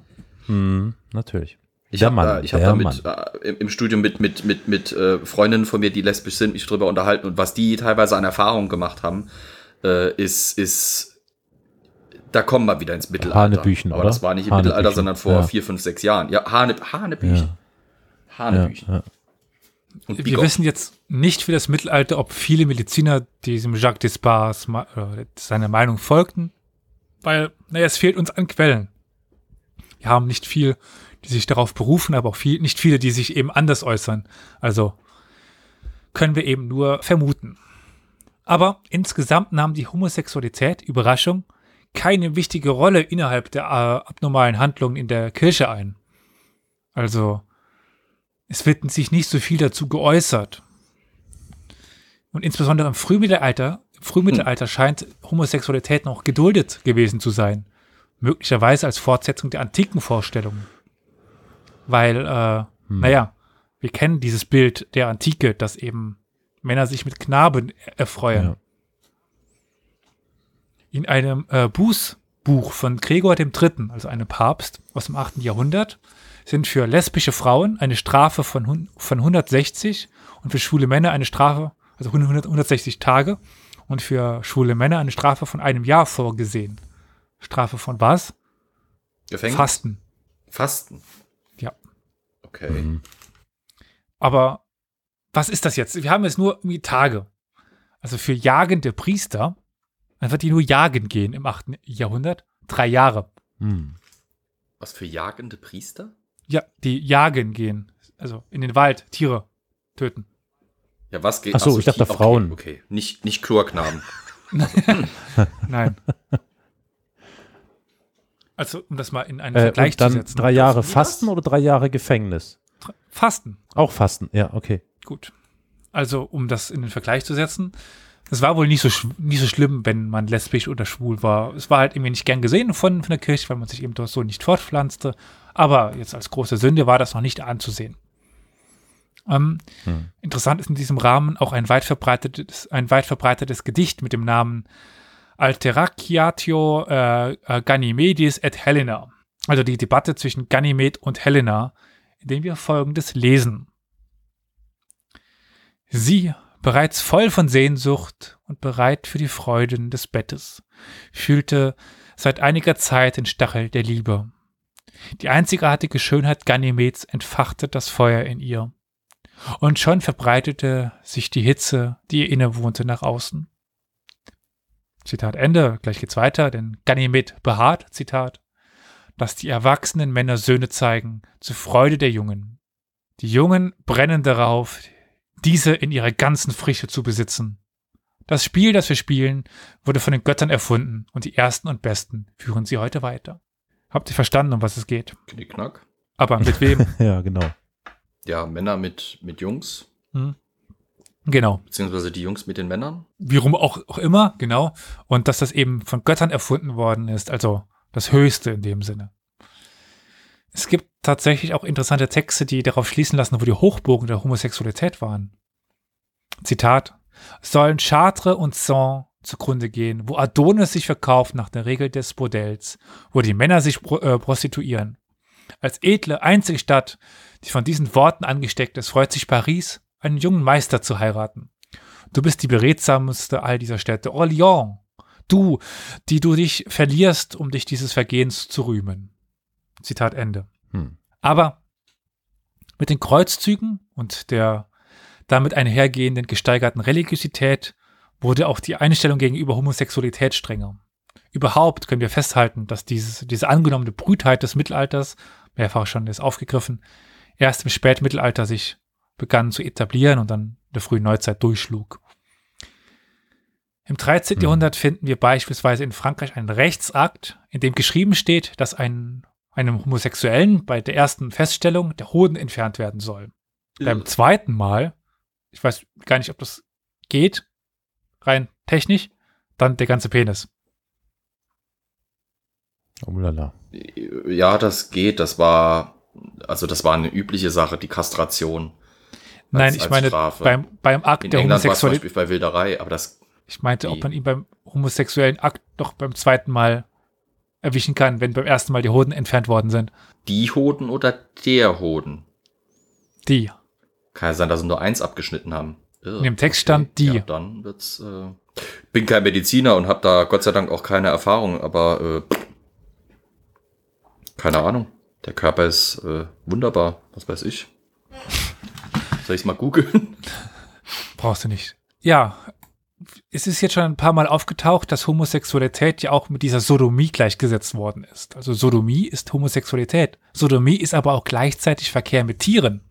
Speaker 1: Hm, natürlich.
Speaker 4: Ich habe da, ich hab da mit, äh, im, Studium mit, mit, mit, mit äh, Freundinnen von mir, die lesbisch sind, mich drüber unterhalten und was die teilweise an Erfahrungen gemacht haben, äh, ist, ist, da kommen wir wieder ins Mittelalter.
Speaker 1: Hanebüchen,
Speaker 4: Aber
Speaker 1: oder?
Speaker 4: das war nicht im
Speaker 1: Hanebüchen,
Speaker 4: Mittelalter, sondern vor
Speaker 1: ja.
Speaker 4: vier, fünf, sechs Jahren. Ja, Hane, Hanebüchen.
Speaker 1: Ja.
Speaker 4: Hanebüchen.
Speaker 1: Ja,
Speaker 4: Und
Speaker 3: wir wissen jetzt nicht für das Mittelalter, ob viele Mediziner diesem Jacques äh, seiner Meinung folgten, weil, naja, es fehlt uns an Quellen. Wir haben nicht viel, die sich darauf berufen, aber auch viel, nicht viele, die sich eben anders äußern. Also können wir eben nur vermuten. Aber insgesamt nahm die Homosexualität, Überraschung, keine wichtige Rolle innerhalb der äh, abnormalen Handlungen in der Kirche ein. Also, es wird sich nicht so viel dazu geäußert. Und insbesondere im Frühmittelalter, im Frühmittelalter scheint Homosexualität noch geduldet gewesen zu sein. Möglicherweise als Fortsetzung der antiken Vorstellungen. Weil, äh, naja, wir kennen dieses Bild der Antike, dass eben Männer sich mit Knaben erfreuen.
Speaker 1: Ja.
Speaker 3: In einem äh, Bußbuch von Gregor III., also einem Papst aus dem 8. Jahrhundert, sind für lesbische Frauen eine Strafe von, von 160 und für schwule Männer eine Strafe, also 100, 160 Tage und für schwule Männer eine Strafe von einem Jahr vorgesehen. Strafe von was?
Speaker 4: Gefängnis?
Speaker 3: Fasten.
Speaker 4: Fasten.
Speaker 3: Ja.
Speaker 4: Okay.
Speaker 1: Mhm.
Speaker 3: Aber was ist das jetzt? Wir haben jetzt nur irgendwie Tage. Also für jagende Priester, dann wird die nur jagen gehen im 8. Jahrhundert. Drei Jahre.
Speaker 1: Hm.
Speaker 4: Was für jagende Priester?
Speaker 3: Ja, die jagen gehen. Also in den Wald, Tiere töten.
Speaker 4: Ja, was geht?
Speaker 1: Ach so, ich dachte
Speaker 4: okay,
Speaker 1: Frauen.
Speaker 4: Okay, nicht, nicht Chlorknaben. *laughs*
Speaker 3: Nein. *laughs* Also, um das mal in einen
Speaker 1: Äh,
Speaker 3: Vergleich
Speaker 1: dann
Speaker 3: zu setzen.
Speaker 1: drei Jahre
Speaker 4: Das-
Speaker 1: Fasten oder drei Jahre Gefängnis?
Speaker 3: Fasten.
Speaker 1: Auch Fasten, ja, okay.
Speaker 3: Gut. Also, um das in den Vergleich zu setzen, es war wohl nicht so, nicht so schlimm, wenn man lesbisch oder schwul war. Es war halt irgendwie nicht gern gesehen von, von der Kirche, weil man sich eben dort so nicht fortpflanzte. Aber jetzt als große Sünde war das noch nicht anzusehen. Ähm,
Speaker 1: Hm.
Speaker 3: Interessant ist in diesem Rahmen auch ein weit verbreitetes, ein weit verbreitetes Gedicht mit dem Namen Alteraciatio äh, äh, Ganymedis et Helena. Also die Debatte zwischen Ganymed und Helena, in dem wir folgendes lesen. Sie, bereits voll von Sehnsucht und bereit für die Freuden des Bettes, fühlte seit einiger Zeit den Stachel der Liebe. Die einzigartige Schönheit Ganymeds entfachte das Feuer in ihr. Und schon verbreitete sich die Hitze, die ihr innewohnte, nach außen. Zitat Ende, gleich geht's weiter, denn Ganymed beharrt, Zitat, dass die erwachsenen Männer Söhne zeigen, zur Freude der Jungen. Die Jungen brennen darauf, diese in ihrer ganzen Frische zu besitzen. Das Spiel, das wir spielen, wurde von den Göttern erfunden und die Ersten und Besten führen sie heute weiter. Habt ihr verstanden, um was es geht?
Speaker 4: Knickknack.
Speaker 3: Aber mit wem? *laughs*
Speaker 1: Ja, genau.
Speaker 4: Ja, Männer mit, mit Jungs,
Speaker 3: genau.
Speaker 4: beziehungsweise die Jungs mit den Männern.
Speaker 3: Wie rum auch, auch immer, genau. Und dass das eben von Göttern erfunden worden ist, also das Höchste in dem Sinne. Es gibt tatsächlich auch interessante Texte, die darauf schließen lassen, wo die Hochburgen der Homosexualität waren. Zitat: Sollen Chartres und Saint zugrunde gehen, wo Adonis sich verkauft nach der Regel des Bordells, wo die Männer sich pro, äh, prostituieren. Als edle, einzige Stadt, die von diesen Worten angesteckt ist, freut sich Paris, einen jungen Meister zu heiraten. Du bist die beredsamste all dieser Städte. Orléans, du, die du dich verlierst, um dich dieses Vergehens zu rühmen. Zitat Ende.
Speaker 1: Hm.
Speaker 3: Aber mit den Kreuzzügen und der damit einhergehenden gesteigerten Religiosität wurde auch die Einstellung gegenüber Homosexualität strenger. Überhaupt können wir festhalten, dass dieses, diese angenommene Brütheit des Mittelalters, mehrfach schon ist aufgegriffen, erst im Spätmittelalter sich begann zu etablieren und dann in der frühen Neuzeit durchschlug. Im 13.
Speaker 1: Hm.
Speaker 3: Jahrhundert finden wir beispielsweise in Frankreich einen Rechtsakt, in dem geschrieben steht, dass ein, einem Homosexuellen bei der ersten Feststellung der Hoden entfernt werden soll. Beim zweiten Mal, ich weiß gar nicht, ob das geht, rein technisch, dann der ganze Penis.
Speaker 1: Oh lala.
Speaker 4: Ja, das geht. Das war, also das war eine übliche Sache, die Kastration.
Speaker 3: Nein, ich meine,
Speaker 4: Strafe.
Speaker 3: beim, beim Akt
Speaker 4: In
Speaker 3: der
Speaker 4: England
Speaker 3: Homosexualität.
Speaker 4: Bei Wilderei, aber das,
Speaker 3: Ich meinte, ob
Speaker 4: Wie?
Speaker 3: man ihn beim homosexuellen Akt doch beim zweiten Mal erwischen kann, wenn beim ersten Mal die Hoden entfernt worden sind.
Speaker 4: die Hoden oder der Hoden.
Speaker 3: Die.
Speaker 4: Kann ja sein, dass sie nur eins abgeschnitten haben.
Speaker 3: In dem Text stand die.
Speaker 4: Ja, dann wird's. Äh, bin kein Mediziner und habe da Gott sei Dank auch keine Erfahrung, aber äh, keine Ahnung. Der Körper ist äh, wunderbar. Was weiß ich. Soll ich es mal googeln? *laughs*
Speaker 3: Brauchst du nicht. Ja, es ist jetzt schon ein paar Mal aufgetaucht, dass Homosexualität ja auch mit dieser Sodomie gleichgesetzt worden ist. Also Sodomie ist Homosexualität. Sodomie ist aber auch gleichzeitig Verkehr mit Tieren.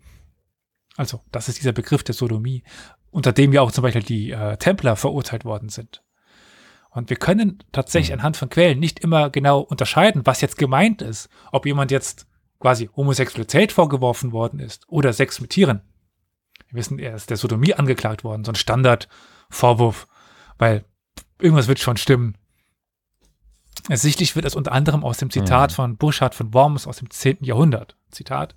Speaker 3: Also das ist dieser Begriff der Sodomie, unter dem ja auch zum Beispiel die äh, Templer verurteilt worden sind. Und wir können tatsächlich anhand von Quellen nicht immer genau unterscheiden, was jetzt gemeint ist. Ob jemand jetzt quasi Homosexualität vorgeworfen worden ist oder Sex mit Tieren. Wissen, er ist der Sodomie angeklagt worden, so ein Standardvorwurf, weil irgendwas wird schon stimmen. Ersichtlich wird es unter anderem aus dem Zitat
Speaker 1: Mhm.
Speaker 3: von Burchard von Worms aus dem 10. Jahrhundert. Zitat.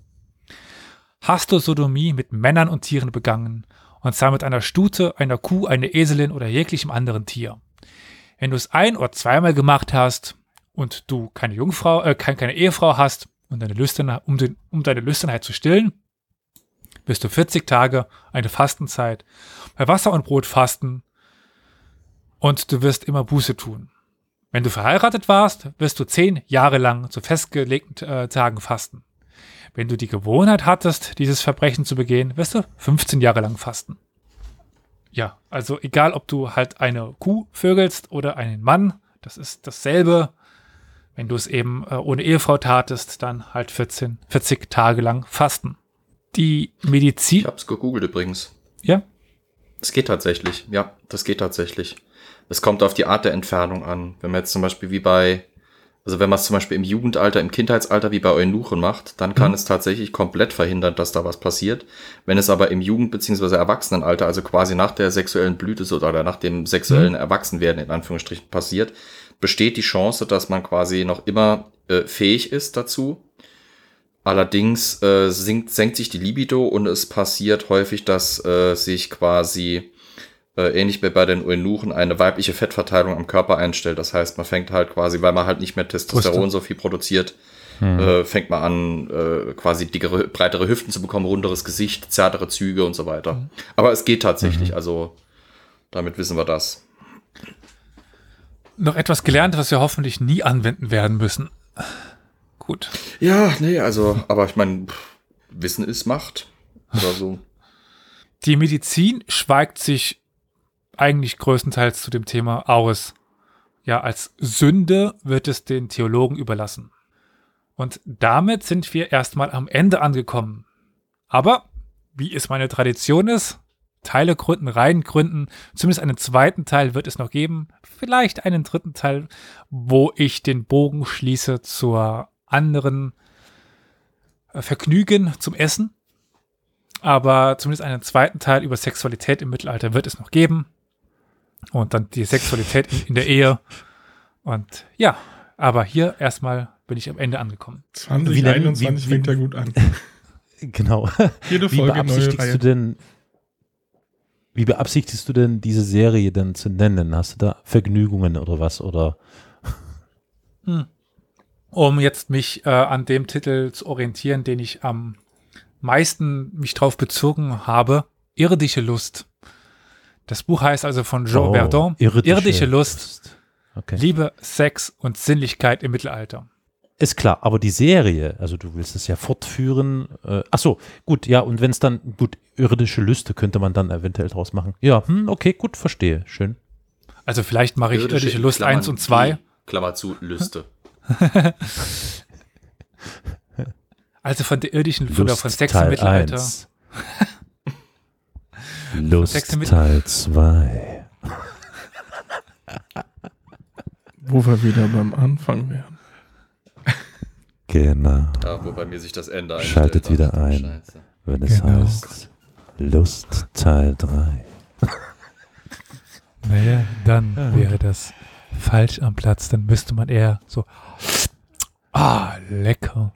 Speaker 3: Hast du Sodomie mit Männern und Tieren begangen, und zwar mit einer Stute, einer Kuh, einer Eselin oder jeglichem anderen Tier. Wenn du es ein oder zweimal gemacht hast und du keine Jungfrau, äh, kein, keine Ehefrau hast und deine Lüstern, um, den, um deine Lüsternheit zu stillen, wirst du 40 Tage eine Fastenzeit bei Wasser und Brot fasten und du wirst immer Buße tun. Wenn du verheiratet warst, wirst du zehn Jahre lang zu festgelegten äh, Tagen fasten. Wenn du die Gewohnheit hattest, dieses Verbrechen zu begehen, wirst du 15 Jahre lang fasten. Ja, also egal, ob du halt eine Kuh vögelst oder einen Mann, das ist dasselbe. Wenn du es eben äh, ohne Ehefrau tatest, dann halt 14, 40 Tage lang fasten. Die Medizin,
Speaker 4: Ich hab's gegoogelt übrigens.
Speaker 3: ja,
Speaker 4: Es geht tatsächlich. Ja, das geht tatsächlich. Es kommt auf die Art der Entfernung an. Wenn man jetzt zum Beispiel wie bei, also wenn man es zum Beispiel im Jugendalter, im Kindheitsalter wie bei Eunuchen macht, dann kann
Speaker 3: Mhm.
Speaker 4: es tatsächlich komplett verhindern, dass da was passiert. Wenn es aber im Jugend- bzw. Erwachsenenalter, also quasi nach der sexuellen Blüte oder nach dem sexuellen Erwachsenwerden in Anführungsstrichen passiert, besteht die Chance, dass man quasi noch immer äh, fähig ist dazu. Allerdings äh, sinkt, senkt sich die Libido und es passiert häufig, dass äh, sich quasi äh, ähnlich wie bei den Eunuchen eine weibliche Fettverteilung am Körper einstellt. Das heißt, man fängt halt quasi, weil man halt nicht mehr Testosteron
Speaker 3: Brüste.
Speaker 4: so viel produziert,
Speaker 1: Hm.
Speaker 4: äh, fängt man an, äh, quasi dickere, breitere Hüften zu bekommen, runderes Gesicht, zärtere Züge und so weiter. Aber es geht tatsächlich, also damit wissen wir das.
Speaker 3: noch etwas gelernt, was wir hoffentlich nie anwenden werden müssen. Gut.
Speaker 4: Ja, nee, also, aber ich meine, Wissen ist Macht. Oder so.
Speaker 3: Die Medizin schweigt sich eigentlich größtenteils zu dem Thema aus. Ja, als Sünde wird es den Theologen überlassen. Und damit sind wir erstmal am Ende angekommen. Aber, wie es meine Tradition ist, Teile gründen, Reihen gründen, zumindest einen zweiten Teil wird es noch geben, vielleicht einen dritten Teil, wo ich den Bogen schließe zur anderen äh, Vergnügen zum Essen. Aber zumindest einen zweiten Teil über Sexualität im Mittelalter wird es noch geben. Und dann die Sexualität in, in der Ehe. Und ja, aber hier erstmal bin ich am Ende angekommen.
Speaker 1: Wie nennen-
Speaker 2: 2021
Speaker 1: wie-
Speaker 2: fängt
Speaker 1: wie-
Speaker 2: ja gut an. *laughs*
Speaker 1: Genau.
Speaker 2: Jede
Speaker 1: Wie
Speaker 2: Folge neue
Speaker 1: beabsichtigst du denn, wie beabsichtigst du denn diese Serie denn zu nennen? Hast du da Vergnügungen oder was? Oder
Speaker 3: um jetzt mich äh, an dem Titel zu orientieren, den ich am meisten mich drauf bezogen habe, Irdische Lust. Das Buch heißt also von Jean
Speaker 1: Oh,
Speaker 3: Verdon,
Speaker 1: irdische
Speaker 3: Irdische Lust,
Speaker 1: Okay.
Speaker 3: Liebe, Sex und Sinnlichkeit im Mittelalter.
Speaker 1: Ist klar, aber die Serie, also du willst es ja fortführen. Äh, ach so, gut, ja, und wenn es dann, gut, irdische Lüste könnte man dann eventuell draus machen. Ja, hm, okay, gut, verstehe, schön.
Speaker 3: Also vielleicht mache ich Irdische,
Speaker 4: in
Speaker 3: Lust
Speaker 4: Klammern
Speaker 3: 1 und 2.
Speaker 4: die, Klammer zu, Lüste. *laughs*
Speaker 3: Also von der irdischen, von, der, von Sex im
Speaker 1: Teil
Speaker 3: Mittelalter.
Speaker 1: 1. *laughs* Lust
Speaker 3: Sex im
Speaker 1: Teil 2.
Speaker 2: Wo wir wieder beim Anfang wären.
Speaker 1: Genau,
Speaker 4: Ja, wo bei mir sich das Ende einstellt.
Speaker 1: Schaltet wieder ein.
Speaker 4: Scheiße.
Speaker 1: wenn es
Speaker 3: Genau.
Speaker 1: heißt Lust Teil 3.
Speaker 3: Naja, dann wäre das falsch am Platz. Dann müsste man eher so, ah, lecker.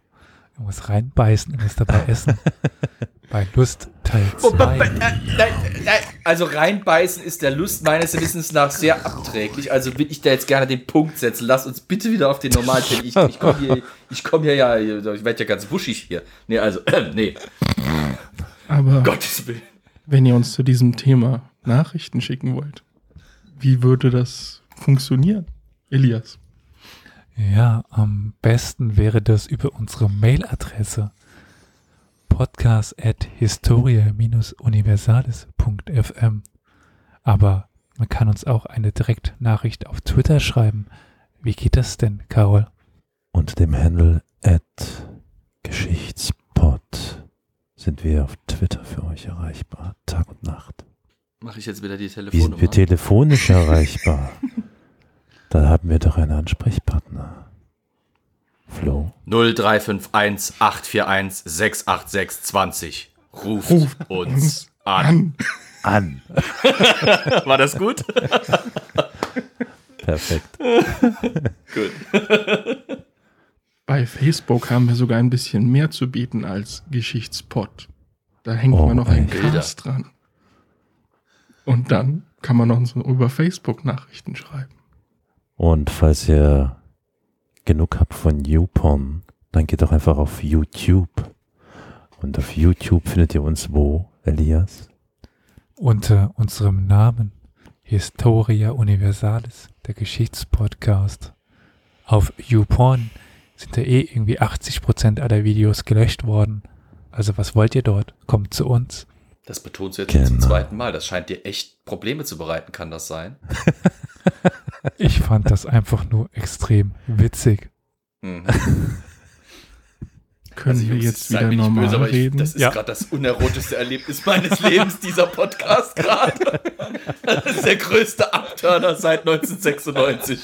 Speaker 3: Irgendwas reinbeißen, irgendwas dabei essen. *laughs* Bei Lust Teil
Speaker 4: Wobei,
Speaker 3: 2.
Speaker 4: äh, nein, nein, also reinbeißen ist der Lust meines Wissens nach sehr abträglich. Also will ich da jetzt gerne den Punkt setzen. Lass uns bitte wieder auf den normalen Teil. Ich, ich komme hier, ich komm hier ja, ich werde ja ganz wuschig hier. Nee, also, äh, *clears throat* nee,
Speaker 2: Aber
Speaker 4: Gottes Willen.
Speaker 2: wenn ihr uns zu diesem Thema Nachrichten schicken wollt, wie würde das funktionieren, Elias?
Speaker 3: Ja, am besten wäre das über unsere Mailadresse podcast at historia-universales.fm. Aber man kann uns auch eine Direktnachricht auf Twitter schreiben. Wie geht das denn, Carol?
Speaker 1: Unter dem Handle at Geschichtspot sind wir auf Twitter für euch erreichbar, Tag und Nacht.
Speaker 4: Mache ich jetzt wieder die
Speaker 1: Wie sind
Speaker 4: Telefonnummer?
Speaker 1: wir telefonisch erreichbar? *laughs* Da haben wir doch einen Ansprechpartner. Flo.
Speaker 4: 0351 841 686 20. Ruft,
Speaker 2: Ruft
Speaker 4: uns
Speaker 2: uns
Speaker 4: an.
Speaker 2: An.
Speaker 1: An. *laughs*
Speaker 4: War das gut?
Speaker 1: Perfekt. *laughs*
Speaker 4: gut. *laughs*
Speaker 2: Bei Facebook haben wir sogar ein bisschen mehr zu bieten als Geschichtspot. Da hängt
Speaker 1: Oh,
Speaker 2: man noch ein. Cast dran. Und dann kann man noch so über Facebook Nachrichten schreiben.
Speaker 1: Und falls ihr genug habt von YouPorn, dann geht doch einfach auf YouTube. Und auf YouTube findet ihr uns wo, Elias?
Speaker 3: Unter unserem Namen Historia Universalis, der Geschichtspodcast. Auf YouPorn sind ja eh irgendwie 80% aller Videos gelöscht worden. Also was wollt ihr dort? Kommt zu uns.
Speaker 4: Das betonst du jetzt schon zum
Speaker 1: Genau.
Speaker 4: zweiten Mal. Das scheint dir echt Probleme zu bereiten, kann das sein? *laughs*
Speaker 3: Ich fand das einfach nur extrem witzig.
Speaker 4: Mhm.
Speaker 2: Können wir
Speaker 4: Jungs,
Speaker 2: jetzt wieder normal
Speaker 4: böse, aber ich,
Speaker 2: reden?
Speaker 4: das ist
Speaker 3: Ja.
Speaker 4: gerade das unerotischste Erlebnis meines Lebens, dieser Podcast gerade. Das ist der größte Abturner seit 1996.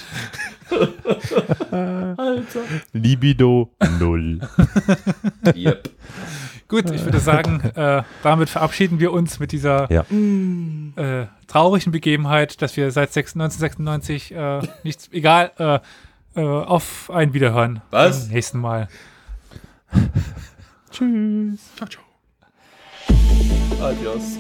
Speaker 4: Alter.
Speaker 1: Libido null.
Speaker 4: Yep.
Speaker 3: Gut, ich würde sagen, *laughs* äh, damit verabschieden wir uns mit dieser
Speaker 1: Ja.
Speaker 3: äh, traurigen Begebenheit, dass wir seit 6 1996 äh, nichts, egal, äh, äh, auf ein Wiederhören.
Speaker 4: Was?
Speaker 3: Beim nächsten Mal. *laughs*
Speaker 2: Tschüss. Ciao, ciao.
Speaker 4: Adios.